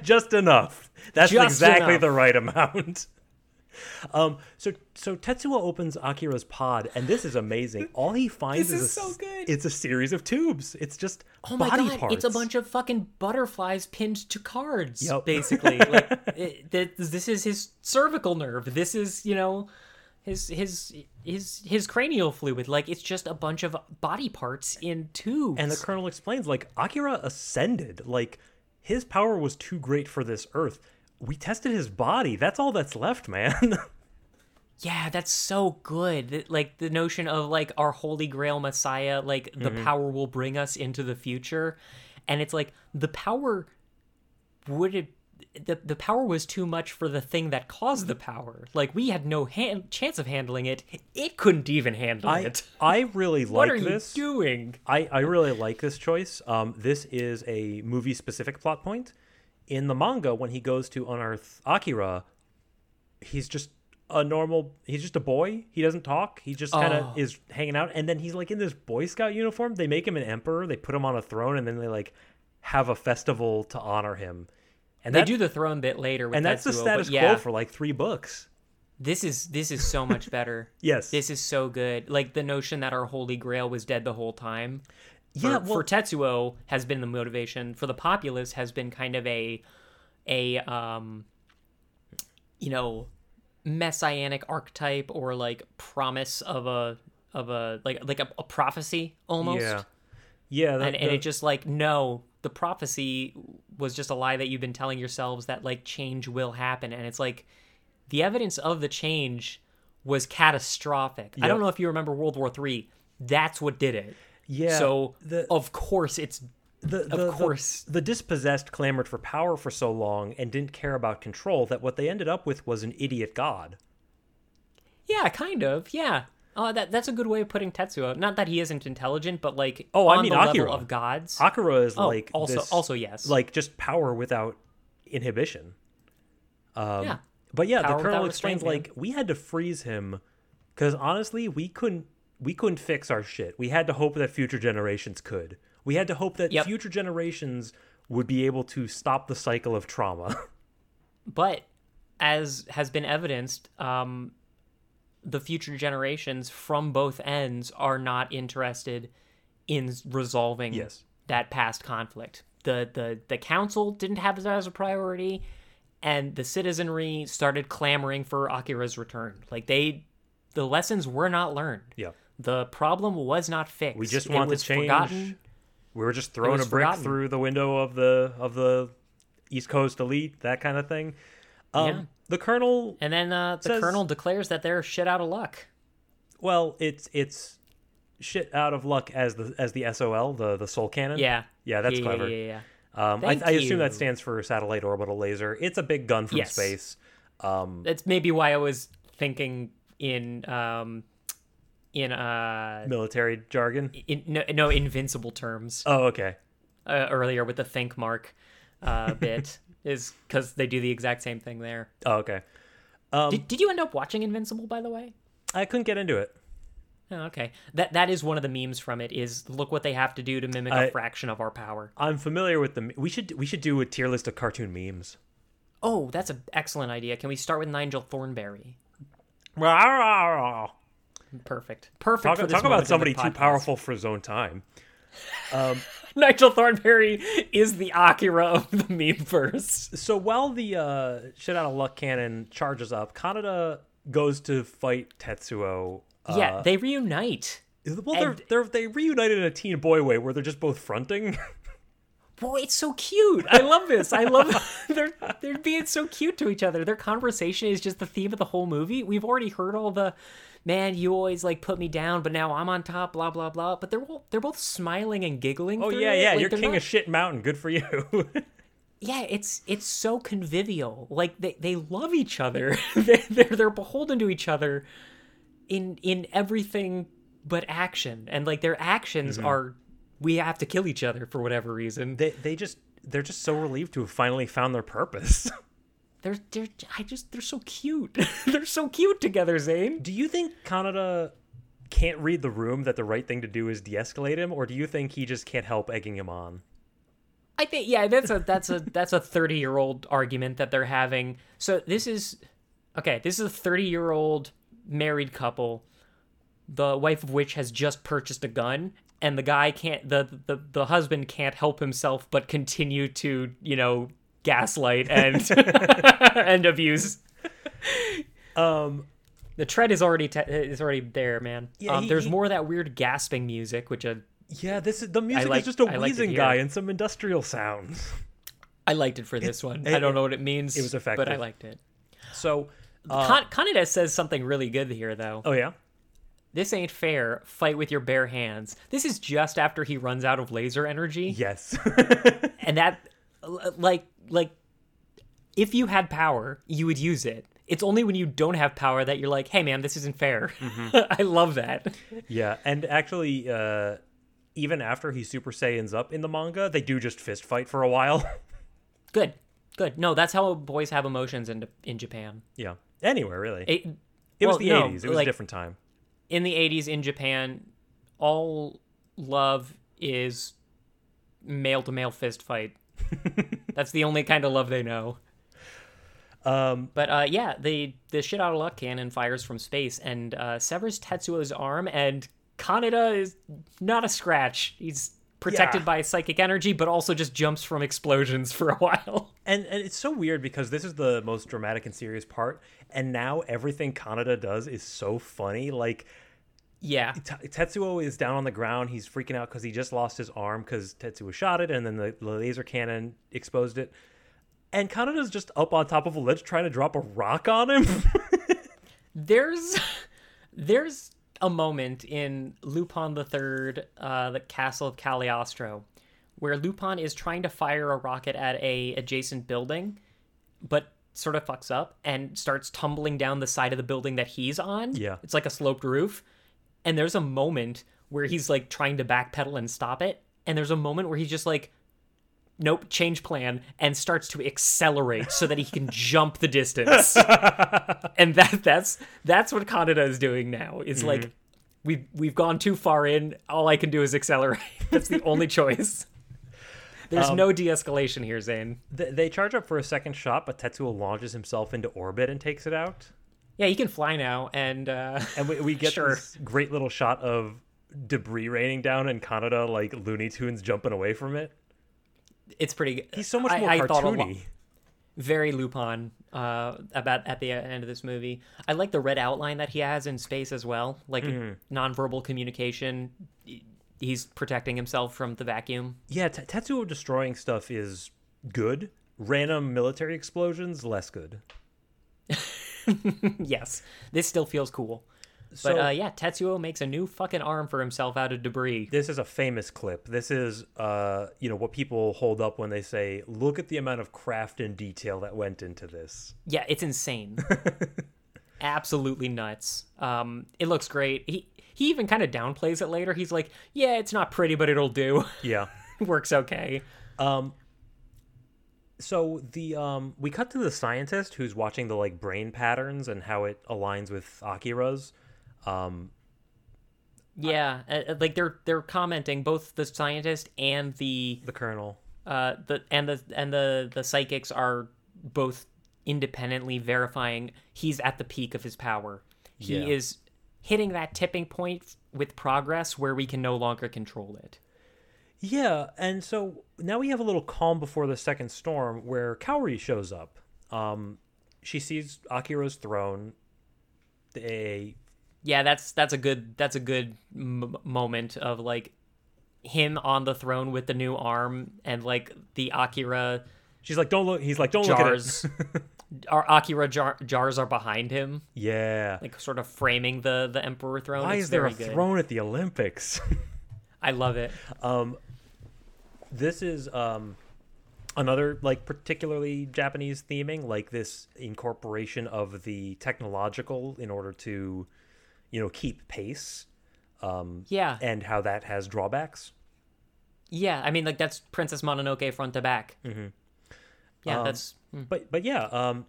Speaker 2: just enough. That's
Speaker 1: Just
Speaker 2: exactly
Speaker 1: enough.
Speaker 2: the right amount. Um, so so Tetsuo opens Akira's pod, and this is amazing. All he finds is,
Speaker 1: is
Speaker 2: a
Speaker 1: so good.
Speaker 2: It's a series of tubes. It's just
Speaker 1: Oh my
Speaker 2: body
Speaker 1: god,
Speaker 2: parts.
Speaker 1: it's a bunch of fucking butterflies pinned to cards,
Speaker 2: Yep.
Speaker 1: basically. like it, th- this is his cervical nerve. This is, you know, his his his his cranial fluid. Like it's just a bunch of body parts in tubes.
Speaker 2: And the colonel explains, like Akira ascended. Like his power was too great for this Earth. We tested his body. That's all that's left, man.
Speaker 1: yeah, that's so good. Like the notion of like our holy grail messiah, like the
Speaker 2: Mm-hmm.
Speaker 1: power will bring us into the future. And it's like the power would it the, the power was too much for the thing that caused the power. Like we had no hand, chance of handling it. It couldn't even handle
Speaker 2: I
Speaker 1: it.
Speaker 2: I really
Speaker 1: What
Speaker 2: like
Speaker 1: are
Speaker 2: this.
Speaker 1: you doing?
Speaker 2: I, I really like this choice. Um, this is a movie specific plot point. In the manga, when he goes to unearth Akira, he's just a normal. He's just a boy. He doesn't talk. He just kind of
Speaker 1: Oh.
Speaker 2: is hanging out. And then he's like in this Boy Scout uniform. They make him an emperor. They put him on a throne, and then they like have a festival to honor him. And
Speaker 1: They
Speaker 2: that-
Speaker 1: do the throne bit later, with
Speaker 2: and that's the status
Speaker 1: yeah,
Speaker 2: quo for like three books.
Speaker 1: this is this is so much better.
Speaker 2: Yes.
Speaker 1: This is so good. Like the notion that our holy grail was dead the whole time. For,
Speaker 2: Yeah, well-
Speaker 1: for Tetsuo has been the motivation. For the populace has been kind of a a um you know messianic archetype or like promise of a of a like like a, a prophecy almost.
Speaker 2: Yeah. Yeah. the-
Speaker 1: and, and it just like no the prophecy was just a lie that you've been telling yourselves that like change will happen and it's like the evidence of the change was catastrophic i don't know if you remember world war three that's what did it
Speaker 2: yeah.
Speaker 1: so
Speaker 2: the,
Speaker 1: of course it's
Speaker 2: the, the, the-
Speaker 1: course.
Speaker 2: the, dispossessed clamored for power for so long and didn't care about control that what they ended up with was an idiot god.
Speaker 1: yeah kind of yeah Oh, that that's a good way of putting Tetsuo. Not that he isn't intelligent, but like
Speaker 2: Oh, I mean
Speaker 1: the
Speaker 2: Akira.
Speaker 1: level of gods.
Speaker 2: Akira is
Speaker 1: oh,
Speaker 2: like
Speaker 1: also
Speaker 2: this-
Speaker 1: also yes.
Speaker 2: like just power without inhibition. Um,
Speaker 1: yeah.
Speaker 2: But yeah,
Speaker 1: Power
Speaker 2: the colonel explains like we had to freeze him because honestly, we couldn't we couldn't fix our shit. We had to hope that future generations could. We had to hope that
Speaker 1: Yep.
Speaker 2: future generations would be able to stop the cycle of trauma.
Speaker 1: But as has been evidenced, um, the future generations from both ends are not interested in resolving
Speaker 2: Yes.
Speaker 1: that past conflict. The, the the council didn't have that as a priority, and the citizenry started clamoring for Akira's return. Like they, the lessons were not learned.
Speaker 2: yeah.
Speaker 1: The problem was not fixed.
Speaker 2: We just
Speaker 1: It
Speaker 2: want to change.
Speaker 1: Forgotten.
Speaker 2: We were just throwing a brick
Speaker 1: forgotten.
Speaker 2: through the window of the of the East Coast elite, that kind of thing. Um,
Speaker 1: Yeah.
Speaker 2: The colonel,
Speaker 1: And then uh, the
Speaker 2: Says-
Speaker 1: colonel declares that they're shit out of luck.
Speaker 2: well, it's it's shit out of luck as the as the SOL, the the SOL Cannon.
Speaker 1: Yeah.
Speaker 2: yeah, that's
Speaker 1: yeah,
Speaker 2: clever.
Speaker 1: Yeah, yeah, yeah.
Speaker 2: Um, I, I assume that stands for satellite orbital laser. It's a big gun from
Speaker 1: Yes.
Speaker 2: space. Um,
Speaker 1: That's maybe why I was thinking in um in uh
Speaker 2: military jargon.
Speaker 1: in no, no invincible terms
Speaker 2: Oh, okay.
Speaker 1: uh, earlier with the think mark uh bit is because they do the exact same thing there.
Speaker 2: Oh, okay. Um,
Speaker 1: Did, did you end up watching Invincible by the way?
Speaker 2: I couldn't get into it.
Speaker 1: Oh, okay. That that is one of the memes from it. Is look what they have to do to mimic a
Speaker 2: I-
Speaker 1: fraction of our power.
Speaker 2: I'm familiar with the. We should we should do a tier list of cartoon memes.
Speaker 1: Oh, that's an excellent idea. Can we start with Nigel Thornberry?
Speaker 2: Talk,
Speaker 1: Perfect. Perfect. for
Speaker 2: talk
Speaker 1: moment
Speaker 2: about somebody too powerful for his own time.
Speaker 1: Um, Nigel Thornberry is the Akira of the meme verse.
Speaker 2: So while the uh, shit out of luck cannon charges up, Kaneda goes to fight Tetsuo. Uh,
Speaker 1: yeah, they reunite.
Speaker 2: well, they're, they're they reunited in a teen boy way where they're just both fronting.
Speaker 1: boy, it's so cute. I love this. I love they're they're being so cute to each other. Their conversation is just the theme of the whole movie. We've already heard all the man, you always like put me down, but now I'm on top, blah blah blah. But they're both, they're both smiling and giggling.
Speaker 2: Oh yeah,
Speaker 1: it.
Speaker 2: yeah.
Speaker 1: Like,
Speaker 2: You're king
Speaker 1: not-
Speaker 2: of shit mountain. Good for you.
Speaker 1: yeah, it's it's so convivial. Like they, they love each other. they're, they're they're beholden to each other in in everything but action. And like their actions mm-hmm. are we have to kill each other for whatever reason.
Speaker 2: they they just they're just so relieved to have finally found their purpose.
Speaker 1: They're they're I just they're so cute. they're so cute together, Zane.
Speaker 2: do you think Kaneda can't read the room that the right thing to do is de-escalate him, or do you think he just can't help egging him on?
Speaker 1: I think yeah, that's a that's a that's a 30-year-old argument that they're having. So this is okay, this is a 30-year-old married couple the wife of which has just purchased a gun and the guy can't the the, the husband can't help himself but continue to, you know, gaslight and and abuse.
Speaker 2: Um,
Speaker 1: The tread is already te- is already there, man.
Speaker 2: Yeah,
Speaker 1: um,
Speaker 2: he-
Speaker 1: there's
Speaker 2: he-
Speaker 1: more of that weird gasping music, which I
Speaker 2: yeah, this is the music
Speaker 1: like-
Speaker 2: is just a
Speaker 1: I
Speaker 2: wheezing guy and some industrial sounds.
Speaker 1: I liked it for this one.
Speaker 2: it-
Speaker 1: I don't know what it means.
Speaker 2: it was effective,
Speaker 1: but I liked it.
Speaker 2: So, uh,
Speaker 1: Con- Kaneda says something really good here, though.
Speaker 2: oh yeah,
Speaker 1: This ain't fair. Fight with your bare hands. This is just after he runs out of laser energy,
Speaker 2: yes,
Speaker 1: and that, like, like, if you had power, you would use it. It's only when you don't have power that you're like, "Hey, man, this isn't fair." I love that.
Speaker 2: yeah, and actually, uh, even after he Super Saiyans up in the manga, they do just fist fight for a while.
Speaker 1: Good, good. No, that's how boys have emotions in in Japan.
Speaker 2: yeah, anywhere really.
Speaker 1: It,
Speaker 2: It was the
Speaker 1: no,
Speaker 2: 80s. It was
Speaker 1: like,
Speaker 2: a different time.
Speaker 1: in the 80s in Japan, all love is male to male fist fight. That's the only kind of love they know.
Speaker 2: Um,
Speaker 1: But uh, yeah, the the shit out of luck cannon fires from space and uh, severs Tetsuo's arm, and Kaneda is not a scratch. He's protected
Speaker 2: Yeah.
Speaker 1: by psychic energy, but also just jumps from explosions for a while.
Speaker 2: and and it's so weird because this is the most dramatic and serious part, and now everything Kaneda does is so funny. Like
Speaker 1: Yeah,
Speaker 2: T- Tetsuo is down on the ground. He's freaking out because he just lost his arm because Tetsuo shot it, and then the, laser cannon exposed it. And Kaneda's just up on top of a ledge trying to drop a rock on him.
Speaker 1: there's there's a moment in Lupin the Third, uh, the Castle of Cagliostro, where Lupin is trying to fire a rocket at a adjacent building, but sort of fucks up and starts tumbling down the side of the building that he's on.
Speaker 2: Yeah.
Speaker 1: it's like a sloped roof, and there's a moment where he's like trying to backpedal and stop it, and there's a moment where he's just like. Nope, change plan and starts to accelerate so that he can jump the distance and that that's that's what Kaneda is doing now. Is
Speaker 2: Mm-hmm.
Speaker 1: like we've we've gone too far in. All I can do is accelerate. that's the only choice. There's
Speaker 2: Um,
Speaker 1: no de-escalation here, Zane.
Speaker 2: Th- they charge up for a second shot, but Tetsuo launches himself into orbit and takes it out.
Speaker 1: Yeah, he can fly now, and uh,
Speaker 2: And we, we get
Speaker 1: Sure.
Speaker 2: this great little shot of debris raining down and Kaneda, like Looney Tunes jumping away from it.
Speaker 1: it's pretty. good.
Speaker 2: He's so much more
Speaker 1: I thought a lot-
Speaker 2: cartoony.
Speaker 1: very Lupin uh, about at the end of this movie. I like the red outline that he has in space as well, like
Speaker 2: Mm-hmm.
Speaker 1: nonverbal communication. He's protecting himself from the vacuum.
Speaker 2: Yeah, T- Tetsuo destroying stuff is good. Random military explosions, less good.
Speaker 1: yes, this still feels cool.
Speaker 2: So
Speaker 1: But uh, yeah, Tetsuo makes a new fucking arm for himself out of debris.
Speaker 2: this is a famous clip. This is, uh, you know, what people hold up when they say, "Look at the amount of craft and detail that went into this."
Speaker 1: Yeah, it's insane. Absolutely nuts. Um, it looks great. He he even kind of downplays it later. He's like, "Yeah, it's not pretty, but it'll do.
Speaker 2: Yeah.
Speaker 1: Works okay."
Speaker 2: Um. So the um, we cut to the scientist who's watching the like brain patterns and how it aligns with Akira's. Um,
Speaker 1: Yeah, uh, uh, like they're they're commenting both the scientist and the
Speaker 2: the colonel.
Speaker 1: uh the and the and the the psychics are both independently verifying he's at the peak of his power. He
Speaker 2: Yeah.
Speaker 1: is hitting that tipping point with progress where we can no longer control it.
Speaker 2: Yeah, and so now we have a little calm before the second storm where Kaori shows up. Um, she sees Akira's throne. They
Speaker 1: Yeah, that's that's a good that's a good m- moment of like him on the throne with the new arm and like the Akira
Speaker 2: She's like, don't look. He's like, don't
Speaker 1: jars.
Speaker 2: look at it.
Speaker 1: our Akira jar- jars are behind him,
Speaker 2: yeah.
Speaker 1: like sort of framing the the emperor throne.
Speaker 2: Why
Speaker 1: It's
Speaker 2: is there a
Speaker 1: good.
Speaker 2: throne at the Olympics?
Speaker 1: I love it.
Speaker 2: This is um another like particularly Japanese theming, like this incorporation of the technological in order to, you know, keep pace, Um,
Speaker 1: Yeah,
Speaker 2: and how that has drawbacks.
Speaker 1: yeah. I mean, like that's Princess Mononoke front to back. Mm-hmm. Yeah,
Speaker 2: Um,
Speaker 1: that's mm.
Speaker 2: But but yeah, um,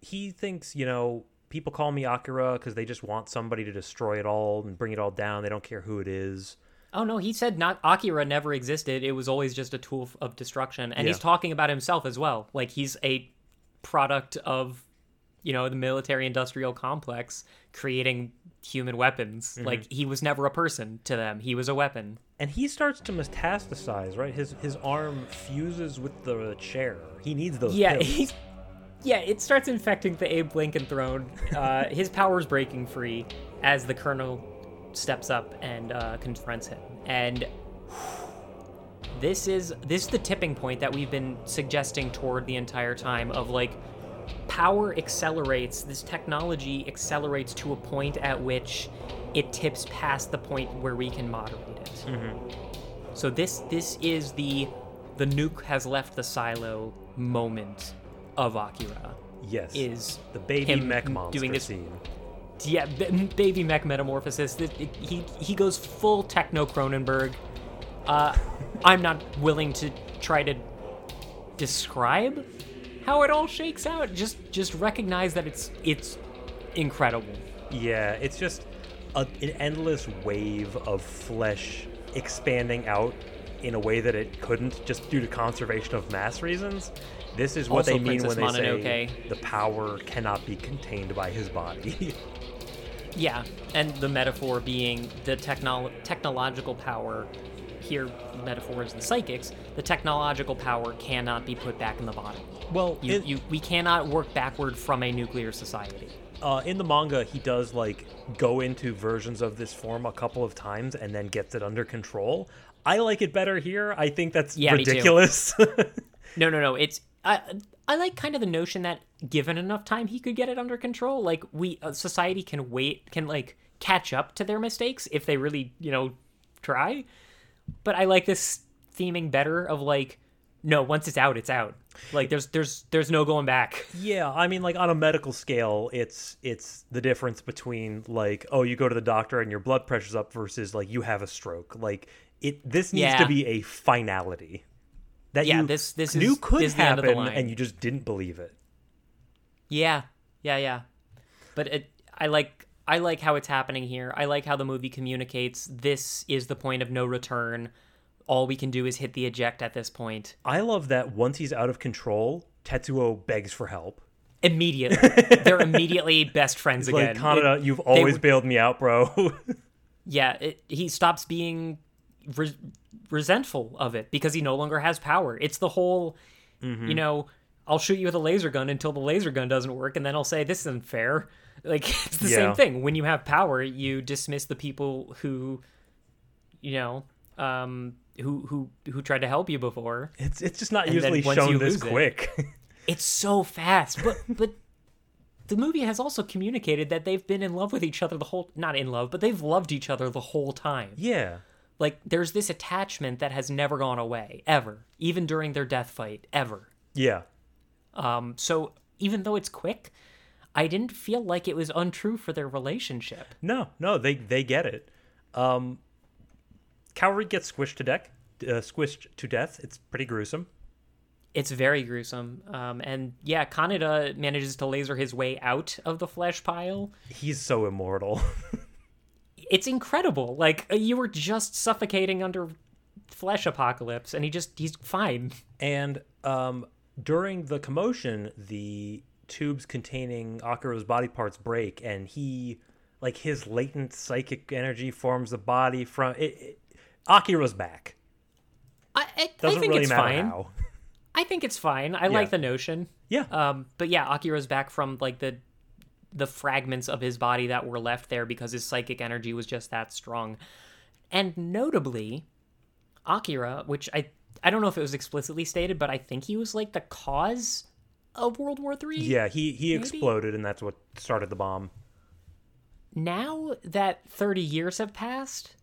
Speaker 2: he thinks you know people call me Akira because they just want somebody to destroy it all and bring it all down. They don't care who it is.
Speaker 1: Oh no, he said not Akira never existed. It was always just a tool of destruction. And he's talking about himself as well. Like he's a product of you know, the military industrial complex creating human weapons.
Speaker 2: Mm-hmm.
Speaker 1: Like he was never a person to them. He was a weapon.
Speaker 2: And he starts to metastasize, right? His his arm fuses with the chair. He needs those.
Speaker 1: Yeah,
Speaker 2: pills.
Speaker 1: yeah, it starts infecting the Abe Lincoln throne. Uh, his power's breaking free as the colonel steps up and uh, confronts him. And this is this is the tipping point that we've been suggesting toward the entire time of like power accelerates. This technology accelerates to a point at which it tips past the point where we can moderate it. So this this is the the nuke has left the silo moment of Akira.
Speaker 2: yes,
Speaker 1: Is
Speaker 2: the baby mech monster
Speaker 1: doing this-
Speaker 2: scene.
Speaker 1: Yeah, b- baby mech metamorphosis. He he goes full techno Cronenberg. Uh, I'm not willing to try to describe how it all shakes out. Just just recognize that it's it's incredible.
Speaker 2: Yeah, it's just a, an endless wave of flesh expanding out in a way that it couldn't just due to conservation of mass reasons. This is what
Speaker 1: Also
Speaker 2: they mean
Speaker 1: Princess
Speaker 2: when they say the power cannot be contained by his body.
Speaker 1: Yeah, and the metaphor being the technol- technological power. Here, metaphor is the psychics. The technological power cannot be put back in the body.
Speaker 2: well,
Speaker 1: You,
Speaker 2: in,
Speaker 1: you, we cannot work backward from a nuclear society.
Speaker 2: uh, in the manga, he does like go into versions of this form a couple of times and then gets it under control. I like it better here. I think that's
Speaker 1: Yeah,
Speaker 2: ridiculous.
Speaker 1: No, no, no. It's I I like kind of the notion that given enough time, he could get it under control. Like we, uh, society can wait, can like catch up to their mistakes if they really, you know, try. But I like this theming better of like, no, once it's out, it's out. Like there's there's there's no going back.
Speaker 2: Yeah, I mean, like on a medical scale, it's it's the difference between like, oh, you go to the doctor and your blood pressure's up versus like you have a stroke. Like it, this needs
Speaker 1: Yeah.
Speaker 2: to be a finality that
Speaker 1: Yeah,
Speaker 2: you
Speaker 1: this- this
Speaker 2: knew
Speaker 1: is-
Speaker 2: could
Speaker 1: is the end of the
Speaker 2: happen and you just didn't believe it.
Speaker 1: Yeah, yeah, yeah. But it, I like I like how it's happening here. I like how the movie communicates this is the point of no return. All we can do is hit the eject at this point.
Speaker 2: I love that once he's out of control, Tetsuo begs for help.
Speaker 1: Immediately, they're immediately best friends again.
Speaker 2: Like Kaneda,
Speaker 1: It-
Speaker 2: you've always
Speaker 1: would-
Speaker 2: bailed me out, bro.
Speaker 1: yeah, it, he stops being re- resentful of it because he no longer has power. It's the whole,
Speaker 2: Mm-hmm.
Speaker 1: you know, I'll shoot you with a laser gun until the laser gun doesn't work, and then I'll say this isn't fair. Like it's the
Speaker 2: Yeah.
Speaker 1: same thing. When you have power, you dismiss the people who, you know, um, who who who tried to help you before.
Speaker 2: it's it's just not
Speaker 1: And
Speaker 2: usually shown this
Speaker 1: lose it-
Speaker 2: quick.
Speaker 1: It's so fast, but but. The movie has also communicated that they've been in love with each other the whole not in love, but they've loved each other the whole time.
Speaker 2: yeah.
Speaker 1: Like there's this attachment that has never gone away ever, even during their death fight ever.
Speaker 2: Yeah.
Speaker 1: Um, so even though it's quick, I didn't feel like it was untrue for their relationship.
Speaker 2: No, no, they they get it. Um, Kaori gets squished to death. Uh, squished to death. It's pretty gruesome.
Speaker 1: It's very gruesome. Um, and yeah, Kaneda manages to laser his way out of the flesh pile.
Speaker 2: He's so immortal.
Speaker 1: It's incredible. Like uh, you were just suffocating under flesh apocalypse, and he just he's fine.
Speaker 2: and um, during the commotion, the tubes containing Akira's body parts break, and he, like his latent psychic energy, forms the body from it. it Akira's back.
Speaker 1: I, I, I think
Speaker 2: really
Speaker 1: it's fine.
Speaker 2: how.
Speaker 1: I think it's fine. I like the notion.
Speaker 2: Yeah.
Speaker 1: Um, but yeah, Akira's back from like the the fragments of his body that were left there because his psychic energy was just that strong. And notably, Akira, which I I don't know if it was explicitly stated, but I think he was like the cause of World War Three.
Speaker 2: Yeah, he he exploded, and that's what started the bomb.
Speaker 1: Now that thirty years have passed,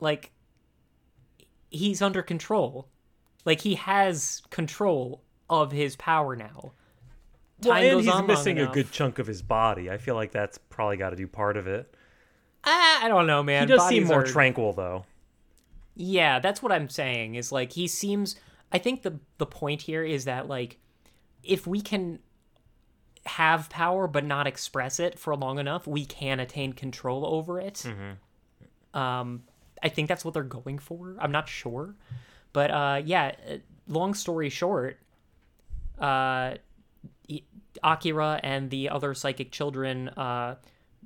Speaker 1: like he's under control. Like he has control of his power now.
Speaker 2: Well, and he's
Speaker 1: on
Speaker 2: missing a good chunk of his body. I feel like that's probably got to do part of it.
Speaker 1: Ah, I don't know, man.
Speaker 2: He does seem more
Speaker 1: are-
Speaker 2: tranquil, though.
Speaker 1: Yeah, that's what I'm saying. Is like he seems. I think the the point here is that like if we can have power but not express it for long enough, we can attain control over it. Um, I think that's what they're going for. I'm not sure, but uh, yeah. uh, Long story short, uh, I- Akira and the other psychic children uh,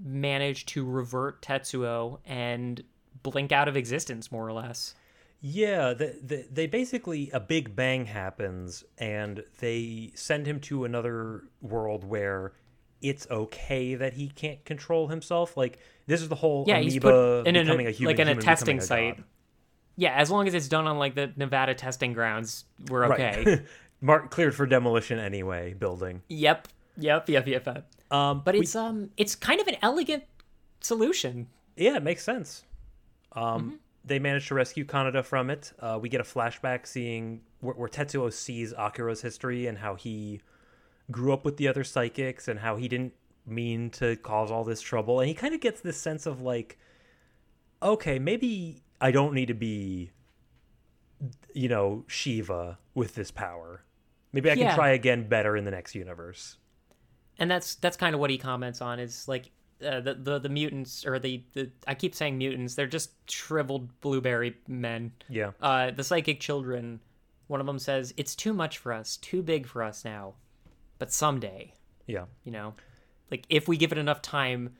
Speaker 1: managed to revert Tetsuo and blink out of existence, more or less.
Speaker 2: Yeah, the, the, they basically a big bang happens, and they send him to another world where it's okay that he can't control himself. Like this is the whole
Speaker 1: Yeah, he's
Speaker 2: amoeba
Speaker 1: put in an-
Speaker 2: becoming a human,
Speaker 1: like in a testing
Speaker 2: a
Speaker 1: site.
Speaker 2: god.
Speaker 1: Yeah, as long as it's done on like the Nevada testing grounds, we're okay.
Speaker 2: Right. Mark cleared for demolition anyway. Building.
Speaker 1: yep, yep, yep, yep. yep.
Speaker 2: Um,
Speaker 1: But
Speaker 2: we-
Speaker 1: it's um, it's kind of an elegant solution.
Speaker 2: Yeah, it makes sense. Um,
Speaker 1: Mm-hmm.
Speaker 2: They managed to rescue Kaneda from it. Uh, we get a flashback seeing where, where Tetsuo sees Akira's history and how he grew up with the other psychics and how he didn't mean to cause all this trouble. And he kind of gets this sense of like, okay, maybe I don't need to be, you know, Shiva with this power. Maybe I can try again better in the next universe.
Speaker 1: and that's that's kind of what he comments on is like uh, the, the the mutants or the, the I keep saying mutants they're just shriveled blueberry men
Speaker 2: Yeah.
Speaker 1: uh the psychic children one of them says it's too much for us too big for us now but someday
Speaker 2: Yeah.
Speaker 1: you know like if we give it enough time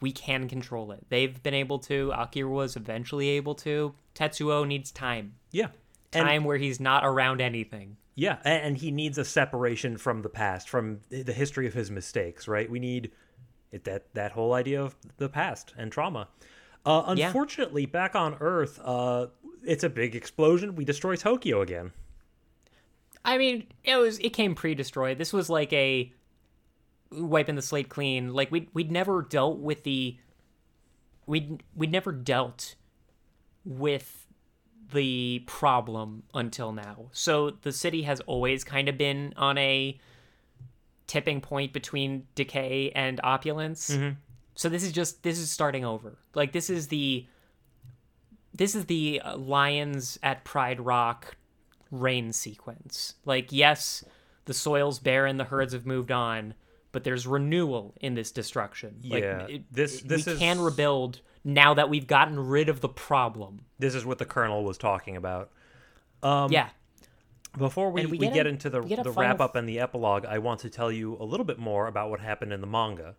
Speaker 1: we can control it they've been able to akira was eventually able to tetsuo needs time
Speaker 2: Yeah. And-
Speaker 1: time where he's not around anything
Speaker 2: Yeah, and he needs a separation from the past, from the history of his mistakes, right? We need it, that that whole idea of the past and trauma. Uh,
Speaker 1: Yeah.
Speaker 2: unfortunately, back on Earth, uh, it's a big explosion. We destroy Tokyo again.
Speaker 1: I mean, it was it came pre-destroyed. This was like a wiping the slate clean. Like we we'd never dealt with the we'd we'd never dealt with the problem until now. So the city has always kind of been on a tipping point between decay and opulence. So this is just this is starting over. Like this is the this is the uh, lions at Pride Rock rain sequence. Like, yes, the soil's barren, the herds have moved on, but there's renewal in this destruction. Like,
Speaker 2: Yeah,
Speaker 1: it-
Speaker 2: this-
Speaker 1: it-
Speaker 2: this
Speaker 1: we
Speaker 2: is-
Speaker 1: can rebuild now that we've gotten rid of the problem.
Speaker 2: This is what the Colonel was talking about. Um,
Speaker 1: yeah,
Speaker 2: Before we,
Speaker 1: And
Speaker 2: we,
Speaker 1: we
Speaker 2: get,
Speaker 1: get a-
Speaker 2: into the,
Speaker 1: get
Speaker 2: the wrap up and the epilogue, I want to tell you a little bit more about what happened in the manga.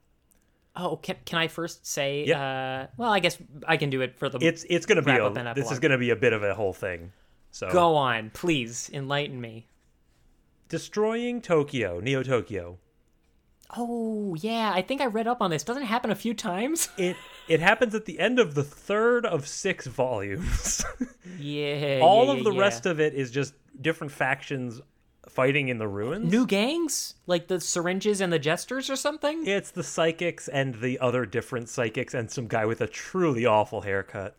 Speaker 1: Oh, can, can I first say?
Speaker 2: Yeah.
Speaker 1: Uh, well, I guess I can do it for the.
Speaker 2: It's it's going to be a, this is going to be a bit of a whole thing. So
Speaker 1: Go on, please enlighten me.
Speaker 2: destroying Tokyo, Neo Tokyo.
Speaker 1: Oh yeah, I think I read up on this. Doesn't it happen a few times?
Speaker 2: It it happens at the end of the third of six volumes.
Speaker 1: yeah.
Speaker 2: All
Speaker 1: yeah,
Speaker 2: of the
Speaker 1: yeah.
Speaker 2: rest of it is just different factions fighting in the ruins.
Speaker 1: new gangs, like the syringes and the jesters or something.
Speaker 2: It's the psychics and the other different psychics and some guy with a truly awful haircut.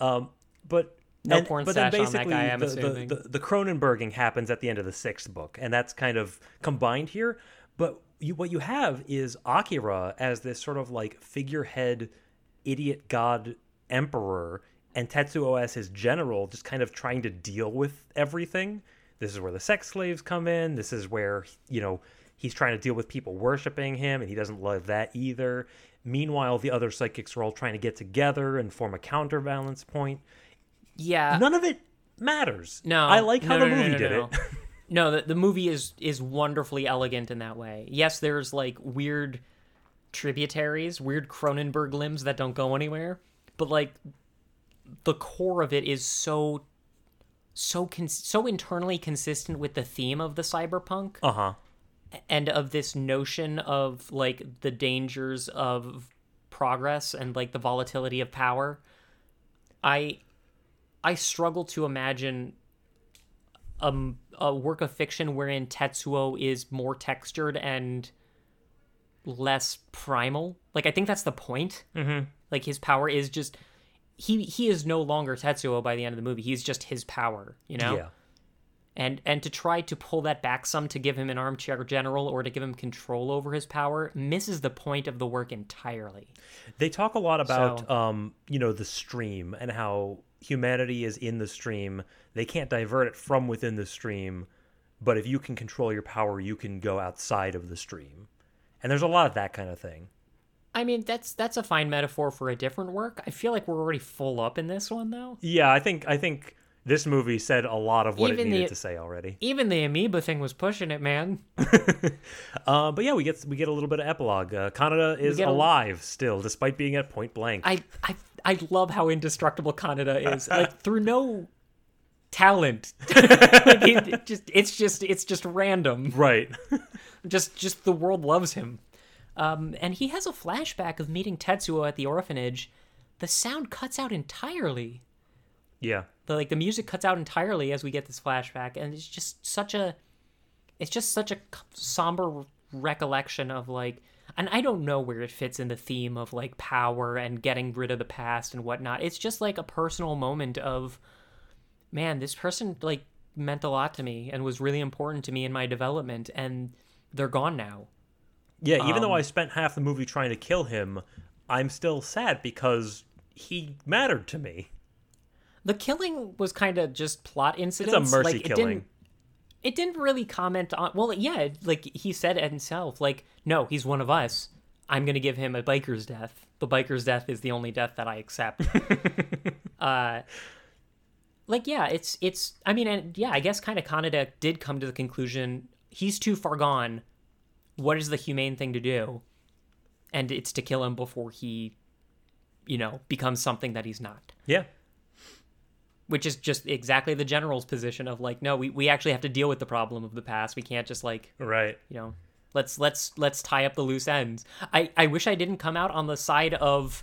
Speaker 2: Um, but
Speaker 1: No
Speaker 2: and-
Speaker 1: porn
Speaker 2: but then
Speaker 1: stash on that
Speaker 2: basically
Speaker 1: guy, I'm
Speaker 2: the,
Speaker 1: assuming.
Speaker 2: The, the, the Cronenberging happens at the end of the sixth book, and that's kind of combined here. But you, what you have is Akira as this sort of like figurehead, idiot god emperor, and Tetsuo as his general, just kind of trying to deal with everything. This is where the sex slaves come in. This is where you know he's trying to deal with people worshiping him, and he doesn't love that either. Meanwhile, the other psychics are all trying to get together and form a counterbalance point.
Speaker 1: Yeah.
Speaker 2: None of it matters.
Speaker 1: No,
Speaker 2: I like how
Speaker 1: no,
Speaker 2: the
Speaker 1: no,
Speaker 2: movie
Speaker 1: no,
Speaker 2: did it.
Speaker 1: No, the, the movie is is wonderfully elegant in that way. Yes, there's like weird tributaries, weird Cronenberg limbs that don't go anywhere, but like the core of it is so so cons- so internally consistent with the theme of the cyberpunk
Speaker 2: Uh huh.
Speaker 1: and of this notion of like the dangers of progress and like the volatility of power i I struggle to imagine um, a work of fiction wherein Tetsuo is more textured and less primal. Like I think that's the point. Mm-hmm. Like his power is just he he is no longer Tetsuo by the end of the movie. He's just his power, you know.
Speaker 2: Yeah.
Speaker 1: And and to try to pull that back some to give him an armchair general or to give him control over his power misses the point of the work entirely.
Speaker 2: They talk a lot about
Speaker 1: So-
Speaker 2: um, you know, the stream and how humanity is in the stream. They can't divert it from within the stream, but if you can control your power, you can go outside of the stream. And there's a lot of that kind of thing.
Speaker 1: I mean, that's that's a fine metaphor for a different work. I feel like we're already full up in this one though.
Speaker 2: Yeah, I think I think this movie said a lot of what
Speaker 1: Even
Speaker 2: it needed
Speaker 1: the-
Speaker 2: to say already.
Speaker 1: Even the amoeba thing was pushing it, man.
Speaker 2: Uh, but yeah, we get we get a little bit of epilogue. Uh, Kaneda is
Speaker 1: get a-
Speaker 2: alive still, despite being at point blank.
Speaker 1: I I I love how indestructible Kaneda is. Like through no talent. like, it, it just it's just it's just random.
Speaker 2: right.
Speaker 1: Just just the world loves him. Um, and he has a flashback of meeting Tetsuo at the orphanage. The sound cuts out entirely.
Speaker 2: yeah.
Speaker 1: the like the music cuts out entirely as we get this flashback and it's just such a it's just such a somber recollection of like and i don't know where it fits in the theme of like power and getting rid of the past and whatnot it's just like a personal moment of man this person like meant a lot to me and was really important to me in my development and they're gone now
Speaker 2: Yeah, even though
Speaker 1: Um,
Speaker 2: I spent half the movie trying to kill him, I'm still sad because he mattered to me.
Speaker 1: the killing was kind of just plot incidents
Speaker 2: mercy
Speaker 1: like, It
Speaker 2: killing.
Speaker 1: didn't, it didn't really comment on. Well, yeah, like he said it himself. Like, no, he's one of us. I'm gonna give him a biker's death. The biker's death is the only death that I accept. uh, like yeah, it's it's. I mean, and yeah, I guess kind of Kaneda did come to the conclusion he's too far gone. What is the humane thing to do? And it's to kill him before he, you know, becomes something that he's not
Speaker 2: Yeah.
Speaker 1: which is just exactly the general's position of like no we, we actually have to deal with the problem of the past we can't just like
Speaker 2: Right.
Speaker 1: you know let's let's let's tie up the loose ends i i wish i didn't come out on the side of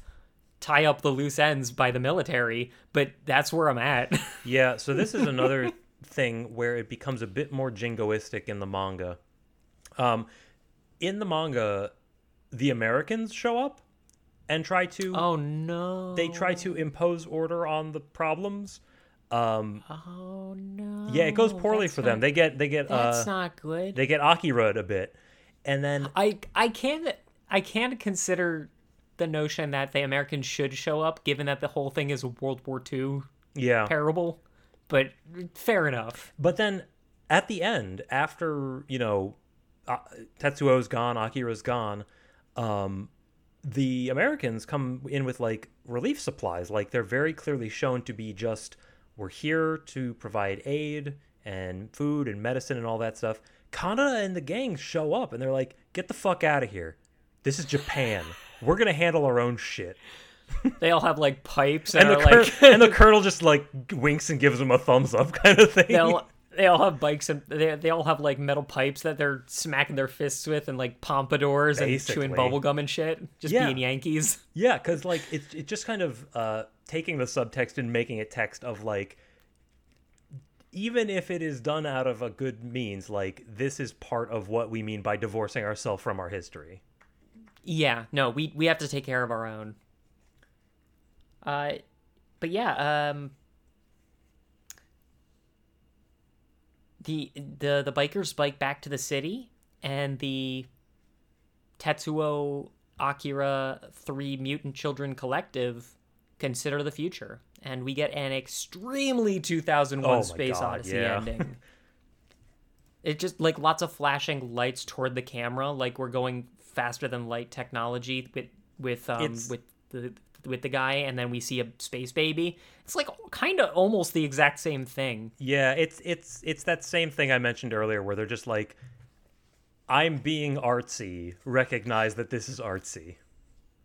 Speaker 1: tie up the loose ends by the military but that's where i'm at
Speaker 2: Yeah, so this is another thing where it becomes a bit more jingoistic in the manga. Um, in the manga, the Americans show up and try to
Speaker 1: oh no
Speaker 2: they try to impose order on the problems. Um,
Speaker 1: oh no
Speaker 2: yeah, it goes poorly
Speaker 1: that's
Speaker 2: for them. They get they get
Speaker 1: that's
Speaker 2: uh,
Speaker 1: not good
Speaker 2: they get Akira a bit, and then
Speaker 1: i i can i can consider the notion that the americans should show up given that the whole thing is a world war ii
Speaker 2: yeah,
Speaker 1: parable, but fair enough.
Speaker 2: But then at the end, after you know, uh, Tetsuo's gone, Akira's gone, um, the Americans come in with like relief supplies. Like they're very clearly shown to be just we're here to provide aid and food and medicine and all that stuff. Kaneda and the gang show up and they're like, "Get the fuck out of here! This is Japan. We're gonna handle our own shit."
Speaker 1: They all have like pipes and,
Speaker 2: And the
Speaker 1: are
Speaker 2: cur-
Speaker 1: like
Speaker 2: and the colonel just like winks and gives them a thumbs up kind of thing.
Speaker 1: they all they all have bikes and they they all have like metal pipes that they're smacking their fists with and like pompadours and chewing
Speaker 2: Basically.
Speaker 1: bubble gum and shit, just
Speaker 2: Yeah.
Speaker 1: being Yankees.
Speaker 2: Yeah, because like it's it just kind of uh, taking the subtext and making it text of like, even if it is done out of a good means, like this is part of what we mean by divorcing ourselves from our history.
Speaker 1: Yeah, no, we we have to take care of our own. Uh, but yeah, um, the the the bikers bike back to the city, and the Tetsuo Akira Three Mutant Children Collective consider the future, and we get an extremely 2001
Speaker 2: Oh
Speaker 1: Space
Speaker 2: God,
Speaker 1: Odyssey
Speaker 2: yeah.
Speaker 1: ending. It just like lots of flashing lights toward the camera, like we're going faster than light technology with with um with the with the guy, and then we see a space baby. It's like kind of almost the exact same thing.
Speaker 2: Yeah, it's it's it's that same thing I mentioned earlier, where they're just like, I'm being artsy. Recognize that this is artsy.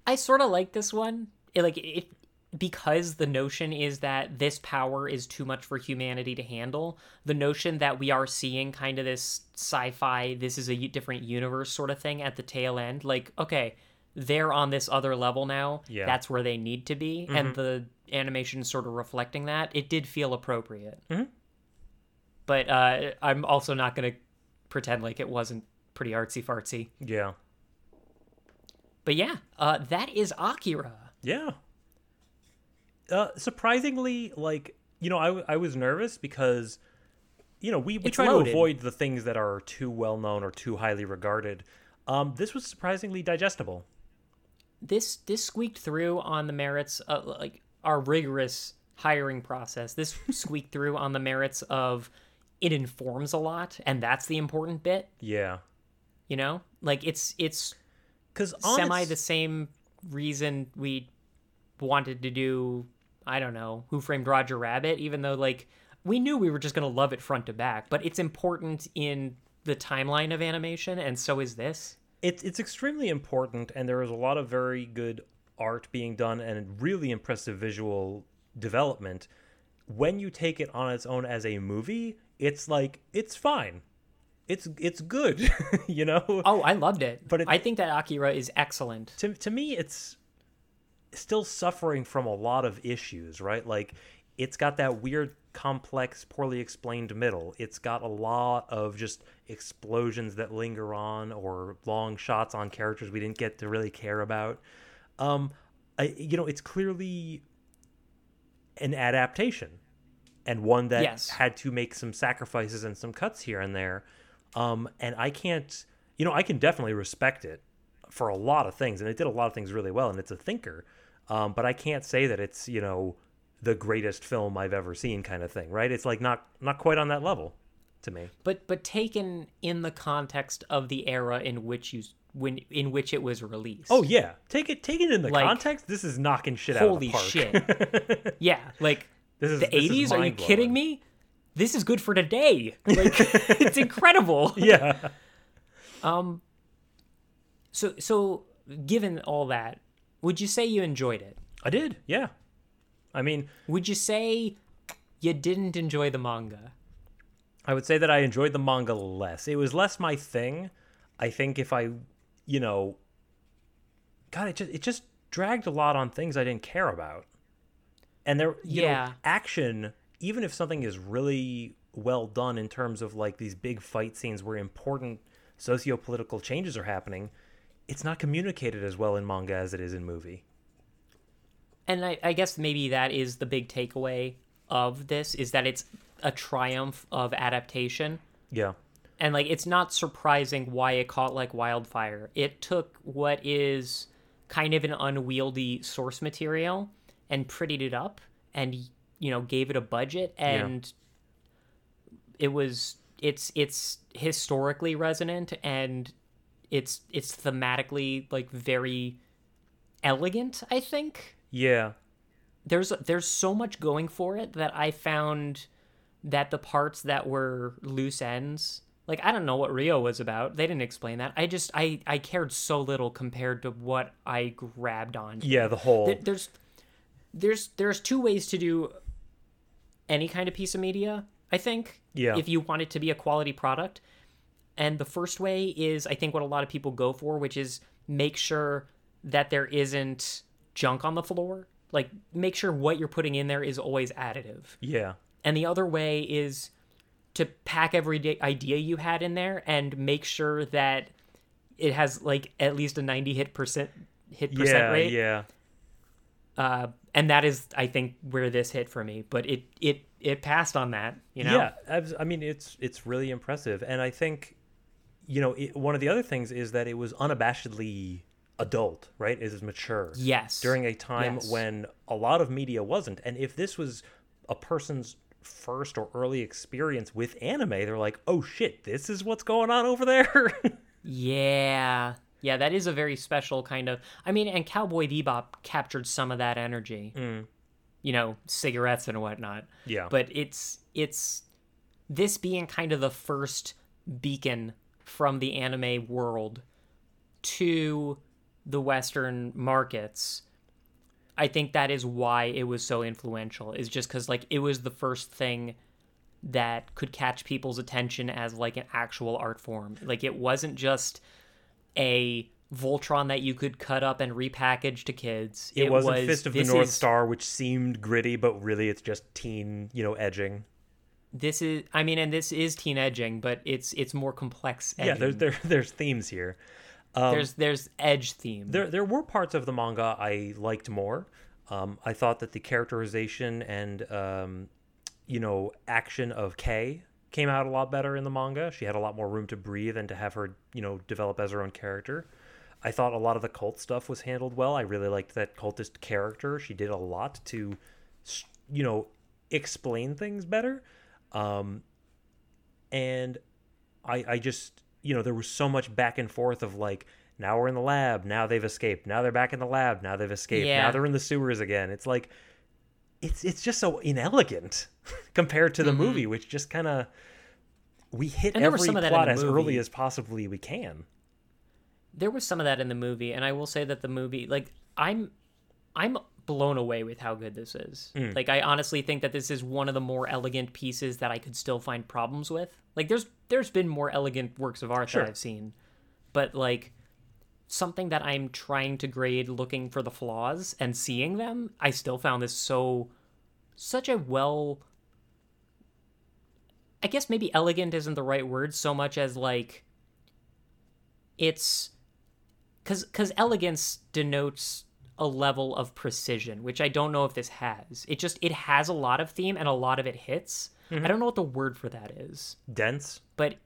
Speaker 1: I sort of like this one. It, like it because the notion is that this power is too much for humanity to handle. The notion that we are seeing kind of this sci-fi, this is a different universe sort of thing at the tail end. Like, okay, they're on this other level now.
Speaker 2: Yeah.
Speaker 1: That's where they need to be. And the animation sort of reflecting that. It did feel appropriate.
Speaker 2: Mhm.
Speaker 1: But uh, I'm also not going to pretend like it wasn't pretty artsy fartsy.
Speaker 2: Yeah.
Speaker 1: But yeah, uh, that is Akira.
Speaker 2: Yeah. Uh, surprisingly, like you know, I, w- I was nervous because you know we, we
Speaker 1: It's
Speaker 2: try
Speaker 1: loaded.
Speaker 2: to avoid the things that are too well known or too highly regarded. Um, this was surprisingly digestible.
Speaker 1: This this squeaked through on the merits of like our rigorous hiring process. This squeaked through on the merits of it informs a lot, and that's the important bit.
Speaker 2: Yeah,
Speaker 1: You know, like it's it's
Speaker 2: because
Speaker 1: semi the same reason we wanted to do I don't know Who Framed Roger Rabbit, even though like we knew we were just gonna love it front to back, but it's important in the timeline of animation, and so is this.
Speaker 2: It's it's extremely important, and there is a lot of very good art being done and really impressive visual development. When you take it on its own as a movie, it's like it's fine. It's it's good, you know.
Speaker 1: Oh, I loved it.
Speaker 2: But it-
Speaker 1: I think that Akira is excellent.
Speaker 2: to to me it's still suffering from a lot of issues right like it's got that weird complex poorly explained middle. It's got a lot of just explosions that linger on or long shots on characters we didn't get to really care about. Um I, you know it's clearly an adaptation and one that
Speaker 1: Yes.
Speaker 2: had to make some sacrifices and some cuts here and there. Um and i can't you know i can definitely respect it for a lot of things and it did a lot of things really well and it's a thinker. Um, but i can't say that it's you know the greatest film i've ever seen kind of thing right it's like not not quite on that level to me
Speaker 1: but but taken in the context of the era in which you when in which it was released.
Speaker 2: oh yeah take it take it in the
Speaker 1: Like,
Speaker 2: context this is knocking shit out of the
Speaker 1: shit! yeah, like
Speaker 2: this is
Speaker 1: the eighties. Are you kidding me? This is good for today. Like it's incredible.
Speaker 2: yeah
Speaker 1: Um. So so given all that, would you say you enjoyed it?
Speaker 2: i did yeah i mean
Speaker 1: Would you say you didn't enjoy the manga?
Speaker 2: I would say that I enjoyed the manga less. It was less my thing. I think if I, you know, God, it just it just dragged a lot on things I didn't care about. And there, you know,
Speaker 1: Yeah.
Speaker 2: action. Even if something is really well done in terms of like these big fight scenes where important socio-political changes are happening, it's not communicated as well in manga as it is in movie.
Speaker 1: And I, I guess maybe that is the big takeaway of this is that it's a triumph of adaptation.
Speaker 2: Yeah,
Speaker 1: and like it's not surprising why it caught like wildfire. It took what is kind of an unwieldy source material and prettied it up and you know gave it a budget. And it was it's it's historically resonant and it's it's thematically like very elegant i think
Speaker 2: yeah,
Speaker 1: there's there's so much going for it that I found that the parts that were loose ends, like I don't know what Rio was about. They didn't explain that. I just I I cared so little compared to what I grabbed on.
Speaker 2: yeah. The whole
Speaker 1: There- There's there's there's two ways to do any kind of piece of media, I think.
Speaker 2: Yeah.
Speaker 1: If you want it to be a quality product. And the first way is I think what a lot of people go for, which is make sure that there isn't junk on the floor. Like make sure what you're putting in there is always additive.
Speaker 2: yeah,
Speaker 1: And the other way is to pack every idea you had in there and make sure that it has like at least a 90 hit percent hit percent
Speaker 2: yeah,
Speaker 1: rate.
Speaker 2: yeah.
Speaker 1: Uh, and that is I think where this hit for me, but it it it passed on that, you know.
Speaker 2: Yeah, I mean it's it's really impressive, and I think, you know, it, one of the other things is that it was unabashedly adult, right? It is mature.
Speaker 1: Yes.
Speaker 2: During a time
Speaker 1: Yes.
Speaker 2: when a lot of media wasn't, and if this was a person's first or early experience with anime, they're like, oh shit, this is what's going on over there.
Speaker 1: Yeah. Yeah, that is a very special kind of. I mean, and Cowboy Bebop captured some of that energy. Mm. You know, cigarettes and whatnot.
Speaker 2: yeah,
Speaker 1: But it's it's this being kind of the first beacon from the anime world to the Western markets. I think that is why it was so influential. Is just because like it was the first thing that could catch people's attention as like an actual art form. Like it wasn't just a Voltron that you could cut up and repackage to kids.
Speaker 2: It, wasn't
Speaker 1: was
Speaker 2: Fist of the North
Speaker 1: is-
Speaker 2: Star, which seemed gritty, but really it's just teen, you know, edging.
Speaker 1: This is, I mean, and this is teen edging, but it's it's more complex. Edging.
Speaker 2: Yeah, there's there, there's themes here.
Speaker 1: There's there's edge theme.
Speaker 2: There there were parts of the manga I liked more. Um, I thought that the characterization and um, you know action of Kei came out a lot better in the manga. She had a lot more room to breathe and to have her you know develop as her own character. I thought a lot of the cult stuff was handled well. I really liked that cultist character. She did a lot to you know explain things better. Um, and I I just you know there was so much back and forth of like now we're in the lab, now they've escaped, now they're back in the lab, now they've escaped,
Speaker 1: Yeah.
Speaker 2: now they're in the sewers again. It's like it's it's just so inelegant compared to the movie, which just kind of we hit
Speaker 1: Mm-hmm.
Speaker 2: Every
Speaker 1: some of that in
Speaker 2: plot as
Speaker 1: movie.
Speaker 2: early as possibly we can.
Speaker 1: there was some of that in the movie and i will say that the movie like i'm i'm blown away with how good this is
Speaker 2: Mm.
Speaker 1: like i honestly think that this is one of the more elegant pieces that i could still find problems with like there's there's been more elegant works of art
Speaker 2: Sure.
Speaker 1: that i've seen but like something that i'm trying to grade looking for the flaws and seeing them i still found this so such a well i guess maybe elegant isn't the right word so much as like it's because because elegance denotes a level of precision which i don't know if this has. It just it has a lot of theme and a lot of it hits. I mm-hmm. don't know what the word for that is.
Speaker 2: Dense.
Speaker 1: but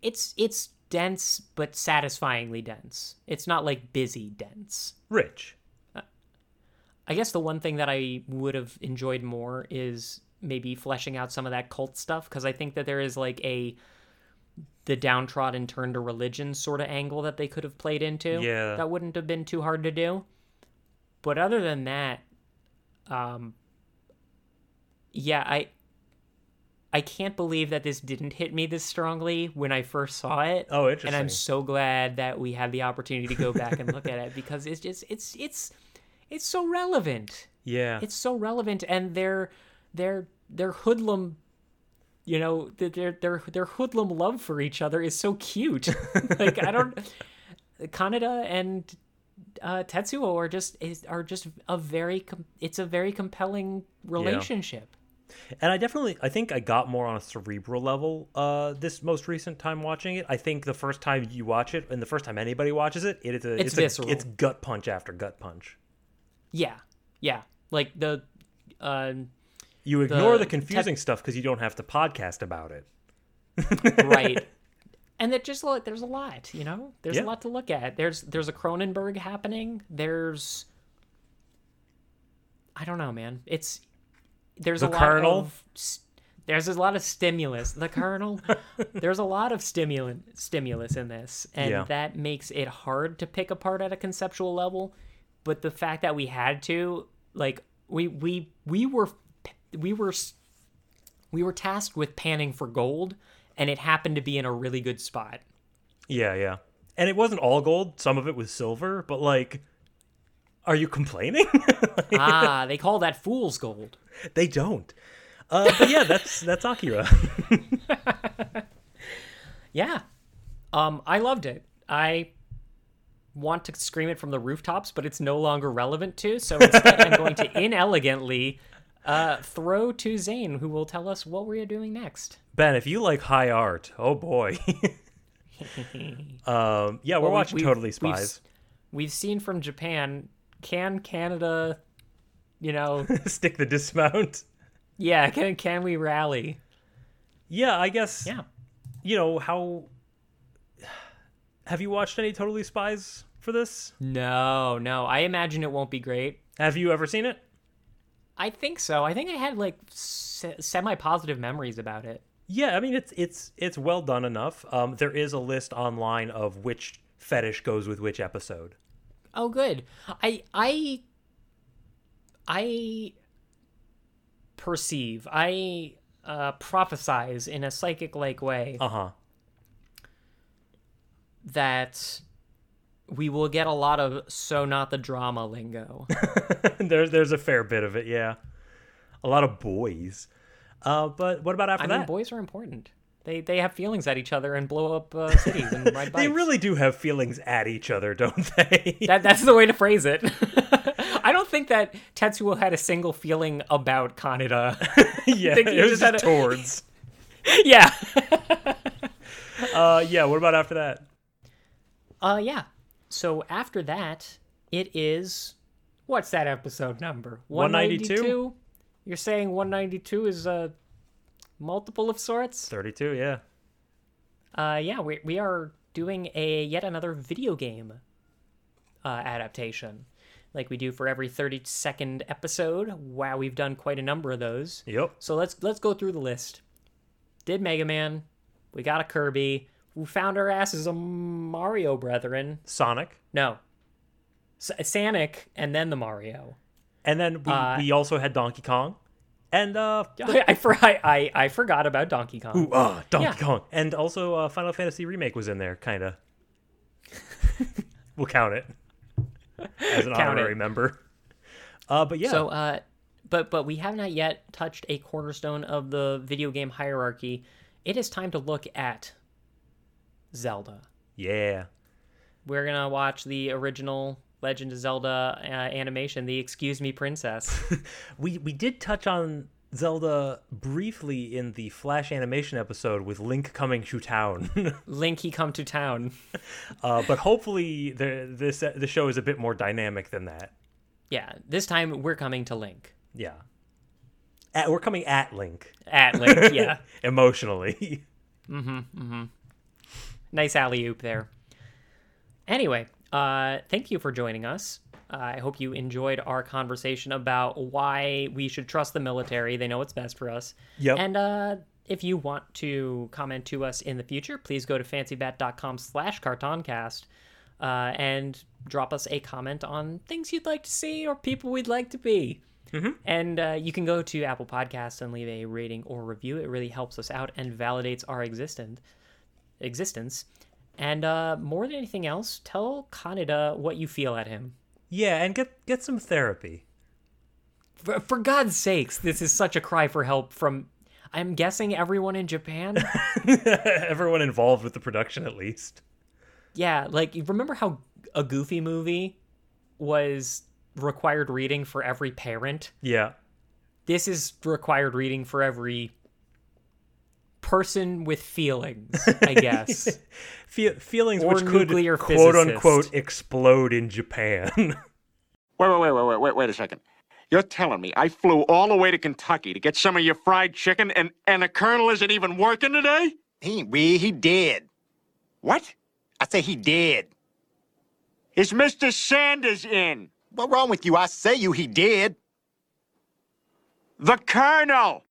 Speaker 1: it's it's dense but satisfyingly dense. It's not like busy dense.
Speaker 2: Rich.
Speaker 1: Uh, i guess the one thing that i would have enjoyed more is maybe fleshing out some of that cult stuff because i think that there is like a the downtrodden turn to religion sort of angle that they could have played into
Speaker 2: Yeah.
Speaker 1: that wouldn't have been too hard to do but other than that um yeah i i can't believe that this didn't hit me this strongly when i first saw it
Speaker 2: Oh, interesting.
Speaker 1: and i'm so glad that we had the opportunity to go back and look at it because it's just it's it's it's so relevant
Speaker 2: yeah.
Speaker 1: it's so relevant and their their their hoodlum you know their their their hoodlum love for each other is so cute like i don't kaneda and uh, tetsuo are just is, are just a very com- it's a very compelling relationship
Speaker 2: And I definitely, I think I got more on a cerebral level uh, this most recent time watching it. I think the first time you watch it, and the first time anybody watches it, it is a,
Speaker 1: It's
Speaker 2: it's, a, it's gut punch after gut punch.
Speaker 1: yeah yeah like the uh
Speaker 2: You ignore the,
Speaker 1: The
Speaker 2: confusing stuff because you don't have to podcast about it.
Speaker 1: right and it just like there's a lot you know? There's
Speaker 2: Yeah.
Speaker 1: a lot to look at. There's there's a cronenberg happening. There's i don't know man. It's there's
Speaker 2: The
Speaker 1: a lot of there's a lot of stimulus. The colonel? There's a lot of stimulant stimulus in this and
Speaker 2: Yeah.
Speaker 1: that makes it hard to pick apart at a conceptual level. But the fact that we had to like we we we were we were we were tasked with panning for gold and it happened to be in a really good spot
Speaker 2: Yeah, yeah. And it wasn't all gold. Some of it was silver. But like, are you complaining?
Speaker 1: ah they call that fool's gold
Speaker 2: they don't. Uh, but yeah, that's that's Akira.
Speaker 1: yeah um i loved it i want to scream it from the rooftops but it's no longer relevant to so instead i'm going to inelegantly uh throw to zane who will tell us what we're doing next
Speaker 2: ben, if you like high art, oh boy. um, yeah, we're
Speaker 1: Well,
Speaker 2: watching
Speaker 1: we've-
Speaker 2: Totally
Speaker 1: we've
Speaker 2: Spies.
Speaker 1: we've seen from japan can canada you know
Speaker 2: Stick the dismount.
Speaker 1: yeah can can we rally
Speaker 2: Yeah, I guess.
Speaker 1: yeah
Speaker 2: You know how. Have you watched any Totally Spies for this?
Speaker 1: no no i imagine it won't be great
Speaker 2: Have you ever seen it?
Speaker 1: I think so i think i had like se- semi-positive memories about it
Speaker 2: Yeah, I mean it's it's it's well done enough. Um, there is a list online of which fetish goes with which episode.
Speaker 1: Oh, good. I I I perceive. I uh, prophesize in a psychic-like way
Speaker 2: Uh huh.
Speaker 1: that we will get a lot of "so not the drama" lingo.
Speaker 2: there's there's a fair bit of it. Yeah, a lot of boys. Uh, but what about after
Speaker 1: I
Speaker 2: that?
Speaker 1: mean, boys are important. They they have feelings at each other and blow up uh, cities and ride bikes.
Speaker 2: They really do have feelings at each other, don't they?
Speaker 1: That that's the way to phrase it. I don't think that Tetsuo had a single feeling about Kaneda.
Speaker 2: yeah,
Speaker 1: he
Speaker 2: it was
Speaker 1: just
Speaker 2: just
Speaker 1: a-
Speaker 2: towards.
Speaker 1: yeah.
Speaker 2: Uh, yeah. What about after that?
Speaker 1: Uh yeah. So after that, it is what's that episode number?
Speaker 2: 192?
Speaker 1: You're saying 192 is a multiple of sorts?
Speaker 2: Thirty-two. Yeah.
Speaker 1: Uh, yeah, we, we are doing a yet another video game uh, adaptation, like we do for every thirty second episode. Wow, we've done quite a number of those.
Speaker 2: Yep.
Speaker 1: So let's let's go through the list. Did Mega Man? We got a Kirby. We found our asses a Mario Brethren.
Speaker 2: Sonic.
Speaker 1: No, S- Sonic, and then the Mario.
Speaker 2: And then we,
Speaker 1: Uh,
Speaker 2: we also had Donkey Kong. And uh
Speaker 1: I I, for, I, I forgot about Donkey Kong.
Speaker 2: ooh, ah, Donkey
Speaker 1: Yeah.
Speaker 2: Kong. And also uh Final Fantasy Remake was in there, kinda. we'll count it. As an
Speaker 1: Count
Speaker 2: honorary
Speaker 1: it.
Speaker 2: member. Uh but yeah.
Speaker 1: So, uh, but but we have not yet touched a cornerstone of the video game hierarchy. It is time to look at Zelda.
Speaker 2: yeah.
Speaker 1: We're gonna watch the original Legend of Zelda uh, animation, the Excuse Me Princess.
Speaker 2: We we did touch on Zelda briefly in the Flash animation episode with Link coming to town.
Speaker 1: Link, he come to town.
Speaker 2: uh, but hopefully the this the show is a bit more dynamic than that.
Speaker 1: Yeah, this time we're coming to Link.
Speaker 2: Yeah. At, we're coming at Link
Speaker 1: At Link, yeah.
Speaker 2: emotionally.
Speaker 1: Nice alley oop there. Anyway, uh, thank you for joining us. Uh, I hope you enjoyed our conversation about why we should trust the military. They know what's best for us.
Speaker 2: Yep.
Speaker 1: And uh, if you want to comment to us in the future, please go to fancybat.com slash cartoncast uh, and drop us a comment on things you'd like to see or people we'd like to be. And uh, you can go to Apple Podcasts and leave a rating or review. It really helps us out and validates our existent existence. And uh, more than anything else, tell Kaneda what you feel at him.
Speaker 2: yeah, and get get some therapy.
Speaker 1: For, for God's sakes, this is such a cry for help from, I'm guessing, everyone in Japan.
Speaker 2: Everyone involved with the production, at least.
Speaker 1: yeah, like, you remember how a Goofy movie was required reading for every parent?
Speaker 2: Yeah.
Speaker 1: This is required reading for every person with feelings, I guess.
Speaker 2: Fe- feelings
Speaker 1: Or
Speaker 2: which could
Speaker 1: nuclear
Speaker 2: quote
Speaker 1: physicist.
Speaker 2: unquote explode in Japan.
Speaker 3: Wait, wait, wait, wait, wait, wait, wait a second. You're telling me I flew all the way to Kentucky to get some of your fried chicken and, and the colonel isn't even working today?
Speaker 4: He ain't we, he dead.
Speaker 3: What?
Speaker 4: I say he dead.
Speaker 3: Is Mr. Sanders in?
Speaker 4: What wrong with you? I say you he dead.
Speaker 3: The colonel!